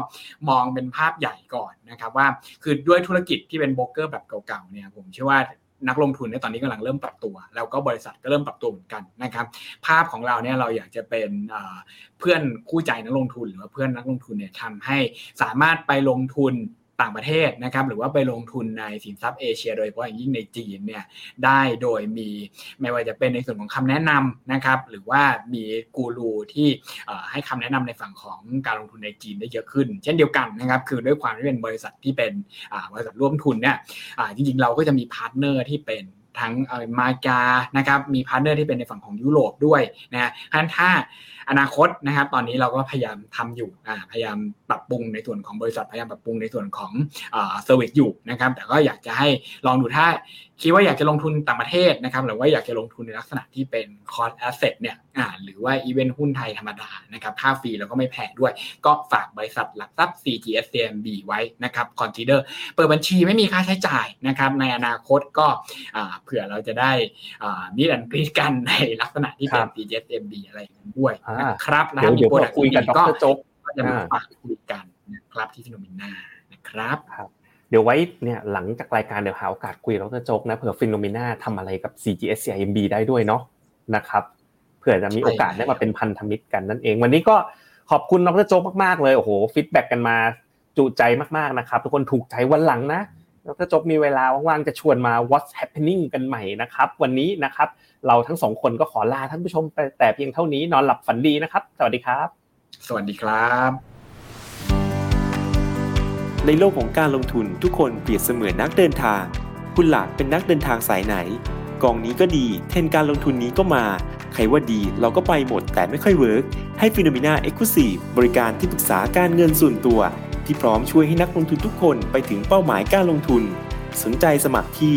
มองเป็นภาพใหญ่ก่อนนะครับว่าคือด้วยธุรกิจที่เป็นโบรกเกอร์แบบเก่าๆเนี่ยผมเชื่อว่านักลงทุนในตอนนี้กำลังเริ่มปรับตัว แล้วก็บริษัทก็เริ่มปรับตัวเหมือนกันนะครับ ภาพของเราเนี่ยเราอยากจะเป็นเพื่อนคู่ใจนักลงทุน หรือว่าเพื่อนนักลงทุนเนี่ยทำให้สามารถไปลงทุน ต่างประเทศนะครับหรือว่าไปลงทุนในสินทรัพย์เอเชีย โดยเฉพาะอย่างยิ่งในจีนเนี่ยได้โดยมีไม่ว่าจะเป็นในส่วนของคำแนะนำนะครับหรือว่ามีกูรูที่ให้คำแนะนำในฝั่งของการลงทุนในจีนได้เยอะขึ้น เช่นเดียวกันนะครับคือด้วยความที่เป็นบริษัทที่เป็นบริษัทร่วมทุนเนี่ยจริงๆเราก็จะมี partner ที่เป็นทั้งมาจานะครับมี partner ที่เป็นในฝั่งของยุโรปด้วยนะฮะถ้า อนาคตนะครับ ตอนนี้เราก็พยายามทำอยู่พยายามปรับปรุงในส่วนของบริษัทพยายามปรับปรุงในส่วนของ service อยู่นะครับ แต่ก็อยากจะให้ลองดูถ้าคิดว่าอยากจะลงทุนต่างประเทศนะครับ หรือว่าอยากจะลงทุนในลักษณะที่เป็น cross asset เนี่ยหรือว่าอีเวนต์หุ้นไทยธรรมดานะครับ ค่า fee แล้วก็ไม่แพงด้วย ก็ฝากบริษัทหลักทรัพย์ CGS CIMB ไว้นะครับ consider เปิดบัญชีไม่มีค่าใช้จ่ายนะครับ ในอนาคตก็เผื่อเราจะได้มีดันกรีดกันในลักษณะที่เป็น CGS CIMB อะไรด้วยนะครับนะเดี๋ยวเราคุยกันดรโจ๊กก็จะมาฝากคุยกันนะครับที่ Finnomenaนะครับเดี๋ยวไว้เนี่ยหลังจากรายการเดี๋ยวหาโอกาสคุยดรโจ๊กนะเผื่อ Finnomena ทำอะไรกับ CGS CIMB ได้ด้วยเนาะนะครับเผื่อจะมีโอกาสได้มาเป็นพันธมิตรกันนั่นเอง วันนี้ก็ขอบคุณดรโจ๊กมากๆเลยโอ้โห feedback กันมาจุใจมากๆนะครับทุกคนถูกใจวันหลังนะดรโจ๊กมีเวลาว่างๆจะชวนมา What's happening กันใหม่นะครับ วันนี้นะครับ เราทั้งสองคนก็ขอลาท่านผู้ชมไปแต่เพียงเท่านี้นอนหลับฝันดีนะครับ สวัสดีครับ สวัสดีครับ ในโลกของการลงทุนทุกคนเปรียบเสมือนนักเดินทาง คุณล่ะเป็นนักเดินทางสายไหน กองนี้ก็ดี เทรนด์การลงทุนนี้ก็มาใครว่าดีเราก็ไปหมดแต่ไม่ค่อย work ให้ Finnomena Exclusive บริการที่ปรึกษาการเงินส่วนตัว ที่พร้อมช่วยให้นักลงทุนทุกคนไปถึงเป้าหมายการลงทุน สนใจสมัครที่